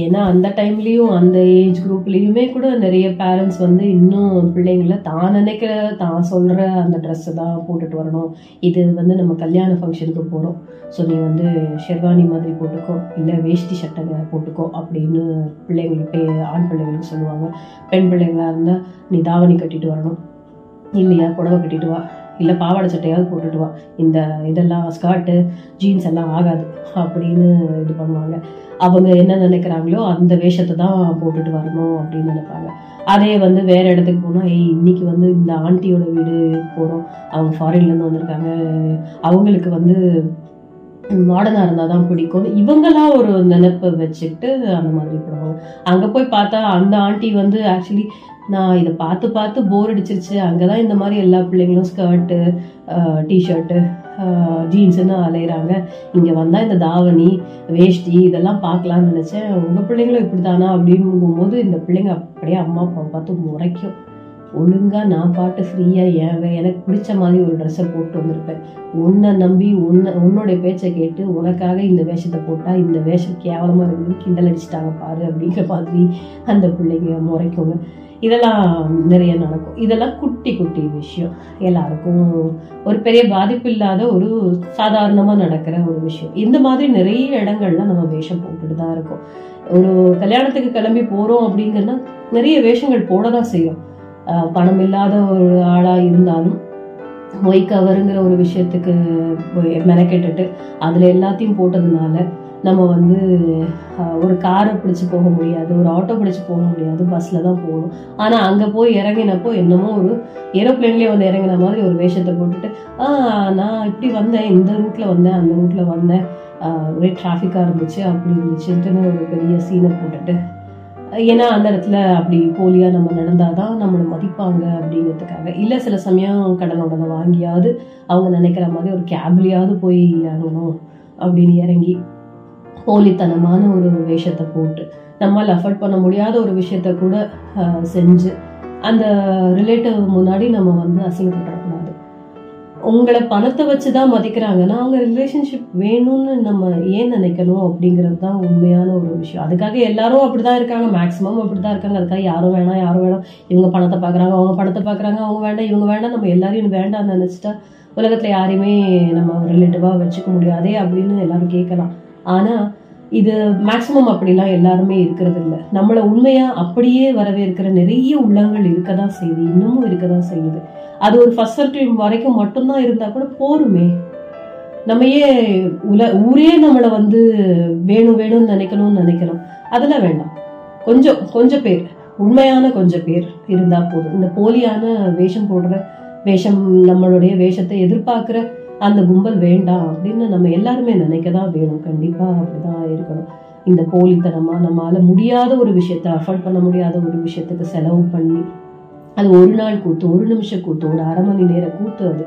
ஏன்னா அந்த டைம்லேயும் அந்த ஏஜ் குரூப்லேயுமே கூட நிறைய பேரண்ட்ஸ் வந்து இன்னும் பிள்ளைங்கள தான் நினைக்கிற தான் சொல்கிற அந்த ட்ரெஸ்ஸை தான் போட்டுட்டு வரணும். இது வந்து நம்ம கல்யாண ஃபங்க்ஷனுக்கு போகிறோம் ஸோ நீ வந்து ஷெர்வானி மாதிரி போட்டுக்கோ இல்லை வேஷ்டி சட்டை போட்டுக்கோ அப்படின்னு பிள்ளைங்களுக்கு ஆண் பிள்ளைங்களுக்கு சொல்லுவாங்க. பெண் பிள்ளைங்களாக இருந்தால் நீ தாவணி கட்டிட்டு வரணும். இல்லையா? புடவை கட்டிட்டு வா. இல்லை பாவாடை சட்டையாவது போட்டுட்டு வா. இந்த இதெல்லாம் ஸ்கர்ட்டு ஜீன்ஸ் எல்லாம் ஆகாது அப்படின்னு இது பண்ணுவாங்க. அவங்க என்ன நினைக்கிறாங்களோ அந்த வேஷத்தை தான் போட்டுட்டு வரணும் அப்படின்னு நினைப்பாங்க. அதே வந்து வேற இடத்துக்கு போனால் ஏய் இன்னைக்கு வந்து இந்த ஆண்டியோட வீடு போகிறோம் அவங்க ஃபாரின்லேருந்து வந்திருக்காங்க. அவங்களுக்கு வந்து மாடர்னாக இருந்தால் தான் பிடிக்கும். இவங்களா ஒரு நினைப்பை வச்சுக்கிட்டு அந்த மாதிரி பண்ணுவாங்க அங்கே போய் பார்த்தா அந்த ஆண்டி வந்து ஆக்சுவலி நான் இதை பார்த்து பார்த்து போர் அடிச்சிருச்சு. அங்கே தான் இந்த மாதிரி எல்லா பிள்ளைங்களும் ஸ்கர்ட்டு டிஷர்ட்டு ஜீன்ஸுன்னு அலையிறாங்க. இங்கே வந்தால் இந்த தாவணி வேஷ்டி இதெல்லாம் பார்க்கலாம்னு நினச்சேன். உங்கள் பிள்ளைங்களும் இப்படி தானா அப்படிங்கும்போது இந்த பிள்ளைங்க அப்படியே அம்மா அப்பா பார்த்து முறைக்கும். ஒழுங்காக நான் பாட்டு ஃப்ரீயாக ஏன் எனக்கு பிடிச்ச மாதிரி ஒரு ட்ரெஸ்ஸை போட்டு வந்திருப்பேன். உன்னை நம்பி உன்னை உன்னோடைய பேச்சை கேட்டு உனக்காக இந்த வேஷத்தை போட்டால் இந்த வேஷம் கேவலமாக இருக்குன்னு கிண்டல் அடிச்சிட்டாங்க பாரு அப்படிங்கிற மாதிரி அந்த பிள்ளைங்க முறைக்குங்க. இதெல்லாம் நிறைய நடக்கும். இதெல்லாம் குட்டி குட்டி விஷயம். எல்லாருக்கும் ஒரு பெரிய பாதிப்பு இல்லாத ஒரு சாதாரணமாக நடக்கிற ஒரு விஷயம். இந்த மாதிரி நிறைய இடங்கள்ல நம்ம வேஷம் போட்டுட்டு தான் இருக்கோம். ஒரு கல்யாணத்துக்கு கிளம்பி போகிறோம் அப்படிங்கன்னா நிறைய வேஷங்கள் போட தான் செய்யும். பணம் இல்லாத ஒரு ஆளாக இருந்தாலும் மொய் கவருங்கிற ஒரு விஷயத்துக்கு போய் மெனக்கெட்டுட்டு அதில் எல்லாத்தையும் போட்டதுனால நம்ம வந்து ஒரு காரை பிடிச்சு போக முடியாது ஒரு ஆட்டோ பிடிச்சு போக முடியாது பஸ்ல தான் போகணும். ஆனா அங்க போய் இறங்கினப்போ என்னமோ ஒரு ஏரோப்ளேன்லயே வந்து இறங்கின மாதிரி ஒரு வேஷத்தை போட்டுட்டு ஆ நான் இப்படி வந்தேன் இந்த ரூட்ல வந்தேன் அந்த ரூட்ல வந்தேன். ஒரே டிராஃபிக்கா இருந்துச்சு அப்படி இருந்துச்சுன்ட்டுன்னு ஒரு பெரிய சீனை போட்டுட்டு. ஏன்னா அந்த இடத்துல அப்படி போலியாக நம்ம நடந்தாதான் நம்மளை மதிப்பாங்க அப்படிங்கிறதுக்காக. இல்லை சில சமயம் கடன் உடனே வாங்கியாவது அவங்க நினைக்கிற மாதிரி ஒரு கேப்லயாவது போய் இறங்கணும் அப்படின்னு இறங்கி போலித்தனமான ஒரு வேஷத்தை போட்டு நம்மால் அஃபோர்ட் பண்ண முடியாத ஒரு விஷயத்த கூட செஞ்சு அந்த ரிலேட்டிவ் முன்னாடி நம்ம வந்து அசிங்கப்படக்கூடாது உங்களை பணத்தை வச்சு தான் மதிக்கிறாங்கன்னா அவங்க ரிலேஷன்ஷிப் வேணும்னு நம்ம ஏன் நினைக்கணும் அப்படிங்கிறது தான் உண்மையான ஒரு விஷயம். அதுக்காக எல்லாரும் அப்படி தான் இருக்காங்க. மேக்ஸிமம் அப்படிதான் இருக்காங்க. அதுக்காக யாரும் வேணாம் யாரும் வேணாம். இவங்க பணத்தை பார்க்குறாங்க அவங்க பணத்தை பார்க்குறாங்க அவங்க வேண்டாம் இவங்க வேண்டாம். நம்ம எல்லாரையும் வேண்டாம்னு நினச்சிட்டா உலகத்தில் யாரையுமே நம்ம ரிலேட்டிவாக வச்சுக்க முடியாதே அப்படின்னு எல்லாரும் கேட்கலாம். ஆனா இது மேக்சிமம் அப்படிலாம் எல்லாருமே இருக்கிறது இல்லை நம்மளை உண்மையா அப்படியே வரவேற்கிற நிறைய உள்ளங்கள் இருக்கதான் செய்யுது இன்னமும் இருக்கதான் செய்யுது. அது ஒரு ஃபர்ஸ்ட் சர்க்கிள் வரைக்கும் மட்டும்தான் இருந்தா கூட போருமே. நம்ம ஏன் உல ஊரே நம்மளை வந்து வேணும் வேணும்னு நினைக்கணும்னு நினைக்கிறோம். அதெல்லாம் வேண்டாம். கொஞ்சம் கொஞ்சம் பேர் உண்மையான கொஞ்சம் பேர் இருந்தா போதும். இந்த போலியான வேஷம் போடுற வேஷம் நம்மளுடைய வேஷத்தை எதிர்பார்க்கிற அந்த கும்பல் வேண்டாம் அப்படின்னு நம்ம எல்லாருமே நினைக்க தான் வேணும். கண்டிப்பாக அப்படிதான் இருக்கணும். இந்த போலித்தனமாக நம்மளால் முடியாத ஒரு விஷயத்த அஃபோர்ட் பண்ண முடியாத ஒரு விஷயத்துக்கு செலவு பண்ணி அது ஒரு நாள் கூத்து ஒரு நிமிஷம் கூத்து ஒரு அரை மணி நேரம் கூத்து அது.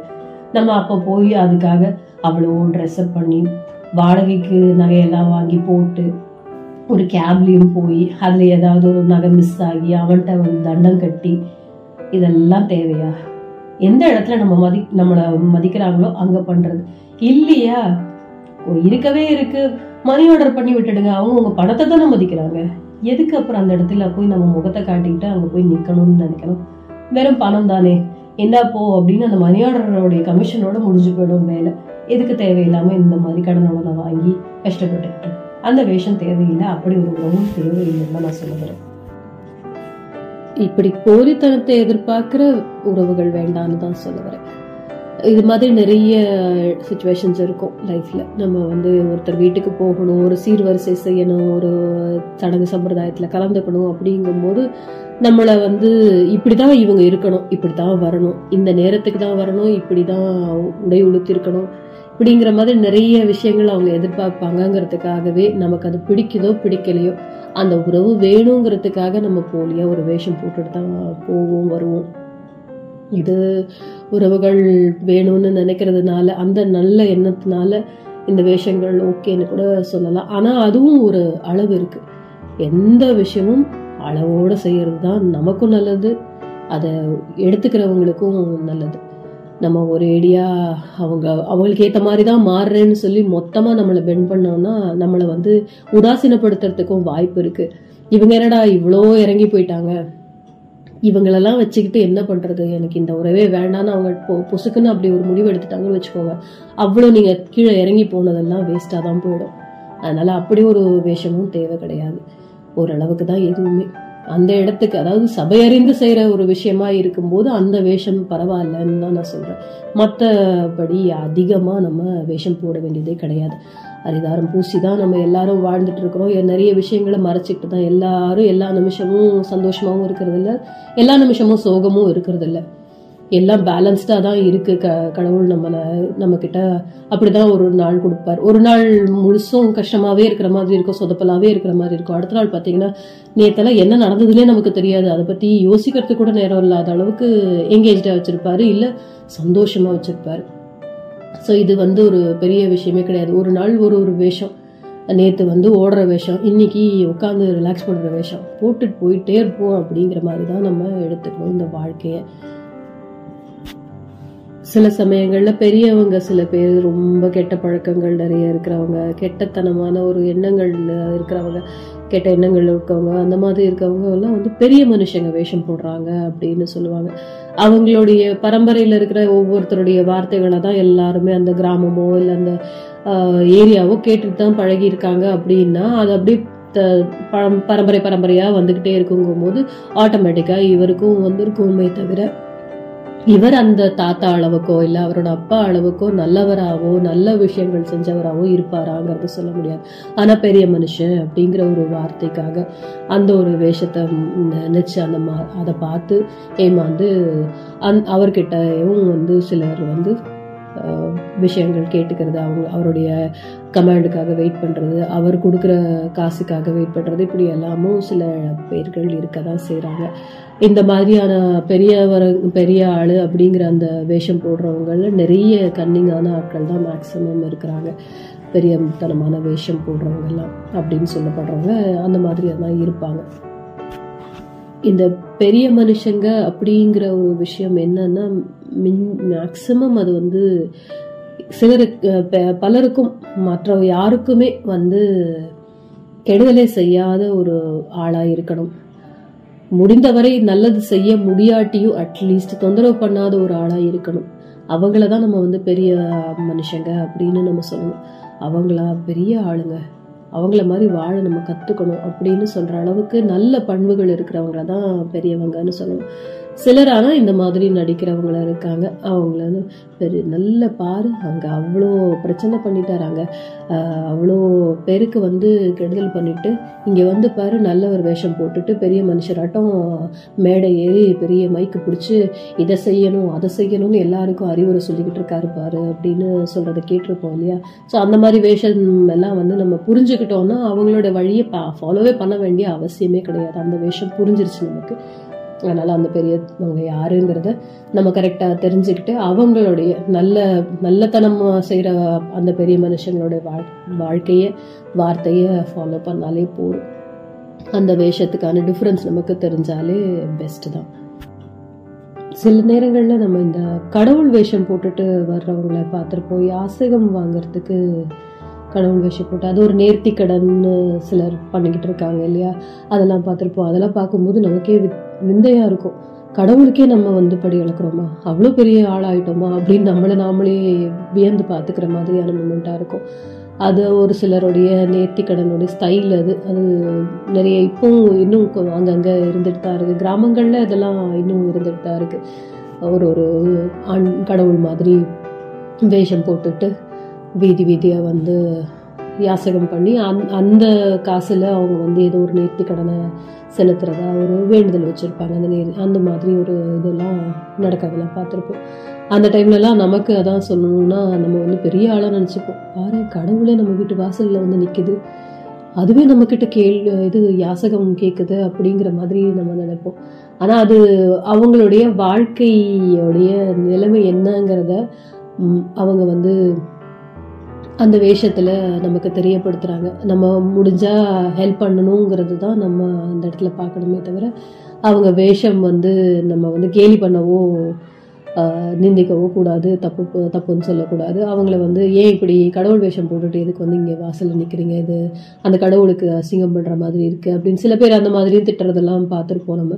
நம்ம அப்போ போய் அதுக்காக அவ்வளோ ட்ரெஸ்அப் பண்ணி வாடகைக்கு நகையெல்லாம் வாங்கி போட்டு ஒரு கேப்லேயும் போய் அதில் ஏதாவது ஒரு நகை மிஸ் ஆகி அவன்கிட்ட வந்து தண்டம் கட்டி இதெல்லாம் தேவையா? எந்த இடத்துல நம்ம மதி நம்மளை மதிக்கிறாங்களோ அங்க பண்றது. இல்லையா? ஓ, இருக்கவே இருக்கு. மணி ஆர்டர் பண்ணி விட்டுடுங்க. அவங்க உங்க பணத்தை தானே மதிக்கிறாங்க. எதுக்கு அப்புறம் அந்த இடத்துல போய் நம்ம முகத்தை காட்டிக்கிட்டு அங்க போய் நிக்கணும்னு நினைக்கணும்? வெறும் பணம் தானே. என்ன போ அப்படின்னு அந்த மணி ஆர்டரோடைய கமிஷனோட முடிஞ்சு போயிடும் வேலை. எதுக்கு தேவையில்லாம இந்த மாதிரி கடனோட வாங்கி கஷ்டப்பட்டுக்கிட்டு அந்த வேஷம் தேவையில்லை. அப்படி ஒரு உணவும் தேவையில்லைன்னு நான் சொல்லுகிறேன் இப்படி போலித்தனத்தை எதிர்பார்க்கிற உறவுகள் வேண்டாம்னு தான் சொல்ல வரேன். இது மாதிரி நிறைய சுச்சுவேஷன்ஸ் இருக்கும் லைஃப்ல நம்ம வந்து ஒருத்தர் வீட்டுக்கு போகணும் ஒரு சீர்வரிசை செய்யணும் ஒரு சடங்கு சம்பிரதாயத்தில் கலந்துக்கணும் அப்படிங்கும்போது நம்மளை வந்து இப்படிதான் இவங்க இருக்கணும் இப்படிதான் வரணும் இந்த நேரத்துக்கு தான் வரணும் இப்படிதான் உடை உடுத்திருக்கணும் இப்படிங்கிற மாதிரி நிறைய விஷயங்கள் அவங்க எதிர்பார்ப்பாங்கங்கிறதுக்காகவே நமக்கு அது பிடிக்குதோ பிடிக்கலையோ அந்த உறவு வேணுங்கிறதுக்காக நம்ம போலியா ஒரு வேஷம் போட்டுட்டு தான் போவோம் வருவோம். இது உறவுகள் வேணும்னு நினைக்கிறதுனால அந்த நல்ல எண்ணத்தினால இந்த வேஷங்கள் ஓகேன்னு கூட சொல்லலாம். ஆனால் அதுவும் ஒரு அளவு இருக்கு. எந்த விஷயமும் அளவோடு செய்யறது தான் நமக்கும் நல்லது. அதை எடுத்துக்கிறவங்களுக்கும் நல்லது. நம்ம ஒரு ஏடியா அவங்க அவங்களுக்கு ஏற்ற மாதிரி தான் மாறுறேன்னு சொல்லி மொத்தமாக நம்மளை பெண்ட் பண்ணோம்னா நம்மளை வந்து உதாசீனப்படுத்துறதுக்கும் வாய்ப்பு இருக்குது இவங்க என்னடா இவ்வளோ இறங்கி போயிட்டாங்க? இவங்களெல்லாம் வச்சுக்கிட்டு என்ன பண்ணுறது எனக்கு இந்த உறவே வேண்டாம்னு அவங்க பொ- பொசுக்குன்னு அப்படி ஒரு முடிவு எடுத்துட்டாங்கன்னு வச்சுக்கோங்க. அவ்வளோ நீங்கள் கீழே இறங்கி போனதெல்லாம் வேஸ்ட்டாக தான் போயிடும். அதனால் அப்படி ஒரு வேஷமும் தேவை கிடையாது. ஓரளவுக்கு தான் எதுவுமே. அந்த இடத்துக்கு அதாவது சபையறிந்து செய்கிற ஒரு விஷயமா இருக்கும்போது அந்த வேஷம் பரவாயில்லன்னு தான் நான் சொல்கிறேன் மற்றபடி அதிகமாக நம்ம வேஷம் போட வேண்டியதே கிடையாது. அரிதாரம் பூசி தான் நம்ம எல்லாரும் வாழ்ந்துட்டு இருக்கிறோம். நிறைய விஷயங்களை மறைச்சிக்கிட்டு தான் எல்லாரும் எல்லா நிமிஷமும் சந்தோஷமாகவும் இருக்கிறதில்ல எல்லா நிமிஷமும் சோகமும் இருக்கிறது எல்லாம் பேலன்ஸ்டாக தான் இருக்கு. க கடவுள் நம்ம நம்மக்கிட்ட அப்படி அப்படிதான் ஒரு நாள் கொடுப்பார். ஒரு நாள் முழுசும் கஷ்டமாகவே இருக்கிற மாதிரி இருக்கும் சொதப்பலாகவே இருக்கிற மாதிரி இருக்கும். அடுத்த நாள் பார்த்தீங்கன்னா நேற்றெல்லாம் என்ன நடந்ததுன்னே நமக்கு தெரியாது. அதை பற்றி யோசிக்கிறதுக்கு கூட நேரம் இல்லாத அளவுக்கு எங்கேஜாக வச்சுருப்பாரு இல்லை சந்தோஷமாக வச்சுருப்பார். ஸோ இது வந்து ஒரு பெரிய விஷயமே கிடையாது. ஒரு நாள் ஒரு ஒரு வேஷம். நேற்று வந்து ஓடுற வேஷம். இன்னைக்கு உட்காந்து ரிலாக்ஸ் பண்ணுற வேஷம். போட்டுட்டு போயிட்டே இருப்போம் அப்படிங்கிற மாதிரி தான் நம்ம எடுத்துக்கணும் இந்த வாழ்க்கையை. சில சமயங்களில் பெரியவங்க சில பேர் ரொம்ப கெட்ட பழக்கங்கள் நிறைய இருக்கிறவங்க கெட்டத்தனமான ஒரு எண்ணங்கள் இருக்கிறவங்க கெட்ட எண்ணங்கள் இருக்கவங்க அந்த மாதிரி இருக்கவங்க எல்லாம் வந்து பெரிய மனுஷங்க வேஷம் போடுறாங்க அப்படின்னு சொல்லுவாங்க. அவங்களுடைய பரம்பரையில் இருக்கிற ஒவ்வொருத்தருடைய வார்த்தைகளை தான் எல்லாருமே அந்த கிராமமோ இல்லை அந்த ஏரியாவோ கேட்டுட்டு தான் பழகி இருக்காங்க அப்படின்னா அது அப்படியே த- பரம்- பரம்பரை பரம்பரையாக வந்துக்கிட்டே இருக்குங்கும் போது ஆட்டோமேட்டிக்காக இவருக்கும் வந்திருக்குமே தவிர இவர் அந்த தாத்தா அளவுக்கோ இல்லை அவரோட அப்பா அளவுக்கோ நல்லவராகவோ நல்ல விஷயங்கள் செஞ்சவராகவோ இருப்பாராங்கிறத சொல்ல முடியாது. ஆனால் பெரிய மனுஷன் அப்படிங்கிற ஒரு வார்த்தைக்காக அந்த ஒரு வேஷத்தை நினைச்சு அந்த மா அதை பார்த்து ஏமாந்து அந் அவர்கிட்டயும் வந்து சிலர் வந்து விஷயங்கள் கேட்டுக்கிறது அவங்க அவருடைய கமாண்டுக்காக வெயிட் பண்ணுறது அவர் கொடுக்குற காசுக்காக வெயிட் பண்ணுறது இப்படி எல்லாமும் சில பேர்கள் இருக்க தான் செய்கிறாங்க இந்த மாதிரியான பெரியவர் பெரிய ஆள் அப்படிங்கிற அந்த வேஷம் போடுறவங்கள நிறைய கன்னிங்கான ஆட்கள் தான் மேக்ஸிமம் இருக்கிறாங்க. பெரிய தனமான வேஷம் போடுறவங்க எல்லாம் அப்படின்னு சொல்லப்படுறவங்க அந்த மாதிரி தான் இருப்பாங்க. இந்த பெரிய மனுஷங்க அப்படிங்கிற ஒரு விஷயம் என்னன்னா மேக்சிமம் அது வந்து சிலருக்கு பலருக்கும் மற்ற யாருக்குமே வந்து கெடுதலை செய்யாத ஒரு ஆளாக இருக்கணும் முடிந்தவரை நல்லது செய்ய முடியாட்டியும் அட்லீஸ்ட் தொந்தரவு பண்ணாத ஒரு ஆளாக இருக்கணும் அவங்கள தான் நம்ம வந்து பெரிய மனுஷங்க அப்படின்னு நம்ம சொல்லணும். அவங்களா பெரிய ஆளுங்க. அவங்கள மாதிரி வாழ நம்ம கற்றுக்கணும் அப்படின்னு சொல்கிற அளவுக்கு நல்ல பண்புகள் இருக்கிறவங்கள தான் பெரியவங்கன்னு சொல்லணும். சிலர் ஆனால் இந்த மாதிரி நடிக்கிறவங்களாம் இருக்காங்க. அவங்கள வந்து பெரிய நல்ல பாரு. அங்கே அவ்வளோ பிரச்சனை பண்ணிட்டாராங்க அவ்வளோ பேருக்கு வந்து கெடுதல் பண்ணிட்டு இங்கே வந்து பாரு நல்ல ஒரு வேஷம் போட்டுட்டு பெரிய மனுஷராட்டம் மேடை ஏறி பெரிய மைக்கு பிடிச்சி இதை செய்யணும் அதை செய்யணும்னு எல்லாருக்கும் அறிவுரை சொல்லிக்கிட்டு இருக்காரு பாரு அப்படின்னு சொல்கிறத கேட்டிருப்போம் இல்லையா? ஸோ அந்த மாதிரி வேஷம் எல்லாம் வந்து நம்ம புரிஞ்சுக்கிட்டோம்னா அவங்களோட வழியை ஃபாலோவே பண்ண வேண்டிய அவசியமே கிடையாது. அந்த வேஷம் புரிஞ்சிருச்சு நமக்கு. அதனால் அந்த பெரியவங்க யாருங்கிறத நம்ம கரெக்டாக தெரிஞ்சுக்கிட்டு அவங்களுடைய நல்ல நல்லத்தனம் செய்கிற அந்த பெரிய மனுஷங்களோட வாழ் வாழ்க்கையை வார்த்தையை ஃபாலோ பண்ணாலே போதும். அந்த வேஷத்துக்கான டிஃப்ரென்ஸ் நமக்கு தெரிஞ்சாலே பெஸ்ட்டு தான். சில நேரங்களில் நம்ம இந்த கடவுள் வேஷம் போட்டுட்டு வர்றவங்கள பார்த்துருப்போம் யாசகம் வாங்குறதுக்கு கடவுள் வேஷம் போட்டு அது ஒரு நேர்த்தி கடன்னு சிலர் பண்ணிக்கிட்டு இருக்காங்க இல்லையா? அதெல்லாம் பார்த்துருப்போம். அதெல்லாம் பார்க்கும்போது நமக்கே விந்தையாக இருக்கும். கடவுளுக்கே நம்ம வந்து படி இழக்கிறோமா? அவ்வளோ பெரிய ஆளாயிட்டோமா? அப்படின்னு நம்மளை நாமளே வியந்து பார்த்துக்கிற மாதிரியான மூமெண்ட்டாக இருக்கும். அது ஒரு சிலருடைய நேர்த்தி கடனுடைய ஸ்டைல் அது. அது நிறைய இப்பவும் இன்னும் அங்கங்கே இருந்துட்டு தான் இருக்குது கிராமங்களில் இதெல்லாம் இன்னும் இருந்துட்டு தான் இருக்குது ஒரு ஒரு ஆண் கடவுள் மாதிரி வேஷம் போட்டுட்டு வீதி வீதியாக வந்து யாசகம் பண்ணி அந் அந்த காசில் அவங்க வந்து ஏதோ ஒரு நேர்த்தி கடனை செலுத்துறதா ஒரு வேண்டுதல் வச்சுருப்பாங்க. அந்த நேர் அந்த மாதிரி ஒரு இதெல்லாம் நடக்கிறதெல்லாம் பார்த்துருப்போம். அந்த டைம்லலாம் நமக்கு அதான் சொல்லணும்னா நம்ம வந்து பெரிய ஆளாக நினச்சிப்போம். பாரு கடவுளே நம்ம வீட்டு வாசலில் வந்து நிற்கிது அதுவே நம்மக்கிட்ட கேள் இது யாசகம் கேட்குது அப்படிங்கிற மாதிரி நம்ம நினைப்போம். ஆனால் அது அவங்களுடைய வாழ்க்கையோடைய நிலைமை என்னங்கிறத அவங்க வந்து அந்த வேஷத்தில் நமக்கு தெரியப்படுத்துகிறாங்க நம்ம முடிஞ்சால் ஹெல்ப் பண்ணணுங்கிறது தான் நம்ம அந்த இடத்துல பார்க்கணுமே தவிர அவங்க வேஷம் வந்து நம்ம வந்து கேலி பண்ணவோ நிந்திக்கவும் நிந்திக்கவோ கூடாது தப்பு தப்புன்னு சொல்லக்கூடாது. அவங்கள வந்து ஏன் இப்படி கடவுள் வேஷம் போட்டுட்டு எதுக்கு வந்து இங்கே வாசலில் நிற்கிறீங்க இது? அந்த கடவுளுக்கு அசிங்கம் பண்ணுற மாதிரி இருக்குது அப்படின்னு சில பேர் அந்த மாதிரியும் திட்டுறதெல்லாம் பார்த்துருப்போம் நம்ம.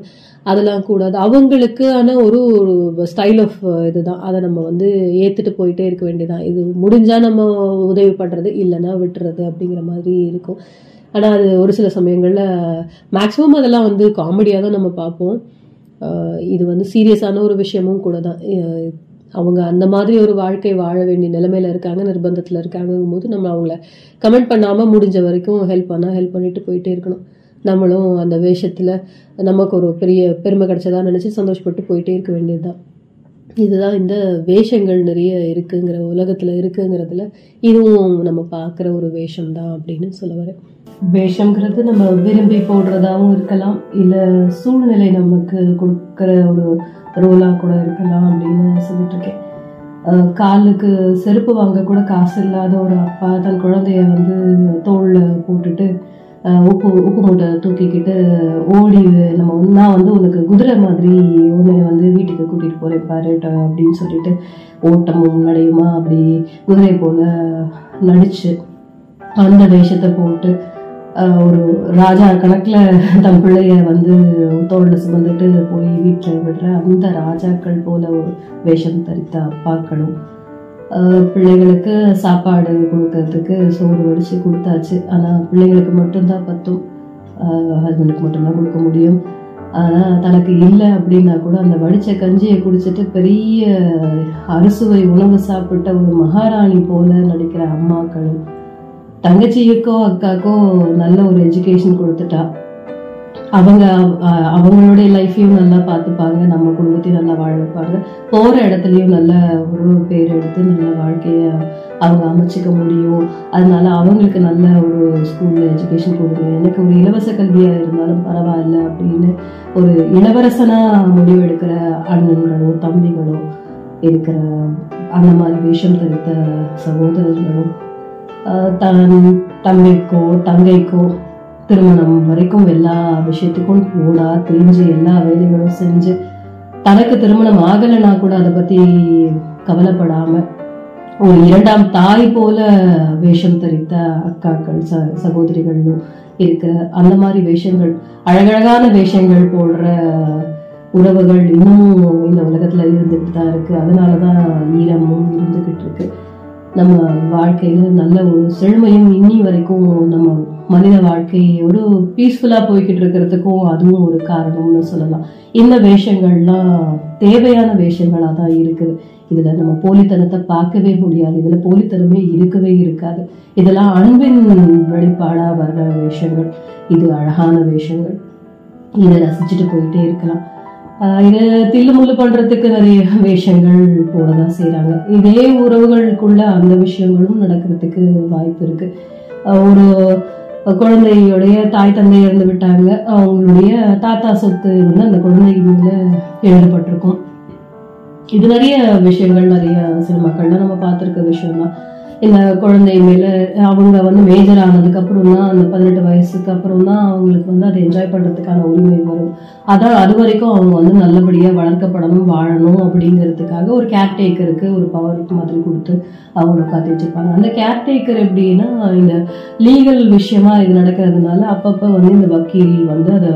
அதெல்லாம் கூடாது. அவங்களுக்கான ஒரு ஒரு ஸ்டைல் ஆஃப் இதுதான். அதை நம்ம வந்து ஏற்றுட்டு போயிட்டே இருக்க வேண்டியதான் இது முடிஞ்சால் நம்ம உதவி பண்ணுறது இல்லைன்னா விட்டுறது அப்படிங்கிற மாதிரி இருக்கும். ஆனால் அது ஒரு சில சமயங்களில் மேக்ஸிமம் அதெல்லாம் வந்து காமெடியாக தான் நம்ம பார்ப்போம். இது வந்து சீரியஸான ஒரு விஷயமும் கூட தான் அவங்க அந்த மாதிரி ஒரு வாழ்க்கை வாழ வேண்டிய நிலைமையில இருக்காங்க நிர்பந்தத்தில் இருக்காங்கும் போது நம்ம அவங்கள கமெண்ட் பண்ணாமல் முடிஞ்ச வரைக்கும் ஹெல்ப் பண்ணால் ஹெல்ப் பண்ணிட்டு போயிட்டே இருக்கணும். நம்மளும் அந்த வேஷத்தில் நமக்கு ஒரு பெரிய பெருமை கிடைச்சதா நினச்சி சந்தோஷப்பட்டு போயிட்டே இருக்க வேண்டியதுதான். இதுதான் இந்த வேஷங்கள் நிறைய இருக்குங்கிற உலகத்தில் இருக்குங்கிறதுல இதுவும் நம்ம பார்க்குற ஒரு வேஷம் தான் அப்படின்னு சொல்ல வரேன். வேஷங்கிறது நம்ம விரும்பி போடுறதாகவும் இருக்கலாம் இல்லை சூழ்நிலை நமக்கு கொடுக்குற ஒரு ரோலாக கூட இருக்கலாம் அப்படின்னு சொல்லிட்டு இருக்கேன். காலுக்கு செருப்பு வாங்க கூட காசு இல்லாத ஒரு அப்பா தன் குழந்தைய வந்து தோளில் போட்டுட்டு உப்பு உப்பு மூட்டை தூக்கிக்கிட்டு ஓடி நம்ம வந்து- நான் வந்து உனக்கு குதிரை மாதிரி உன்னை வந்து வீட்டுக்கு கூட்டிகிட்டு போகிறேன் பாரு அப்படின்னு சொல்லிட்டு ஓட்டமும் நடையுமா? அப்படி குதிரை போல நடிச்சு அந்த வேஷத்தை போட்டு ஒரு ராஜா கணக்கில் தன் பிள்ளைய வந்து தோளில் சுமந்துட்டு போய் வீட்டில் விடுற அந்த ராஜாக்கள் போல ஒரு வேஷம் தரித்த அப்பாக்களும் பிள்ளைகளுக்கு சாப்பாடு கொடுக்கறதுக்கு சோறு வடித்து கொடுத்தாச்சு. ஆனால் பிள்ளைங்களுக்கு மட்டும்தான் பத்தும். ஹஸ்பண்டுக்கு மட்டும்தான் கொடுக்க முடியும். ஆனால் தனக்கு இல்லை அப்படின்னா கூட அந்த வடித்த கஞ்சியை குடிச்சிட்டு பெரிய அறுசுவை உணவு சாப்பிட்ட ஒரு மகாராணி போல நடிக்கிற அம்மாக்களும் தங்கச்சிக்கும் அக்காக்கும் நல்ல ஒரு எஜுகேஷன் கொடுத்துட்டா. அவங்க அவங்களுடைய லைஃப்பையும் நல்லா பார்த்துப்பாங்க நம்ம குடும்பத்தையும் நல்லா வாழ வைப்பாங்க இடத்துலையும் நல்ல ஒரு பேர் எடுத்து நல்ல வாழ்க்கையை அவங்க அமைச்சிக்க முடியும். அதனால அவங்களுக்கு நல்ல ஒரு ஸ்கூலில் எஜுகேஷன் கொடுங்க. எனக்கு ஒரு இலவச கல்வியாக இருந்தாலும் பரவாயில்ல அப்படின்னு ஒரு இளவரசனா முடிவெடுக்கிற அண்ணன்களும் தம்பிகளோ இருக்கிற அந்த மாதிரி வேஷம் தரித்த சகோதரர்களும் தன் தம்பிக்கோ தங்கைக்கோ திருமணம் வரைக்கும் எல்லா விஷயத்துக்கும் போனா தெரிஞ்சு எல்லா வேலைகளும் செஞ்சு தனக்கு திருமணம் ஆகலைன்னா கூட அதை பத்தி கவலைப்படாம ஒரு இரண்டாம் தாய் போல வேஷம் தரித்த அக்காக்கள் ச சகோதரிகளும் இருக்கிற அந்த மாதிரி வேஷங்கள் அழகழகான வேஷங்கள் போடுற உறவுகள் இன்னும் இந்த உலகத்துல இருந்துகிட்டு தான் இருக்கு. அதனாலதான் ஈரமும் இருந்துகிட்டு இருக்கு. நம்ம வாழ்க்கையில நல்ல ஒரு செழுமையும் இன்னி வரைக்கும் நம்ம மனித வாழ்க்கை ஒரு பீஸ்ஃபுல்லா போய்கிட்டு இருக்கிறதுக்கும் அதுவும் ஒரு காரணம்னு சொல்லலாம். இந்த வேஷங்கள்லாம் தேவையான வேஷங்களா தான் இருக்குது. இதுல நம்ம போலித்தனத்தை பார்க்கவே முடியாது. இதுல போலித்தனமே இருக்கவே இருக்காது. இதெல்லாம் அன்பின் வெளிப்பாடா வர்ற வேஷங்கள். இது அழகான வேஷங்கள். இதை ரசிச்சுட்டு போயிட்டே இருக்கலாம். இது தில்லுமுள்ளு பண்றதுக்கு நிறைய வேஷங்கள் போடதான் செய்யறாங்க இதே உறவுகளுக்குள்ள அந்த விஷயங்களும் நடக்கிறதுக்கு வாய்ப்பு இருக்கு. ஒரு குழந்தையுடைய தாய் தந்தை இறந்து விட்டாங்க. அவங்களுடைய தாத்தா சொத்து வந்து அந்த குழந்தை மேல எழுதப்பட்டிருக்கும். இது நிறைய விஷயங்கள் நிறைய சினிமாக்கள்ல நம்ம பார்த்திருக்க விஷயம் எங்கள் இந்த குழந்தை மேலே அவங்க வந்து மேஜர் ஆனதுக்கு அப்புறம் தான் அந்த பதினெட்டு வயசுக்கு அப்புறம் தான் அவங்களுக்கு வந்து அதை என்ஜாய் பண்ணுறதுக்கான உரிமை வரும். அதான் அது வரைக்கும் அவங்க வந்து நல்லபடியாக வளர்க்கப்படணும் வாழணும் அப்படிங்கிறதுக்காக ஒரு கேர்டேக்கருக்கு ஒரு பவர் மாதிரி கொடுத்து அவங்கள உட்காந்து வச்சுருப்பாங்க அந்த கேர்டேக்கர் எப்படின்னா இந்த லீகல் விஷயமா இது நடக்கிறதுனால அப்பப்போ வந்து இந்த வக்கீல் வந்து அதை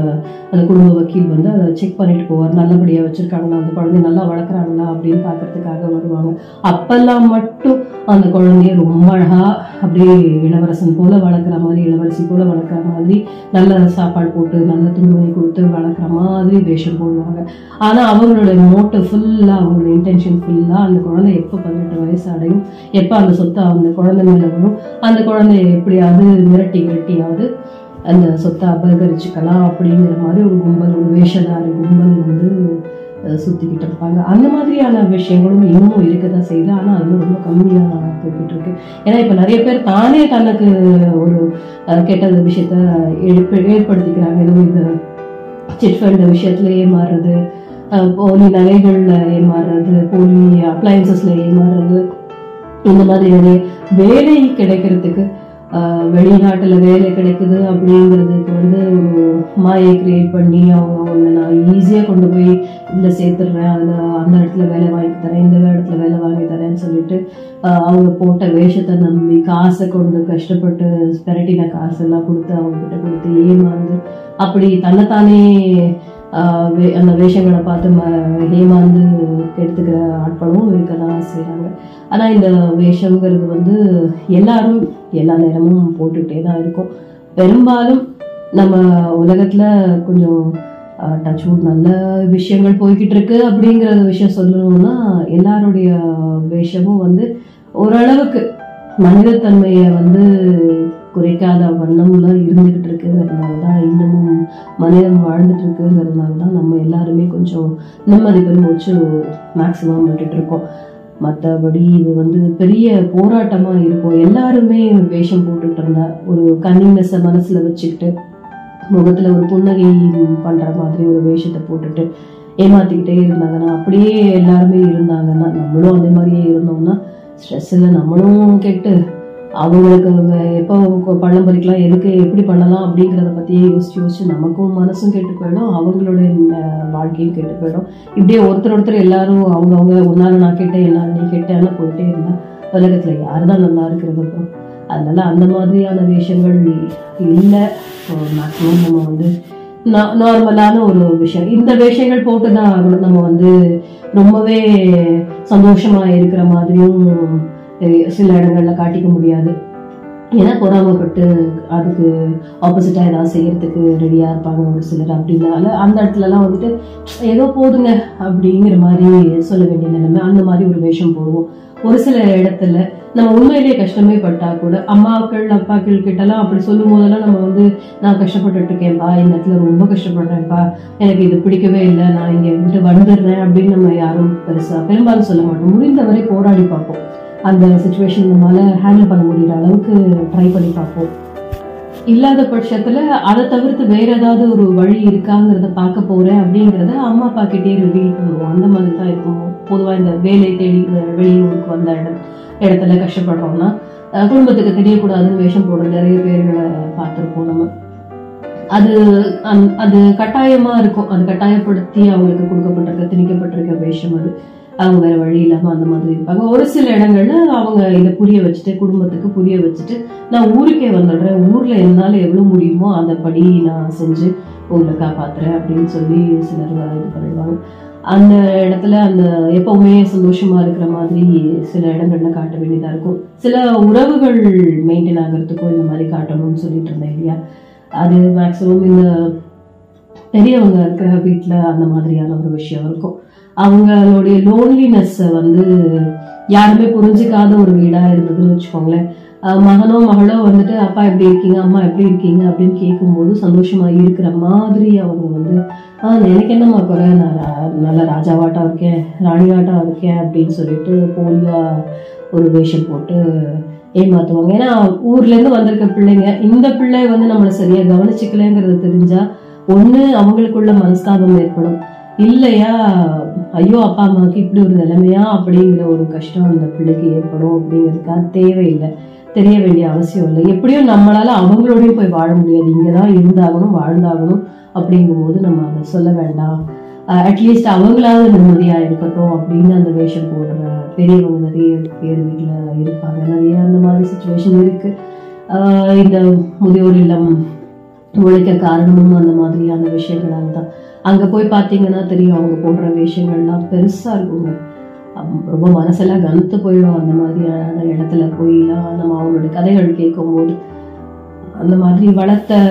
அந்த குடும்ப வக்கீல் வந்து அதை செக் பண்ணிட்டு போவார். நல்லபடியாக வச்சுருக்காங்களா? அந்த குழந்தைய நல்லா வளர்க்குறாங்களா? அப்படின்னு பார்க்கறதுக்காக வருவாங்க. அப்பெல்லாம் மட்டும் அந்த குழந்தைய ரொம்ப அழகா அப்படியே இளவரசன் போல வளர்க்குற மாதிரி இளவரசி போல வளர்க்குற மாதிரி நல்ல சாப்பாடு போட்டு நல்ல துணிமணி கொடுத்து வளர்க்குற மாதிரி வேஷம் போடுவாங்க. ஆனா அவங்களோட மோட்டிவ் ஃபுல்லா அவங்களோட இன்டென்ஷன் ஃபுல்லா அந்த குழந்தை எப்போ பதினெட்டு வயசு அடையும் எப்போ அந்த சொத்தை அந்த குழந்தை மேலே வரும் அந்த குழந்தைய எப்படியாவது மிரட்டி மிரட்டியாவது அந்த சொத்தை அபகரிச்சுக்கலாம் அப்படிங்கிற மாதிரி ஒரு கும்பல் ஒரு வேஷதாரி கும்பல் வந்து சுற்றிக்கிட்டு சுத்திக்கிட்டு இருப்பாங்க. அந்த மாதிரியான விஷயங்களும் இன்னமும் இருக்கதான் செய்யுது. ஆனா அது ரொம்ப கம்மியா போய்கிட்டு இருக்கு. ஏன்னா இப்ப நிறைய பேர் தானே தனக்கு ஒரு அஹ், கெட்ட விஷயத்த எழுப்ப- ஏற்படுத்திக்கிறாங்க. எதுவும் இந்த சிட் ஃபண்ட் விஷயத்துல ஏமாறுறது போலி நகைகள்ல ஏமாறுறது போலி அப்ளையன்சஸ்ல ஏமாறுறது இந்த மாதிரி வேலை கிடைக்கிறதுக்கு வெளிநாட்டில் வேலை கிடைக்குது அப்படிங்கிறதுக்கு வந்து ஒரு மாயை கிரியேட் பண்ணி அவங்க ஒன்று நான் ஈஸியாக கொண்டு போய் இதில் சேர்த்துடுறேன். அதில் அந்த இடத்துல வேலை வாங்கி தரேன் இந்த இடத்துல வேலை வாங்கி தரேன்னு சொல்லிட்டு அவங்க போட்ட வேஷத்தை நம்பி காசை கொண்டு கஷ்டப்பட்டு பெரட்டின காசெல்லாம் கொடுத்து அவங்கக்கிட்ட கொடுத்து ஏமாந்து அப்படி தன்னைத்தானே வே- அந்த வேஷங்களை பார்த்து ம- ஏமாந்து எடுத்துக்கிற ஆட்களும் இருக்க தான் செய்கிறாங்க ஆனால் இந்த வேஷங்கிறது வந்து எல்லாரும் எல்லா நேரமும் போட்டுகிட்டே தான் இருக்கும். பெரும்பாலும் நம்ம உலகத்துல கொஞ்சம் டச் வுட் நல்ல விஷயங்கள் போய்கிட்டு இருக்கு அப்படிங்கிற விஷயம் சொல்லணும்னா எல்லாருடைய வேஷமும் வந்து ஓரளவுக்கு மனிதத்தன்மையை வந்து குறைக்காத வண்ணம்ல இருந்துகிட்டு இருக்குங்கிறதுனால தான் இன்னமும் மனிதன் வாழ்ந்துட்டு இருக்குங்கிறதுனால தான் நம்ம எல்லாருமே கொஞ்சம் நிம்மதி பெருமூச்சு மேக்சிமம் விட்டுட்டு இருக்கோம். மற்றபடி இது வந்து பெரிய போராட்டமா இருக்கும். எல்லாருமே வேஷம் போட்டுட்டு இருந்தா ஒரு கன்னிங்னஸை மனசுல வச்சுக்கிட்டு முகத்துல ஒரு புன்னகை பண்ற மாதிரி ஒரு வேஷத்தை போட்டுட்டு ஏமாத்திக்கிட்டே இருந்தாங்கன்னா அப்படியே எல்லாருமே இருந்தாங்கன்னா நம்மளும் அதே மாதிரியே இருந்தோம்னா ஸ்ட்ரெஸ்ஸில் நம்மளும் கெட்டு. அவங்களுக்கு எப்போ பள்ளம் பறிக்கலாம் எதுக்கு எப்படி பண்ணலாம் அப்படிங்கிறத பற்றியே யோசிச்சு யோசிச்சு நமக்கும் மனசும் கெட்டு போயிடும் அவங்களோட வாழ்க்கையும் கெட்டு போயிடும். இப்படியே ஒருத்தர் ஒருத்தர் எல்லாரும் அவங்கவுங்க உன்னால நான் கேட்டேன் என்னால் நீ கேட்டேன்னு போயிட்டே உலகத்தில் உலகத்துல யாருதான் நல்லா இருக்கிறது அப்புறம் அதனால அந்த மாதிரியான வேஷங்கள் இல்லை. மேக்ஸிமம் நம்ம வந்து நார்மலான ஒரு விஷயம். இந்த வேஷங்கள் போட்டுதான் ஆகணும் நம்ம வந்து ரொம்பவே சந்தோஷமா இருக்கிற மாதிரியும் சில இடங்கள்ல காட்டிக்க முடியாது. ஏன்னா பொறாமப்பட்டு அதுக்கு ஆப்போசிட்டா ஏதாவது செய்யறதுக்கு ரெடியா இருப்பாங்க ஒரு சிலர் அப்படின்னால அந்த இடத்துலலாம் வந்துட்டு ஏதோ போதுங்க அப்படிங்கிற மாதிரி சொல்ல வேண்டிய நிலைமை அந்த மாதிரி ஒரு வேஷம் போடுவோம். ஒரு சில இடத்துல நம்ம உண்மையிலேயே கஷ்டமே பட்டா கூட அம்மாக்கள் அப்பாக்கள் கிட்டலாம் அப்படி சொல்லும் போதெல்லாம் நம்ம வந்து நான் கஷ்டப்பட்டுட்டு இருக்கேன்ப்பா இந்த இடத்துல ரொம்ப கஷ்டப்படுறேன்ப்பா எனக்கு இது பிடிக்கவே இல்லை நான் இங்க விட்டு வந்துடுறேன் அப்படின்னு நம்ம யாரும் பெருசா பெரும்பாலும் சொல்ல மாட்டோம். முடிந்தவரை போராடி பார்ப்போம். அந்த சுச்சுவேஷன் நம்மளால ஹேண்டில் பண்ண முடிகிற அளவுக்கு ட்ரை பண்ணி பார்ப்போம். இல்லாத பட்சத்துல அதை தவிர்த்து வேற ஏதாவது ஒரு வழி இருக்காங்கிறத பார்க்க போறேன் அப்படிங்கிறத அம்மா அப்பா கிட்டே ரிவீல் பண்ணுவோம். அந்த மாதிரி தான் இருக்கும் பொதுவா இந்த வேலை தேடி வெளியூருக்கு வந்த இடம் இடத்துல கஷ்டப்படுறோம்னா குடும்பத்துக்கு தெரியக்கூடாதுன்னு வேஷம் போடுற நிறைய பேர்களை பார்த்திருப்போம் நம்ம. அது அது கட்டாயமா இருக்கும். அது கட்டாயப்படுத்தி அவங்களுக்கு கொடுக்கப்பட்டிருக்க திணிக்கப்பட்டிருக்க வேஷம் அது. அவங்க வேற வழி இல்லாம அந்த மாதிரி இருப்பாங்க. ஒரு சில இடங்கள்ல அவங்க இதை புரிய வச்சுட்டு குடும்பத்துக்கு புரிய வச்சுட்டு நான் ஊருக்கே வந்துடுறேன். ஊர்ல என்னால எவ்வளவு முடியுமோ அதை படி நான் செஞ்சு ஊர்ல காப்பாத்துறேன் அப்படின்னு சொல்லி சிலர் இது பண்ணிடுவாங்க. அந்த இடத்துல அந்த எப்பவுமே சந்தோஷமா இருக்கிற மாதிரி சில இடங்கள்ல காட்ட வேண்டியதா இருக்கும். சில உறவுகள் மெயின்டைன் ஆகிறதுக்கும் இந்த மாதிரி காட்டணும்னு சொல்லிட்டு இருந்தேன் இல்லையா? அது மேக்சிமம் இந்த பெரியவங்க இருக்கிற வீட்டில் அந்த மாதிரியான ஒரு விஷயம் இருக்கும். அவங்களுடைய லோன்லினஸ் வந்து யாருமே புரிஞ்சுக்காத ஒரு வீடா இருந்ததுன்னு வச்சுக்கோங்களேன். மகனோ மகளோ வந்துட்டு அப்பா எப்படி இருக்கீங்க? அம்மா எப்படி இருக்கீங்க? அப்படின்னு கேட்கும்போது சந்தோஷமா இருக்கிற மாதிரி அவங்க வந்து ஆஹ் எனக்கு என்னம்மா குறை? நான் நல்ல ராஜாவாட்டா இருக்கேன் ராணியாட்டா இருக்கேன் அப்படின்னு சொல்லிட்டு போலியா ஒரு வேஷம் போட்டு ஏமாத்துவாங்க. ஏன்னா ஊர்ல இருந்து வந்திருக்க பிள்ளைங்க இந்த பிள்ளை வந்து நம்மளை சரியா கவனிச்சுக்கலங்கிறது தெரிஞ்சா ஒண்ணு அவங்களுக்குள்ள மனஸ்தாபம் ஏற்படும். இல்லையா? ஐயோ அப்பா அம்மாவுக்கு இப்படி ஒரு நிலைமையா? அப்படிங்கிற ஒரு கஷ்டம் அந்த பிள்ளைக்கு ஏற்படும் அப்படிங்கிறதுக்காக தேவையில்லை. தெரிய வேண்டிய அவசியம் இல்லை. எப்படியும் நம்மளால அவங்களோடயும் போய் வாழ முடியாது. இங்கதான் இருந்தாகணும் வாழ்ந்தாகணும் அப்படிங்கும்போது நம்ம அதை சொல்ல வேண்டாம். அட்லீஸ்ட் அவங்களாவது நிம்மதியா இருக்கட்டும் அப்படின்னு அந்த வேஷம் போடுற பெரியவங்க நிறைய பேர் வீட்டுல இருப்பாங்க. நிறைய அந்த மாதிரி சுச்சுவேஷன் இருக்கு. ஆஹ் இந்த முதியோர் இல்லம் உழைக்க காரணமும் அந்த மாதிரியான விஷயங்களால் தான். அங்கே போய் பார்த்தீங்கன்னா தெரியும் அவங்க போடுற வேஷங்கள்லாம் பெருசா இருக்குங்க. ரொம்ப மனசெல்லாம் கனத்து போயிடும் அந்த மாதிரியான இடத்துல போய்லாம் நம்ம அவங்களோட கதைகள் கேட்கும்போது. அந்த மாதிரி வளர்த்த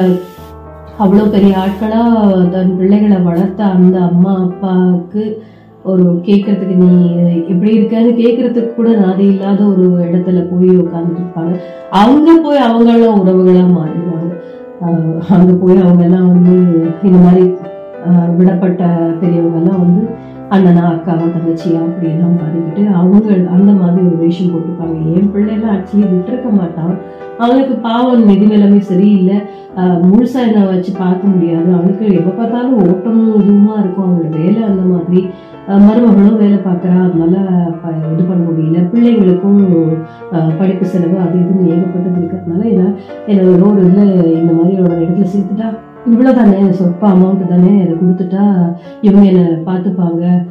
அவ்வளோ பெரிய ஆட்களா தன் பிள்ளைகளை வளர்த்த அந்த அம்மா அப்பாவுக்கு ஒரு கேட்கறதுக்கு நீ எப்படி இருக்கான்னு கேட்கறதுக்கு கூட நாதி இல்லாத ஒரு இடத்துல போய் உட்காந்துட்டு இருப்பாங்க. போய் அவங்களாம் உறவுகளாக மாறிடுவாங்க. அங்கே போய் அவங்க எல்லாம் வந்து இந்த மாதிரி விடப்பட்ட பெரியவங்க எல்லாம் வந்து அண்ணனா அக்காவா தங்கச்சியா அப்படியெல்லாம் பாடிக்கிட்டு அவங்க அந்த மாதிரி ஒரு வேஷம் போட்டிருப்பாங்க என் பிள்ளைலாம் ஆக்சுவலி விட்டுருக்க மாட்டான். அவனுக்கு பாவம் நிதி நிலைமை சரியில்லை முழுசா என்ன வச்சு பார்க்க முடியாது. அவளுக்கு எப்ப பார்த்தாலும் ஓட்டமும் இதுவுமா இருக்கும். அவனோட வேலை அந்த மாதிரி. மருமகளும் வேலை பார்க்கறா. அதனால ப- இது பண்ண முடியல. பிள்ளைங்களுக்கும் படிப்பு செலவு அது இதுன்னு ஏகப்பட்டது இருக்கிறதுனால என்ன என்னோட ஒரு இதுல இந்த மாதிரி என்னோட இடத்துல சேர்த்துட்டா இவ்வளவுதானே? சொற்ப அமௌண்ட் தானே? அதை கொடுத்துட்டா இவங்க என்னை பார்த்துப்பாங்க.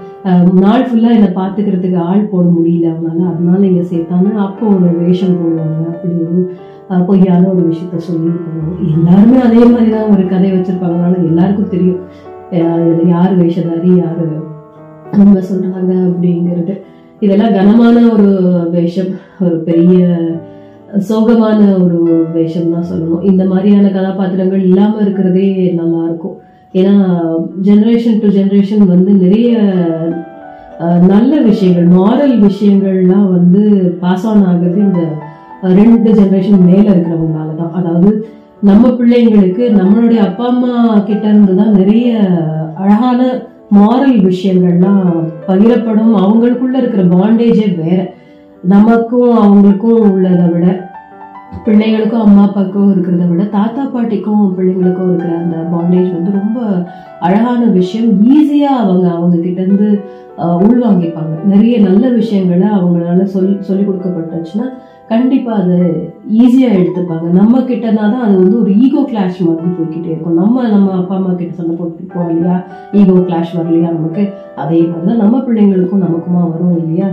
நாள் ஃபுல்லாக என்னை பார்த்துக்கிறதுக்கு ஆள் போட முடியல. அவனால அதனால இங்கே சேர்த்தான்னு அப்போ ஒரு வேஷம் போடுவாங்க. அப்படி ஒரு பொய்யான ஒரு விஷயத்த சொல்லியிருக்கணும் எல்லாருமே அதே மாதிரி தான் ஒரு கதை வச்சிருப்பாங்கனால எல்லாருக்கும் தெரியும். யார் வேஷதாரி யார் உண்மை சொல்கிறாங்க அப்படிங்கிறது. இதெல்லாம் கனமான ஒரு வேஷம் ஒரு பெரிய சோகமான ஒரு வேஷம் தான் சொல்லணும். இந்த மாதிரியான கதாபாத்திரங்கள் இல்லாமல் இருக்கிறதே நல்லா இருக்கும் ஏன்னா ஜென்ரேஷன் டு ஜென்ரேஷன் வந்து நிறைய நல்ல விஷயங்கள் மாரல் விஷயங்கள்லாம் வந்து பாஸ் ஆன் ஆகுறது இந்த ரெண்டு ஜெனரேஷன் மேல இருக்கிறவங்களால தான் அதாவது நம்ம பிள்ளைங்களுக்கு நம்மளுடைய அப்பா அம்மா கிட்ட இருந்து தான் நிறைய அழகான மாரல் விஷயங்கள்லாம் பகிரப்படும். அவங்களுக்குள்ள இருக்கிற பாண்டேஜே வேற. நமக்கும் அவங்களுக்கும் உள்ளதை விட பிள்ளைகளுக்கும் அம்மா அப்பாவுக்கும் இருக்கிறத விட தாத்தா பாட்டிக்கும் பிள்ளைங்களுக்கும் இருக்கிற அந்த பாண்டேஜ் வந்து ரொம்ப அழகான விஷயம். ஈஸியா அவங்க அவங்க கிட்ட இருந்து உள்வாங்கிப்பாங்க. நிறைய நல்ல விஷயங்களை அவங்களால சொல் சொல்லி கொடுக்கப்பட்டுச்சுன்னா கண்டிப்பா அதை ஈஸியா எடுத்துப்பாங்க. நம்ம கிட்டனா தான் அது வந்து ஒரு ஈகோ கிளாஷ் மாதிரி போய்கிட்டே இருக்கும். நம்ம நம்ம அப்பா அம்மா கிட்ட சண்டை போட்டுப்போம் இல்லையா? ஈகோ கிளாஷ் வரலையா நமக்கு? அதே மாதிரிதான் நம்ம பிள்ளைங்களுக்கும் நமக்குமா வரும் இல்லையா?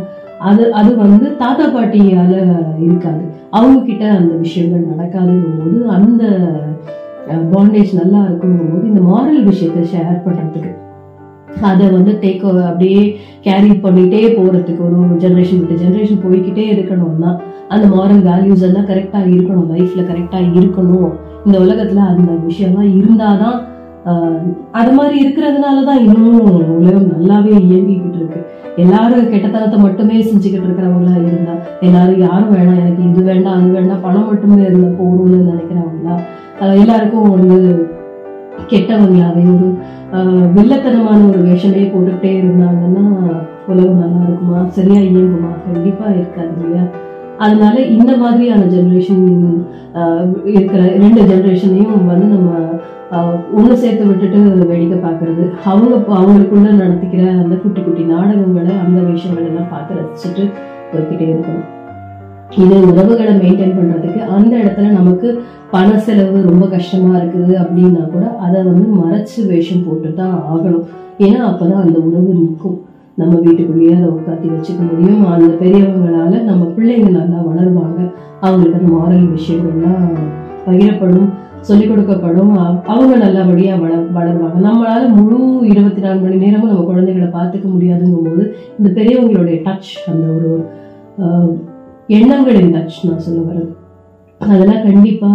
அது அது வந்து தாத்தா பாட்டியால இருக்காது. அவங்க கிட்ட அந்த விஷயங்கள் நடக்காதுங்கும் போது அந்த பாண்டேஜ் நல்லா இருக்குங்கும் போது இந்த மாரல் விஷயத்தை ஷேர் பண்றதுக்கு அதை வந்து டேக் அப்படியே கேரி பண்ணிட்டே போறதுக்கு ஒரு ஜெனரேஷன் விட்டு ஜெனரேஷன் போய்க்கிட்டே இருக்கணும்னா அந்த மாரல் வேல்யூஸ் எல்லாம் கரெக்டா இருக்கணும் லைஃப்ல கரெக்டா இருக்கணும். இந்த உலகத்துல அந்த விஷயம்லாம் இருந்தாதான் ஆஹ், அது மாதிரி இருக்கிறதுனாலதான் இன்னும் உலகம் நல்லாவே இயங்கிக்கிட்டு இருக்கு. எல்லாரும் கெட்டத்தனத்தை மட்டுமே செஞ்சுக்கிட்டு இருக்கிறவங்களா இருந்தா எல்லாரும் யாரும் வேணாம் எனக்கு இது வேண்டாம் அது வேண்டாம் பணம் மட்டுமே இருந்தா போகணும்னு நினைக்கிறவங்களா? எல்லாருக்கும் வந்து கெட்டவங்களாவே ஒரு ஆஹ், வில்லத்தனமான ஒரு வேஷமே போட்டுக்கிட்டே இருந்தாங்கன்னா உலகம் நல்லா இருக்குமா? சரியா இயங்குமா? கண்டிப்பா இருக்காது இல்லையா? அதனால இந்த மாதிரியான ஜென்ரேஷன் இருக்கிற ரெண்டு ஜென்ரேஷனையும் வந்து நம்ம ஒன்று சேர்த்து விட்டுட்டு வேடிக்கை பார்க்கறது. அவங்க அவங்களுக்குள்ள நடத்திக்கிற அந்த குட்டி குட்டி நாடகங்களை அந்த விஷயங்கள் எல்லாம் பார்த்து ரசிச்சுட்டு போய்கிட்டே இருக்கணும் இது உறவுகளை மெயின்டைன் பண்றதுக்கு அந்த இடத்துல நமக்கு பண செலவு ரொம்ப கஷ்டமா இருக்குது அப்படின்னா கூட அதை வந்து மறைச்சு வேஷம் போட்டு தான் ஆகணும். ஏன்னா அப்பதான் அந்த உறவு நிற்கும். நம்ம வீட்டுக்குள்ளேயே அதை உட்காத்தி வச்சுக்க முடியும். அந்த பெரியவங்களால நம்ம பிள்ளைங்க நல்லா வளருவாங்க. அவங்களுக்கு அந்த மாரல் விஷயங்கள்லாம் பகிரப்படும் சொல்லிக் கொடுக்கப்படும். அவங்க நல்லபடியா வள வளருவாங்க. நம்மளால முழு இருபத்தி நாலு மணி நேரமும் நம்ம குழந்தைகளை பார்த்துக்க முடியாதுங்கும் போது இந்த பெரியவங்களுடைய டச் அந்த ஒரு ஆஹ், எண்ணங்களின் டச் நான் சொல்ல வரது அதெல்லாம் கண்டிப்பா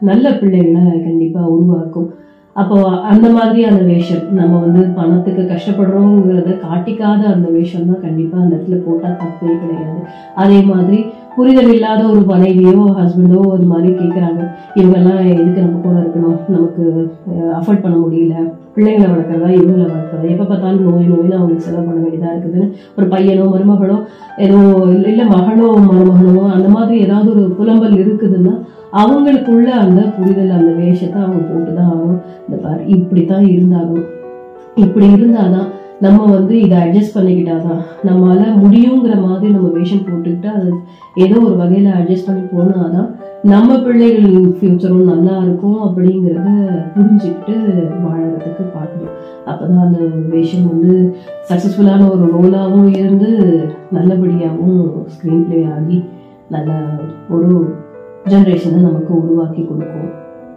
நல்ல பிள்ளைகளை கண்டிப்பா உருவாக்கும். அப்போ அந்த மாதிரி அந்த வேஷம். நம்ம வந்து பணத்துக்கு கஷ்டப்படுறோங்கிறத காட்டிக்காத அந்த வேஷம் தான் கண்டிப்பா அந்த இடத்துல போட்டா தப்பே கிடையாது. அதே மாதிரி புரிதல் இல்லாத ஒரு மனைவியோ ஹஸ்பண்டோ அது மாதிரி கேட்குறாங்க இவங்கெல்லாம் எதுக்கு நம்ம கூட இருக்கணும்? நமக்கு அஃபோர்ட் பண்ண முடியல. பிள்ளைங்களை வளர்க்குறதா இவங்களை வளர்க்குறதா? எப்போ பார்த்தாலும் நோய் நோயின்னு அவங்களுக்கு செலவு பண்ண வேண்டியதாக இருக்குதுன்னு. ஒரு பையனோ மருமகளோ ஏதோ இல்லை இல்லை மகளோ மருமகனோ அந்த மாதிரி ஏதாவது ஒரு புலம்பல் இருக்குதுன்னா அவங்களுக்குள்ள அந்த புரிதல் அந்த வேஷத்தை அவங்க போட்டு தான் ஆகும் இந்த பாரு இப்படி தான் இருந்தாகணும். இப்படி இருந்தாதான் நம்ம வந்து இதை அட்ஜஸ்ட் பண்ணிக்கிட்டாதான் நம்மளால முடியுங்கிற மாதிரி நம்ம வேஷம் போட்டுக்கிட்டு அது ஏதோ ஒரு வகையில அட்ஜஸ்ட் பண்ணி போனாதான் நம்ம பிள்ளைகளின் ஃபியூச்சரும் நல்லா இருக்கும் அப்படிங்கிறத புரிஞ்சுக்கிட்டு வாழறதுக்கு பார்க்கணும். அப்பதான் அந்த வேஷம் வந்து சக்ஸஸ்ஃபுல்லான ஒரு ரோலாகவும் இருந்து நல்லபடியாகவும் ஸ்க்ரீன் ப்ளே ஆகி நல்ல ஒரு ஜென்ரேஷனை நமக்கு உருவாக்கி கொடுக்கும்.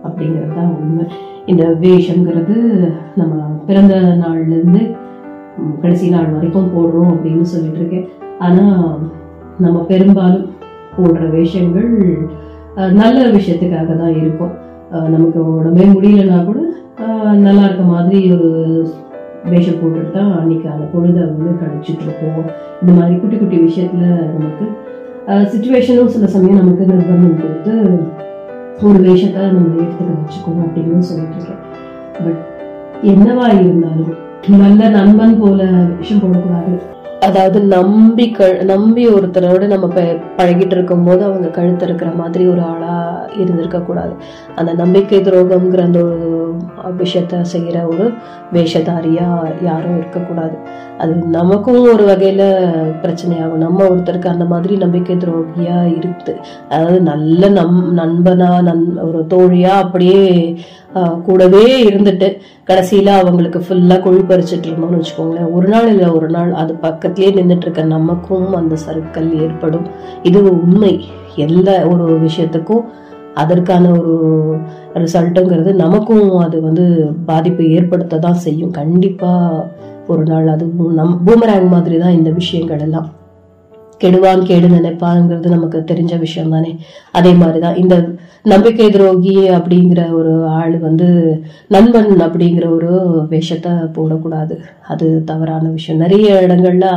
அப்படிங்கிறது தான் உண்மை. இந்த வேஷங்கிறது நம்ம பிறந்த நாள்லேருந்து கடைசி நாள் வரைக்கும் போடுறோம் அப்படின்னு சொல்லிட்டு இருக்கேன் ஆனால் நம்ம பெரும்பாலும் போடுற வேஷங்கள் நல்ல விஷயத்துக்காக தான் இருக்கும். நமக்கு உடம்பே முடியலன்னா கூட நல்லா இருக்க மாதிரி ஒரு வேஷம் போட்டுட்டு தான் அன்னைக்கு அந்த பொழுதை வந்து கழிச்சிட்டு இருப்போம் இந்த மாதிரி குட்டி குட்டி விஷயத்துல நமக்கு சுச்சுவேஷனும் சில சமயம் நமக்கு நிர்பந்தம் கொடுத்து ஒரு வேஷத்தை நம்ம எடுத்துக்க வச்சுக்கணும் அப்படின்னு சொல்லிட்டு இருக்கேன் பட் என்னவா இருந்தாலும் நல்ல நண்பன் போல விஷயம் போடக்கூடாது அதாவது நம்பி க நம்பி ஒருத்தரோட நம்ம ப- பழகிட்டு இருக்கும்போது அவங்க கழுத்து இருக்கிற மாதிரி ஒரு ஆளா இருந்திருக்க கூடாது அந்த நம்பிக்கை துரோகம்ங்கிற அந்த ஒரு அபிஷத்தை செய்யற ஒரு வேஷதாரியா யாரும் இருக்கக்கூடாது. அது நமக்கும் ஒரு வகையில பிரச்சனையாகும். நம்ம ஒருத்தருக்கு அந்த மாதிரி நம்பிக்கை துரோகியாக இருக்குது அதாவது நல்ல நம் நண்பனா நன் ஒரு தோழியா அப்படியே ஆஹ், கூடவே இருந்துட்டு கடைசியில் அவங்களுக்கு ஃபுல்லா குழி பறிச்சிட்டு இருந்தோம்னு வச்சுக்கோங்களேன். ஒரு நாள் இல்லை ஒரு நாள் அது பக்கத்திலே நின்றுட்டு இருக்க நமக்கும் அந்த சருக்கள் ஏற்படும். இது உண்மை. எல்லா ஒரு விஷயத்துக்கும் அதற்கான ஒரு ரிசல்ட்டுங்கிறது நமக்கும் அது வந்து பாதிப்பை ஏற்படுத்த தான் செய்யும். கண்டிப்பாக ஒரு நாள் அது நம் பூமராங் மாதிரி தான் இந்த விஷயங்கள் எல்லாம். கெடுவான் கேடு நினைப்பாங்கிறது நமக்கு தெரிஞ்ச விஷயம் தானே அதே மாதிரிதான் இந்த நம்பிக்கை துரோகி அப்படிங்கிற ஒரு ஆள் வந்து நண்பன் அப்படிங்கிற ஒரு வேஷத்தை போடக்கூடாது. அது தவறான விஷயம். நிறைய இடங்கள்ல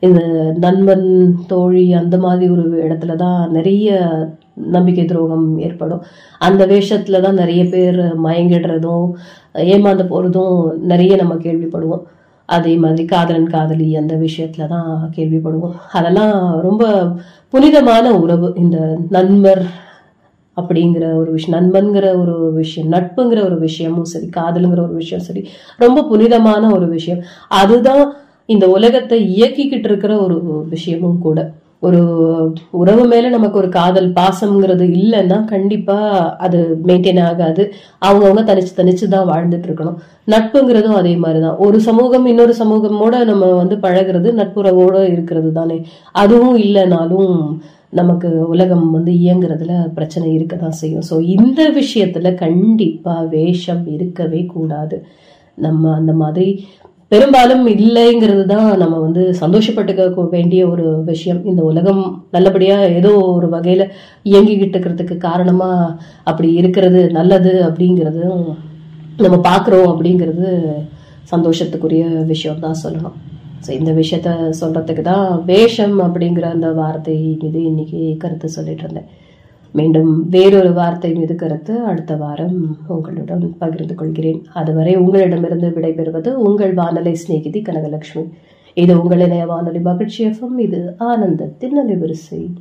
இந்த நண்பன் தோழி அந்த மாதிரி ஒரு இடத்துல தான் நிறைய நம்பிக்கை துரோகம் ஏற்படும். அந்த வேஷத்துல தான் நிறைய பேர் மயங்கிடுறதும் ஏமாந்து போறதும் நிறைய நம்ம கேள்விப்படுவோம். அதே மாதிரி காதலன் காதலி அந்த விஷயத்துல தான் கேள்விப்படுவோம். அதெல்லாம் ரொம்ப புனிதமான உறவு. இந்த நண்பர் அப்படிங்கிற ஒரு விஷயம் நண்பன்கிற ஒரு விஷயம் நட்புங்கிற ஒரு விஷயமும் சரி காதலுங்கிற ஒரு விஷயம் சரி ரொம்ப புனிதமான ஒரு விஷயம். அதுதான் இந்த உலகத்தை இயக்கிக்கிட்டு இருக்கிற ஒரு விஷயமும் கூட. ஒரு உறவு மேல நமக்கு ஒரு காதல் பாசம்ங்கிறது இல்லைன்னா கண்டிப்பா அது மெயின்டைன் ஆகாது. அவங்கவுங்க தனிச்சு தனிச்சு தான் வாழ்ந்துட்டு இருக்கணும். நட்புங்கிறதும் அதே மாதிரிதான். ஒரு சமூகம் இன்னொரு சமூகமோட நம்ம வந்து பழகுறது நட்புறவோட இருக்கிறது தானே. அதுவும் இல்லைனாலும் நமக்கு உலகம் வந்து இயங்குறதுல பிரச்சனை இருக்க தான் செய்யும். ஸோ இந்த விஷயத்துல கண்டிப்பா வேஷம் இருக்கவே கூடாது. நம்ம அந்த மாதிரி பெரும்பாலும் இல்லைங்கிறது தான் நம்ம வந்து சந்தோஷப்பட்டுக்க வேண்டிய ஒரு விஷயம். இந்த உலகம் நல்லபடியா ஏதோ ஒரு வகையில இயங்கிக்கிட்டு இருக்கிறதுக்கு காரணமா அப்படி இருக்கிறது நல்லது அப்படிங்கிறதும் நம்ம பார்க்குறோம் அப்படிங்கிறது சந்தோஷத்துக்குரிய விஷயம் தான் சொல்லணும். ஸோ இந்த விஷயத்த சொல்றதுக்கு தான் வேஷம் அப்படிங்கிற அந்த வார்த்தை மீது இன்னைக்கு கருத்து சொல்லிட்டு இருந்தேன். மீண்டும் வேறொரு வார்த்தை மீது கருத்து அடுத்த வாரம் உங்களுடன் பகிர்ந்து கொள்கிறேன். அதுவரை உங்களிடமிருந்து விடைபெறுவது உங்கள் வானொலி சிநேகிதி கனகலட்சுமி. இது உங்கள் இணைய வானொலி மகிழ்ச்சி எஃப்எம். இது ஆனந்த திண்ணலை வரிசை.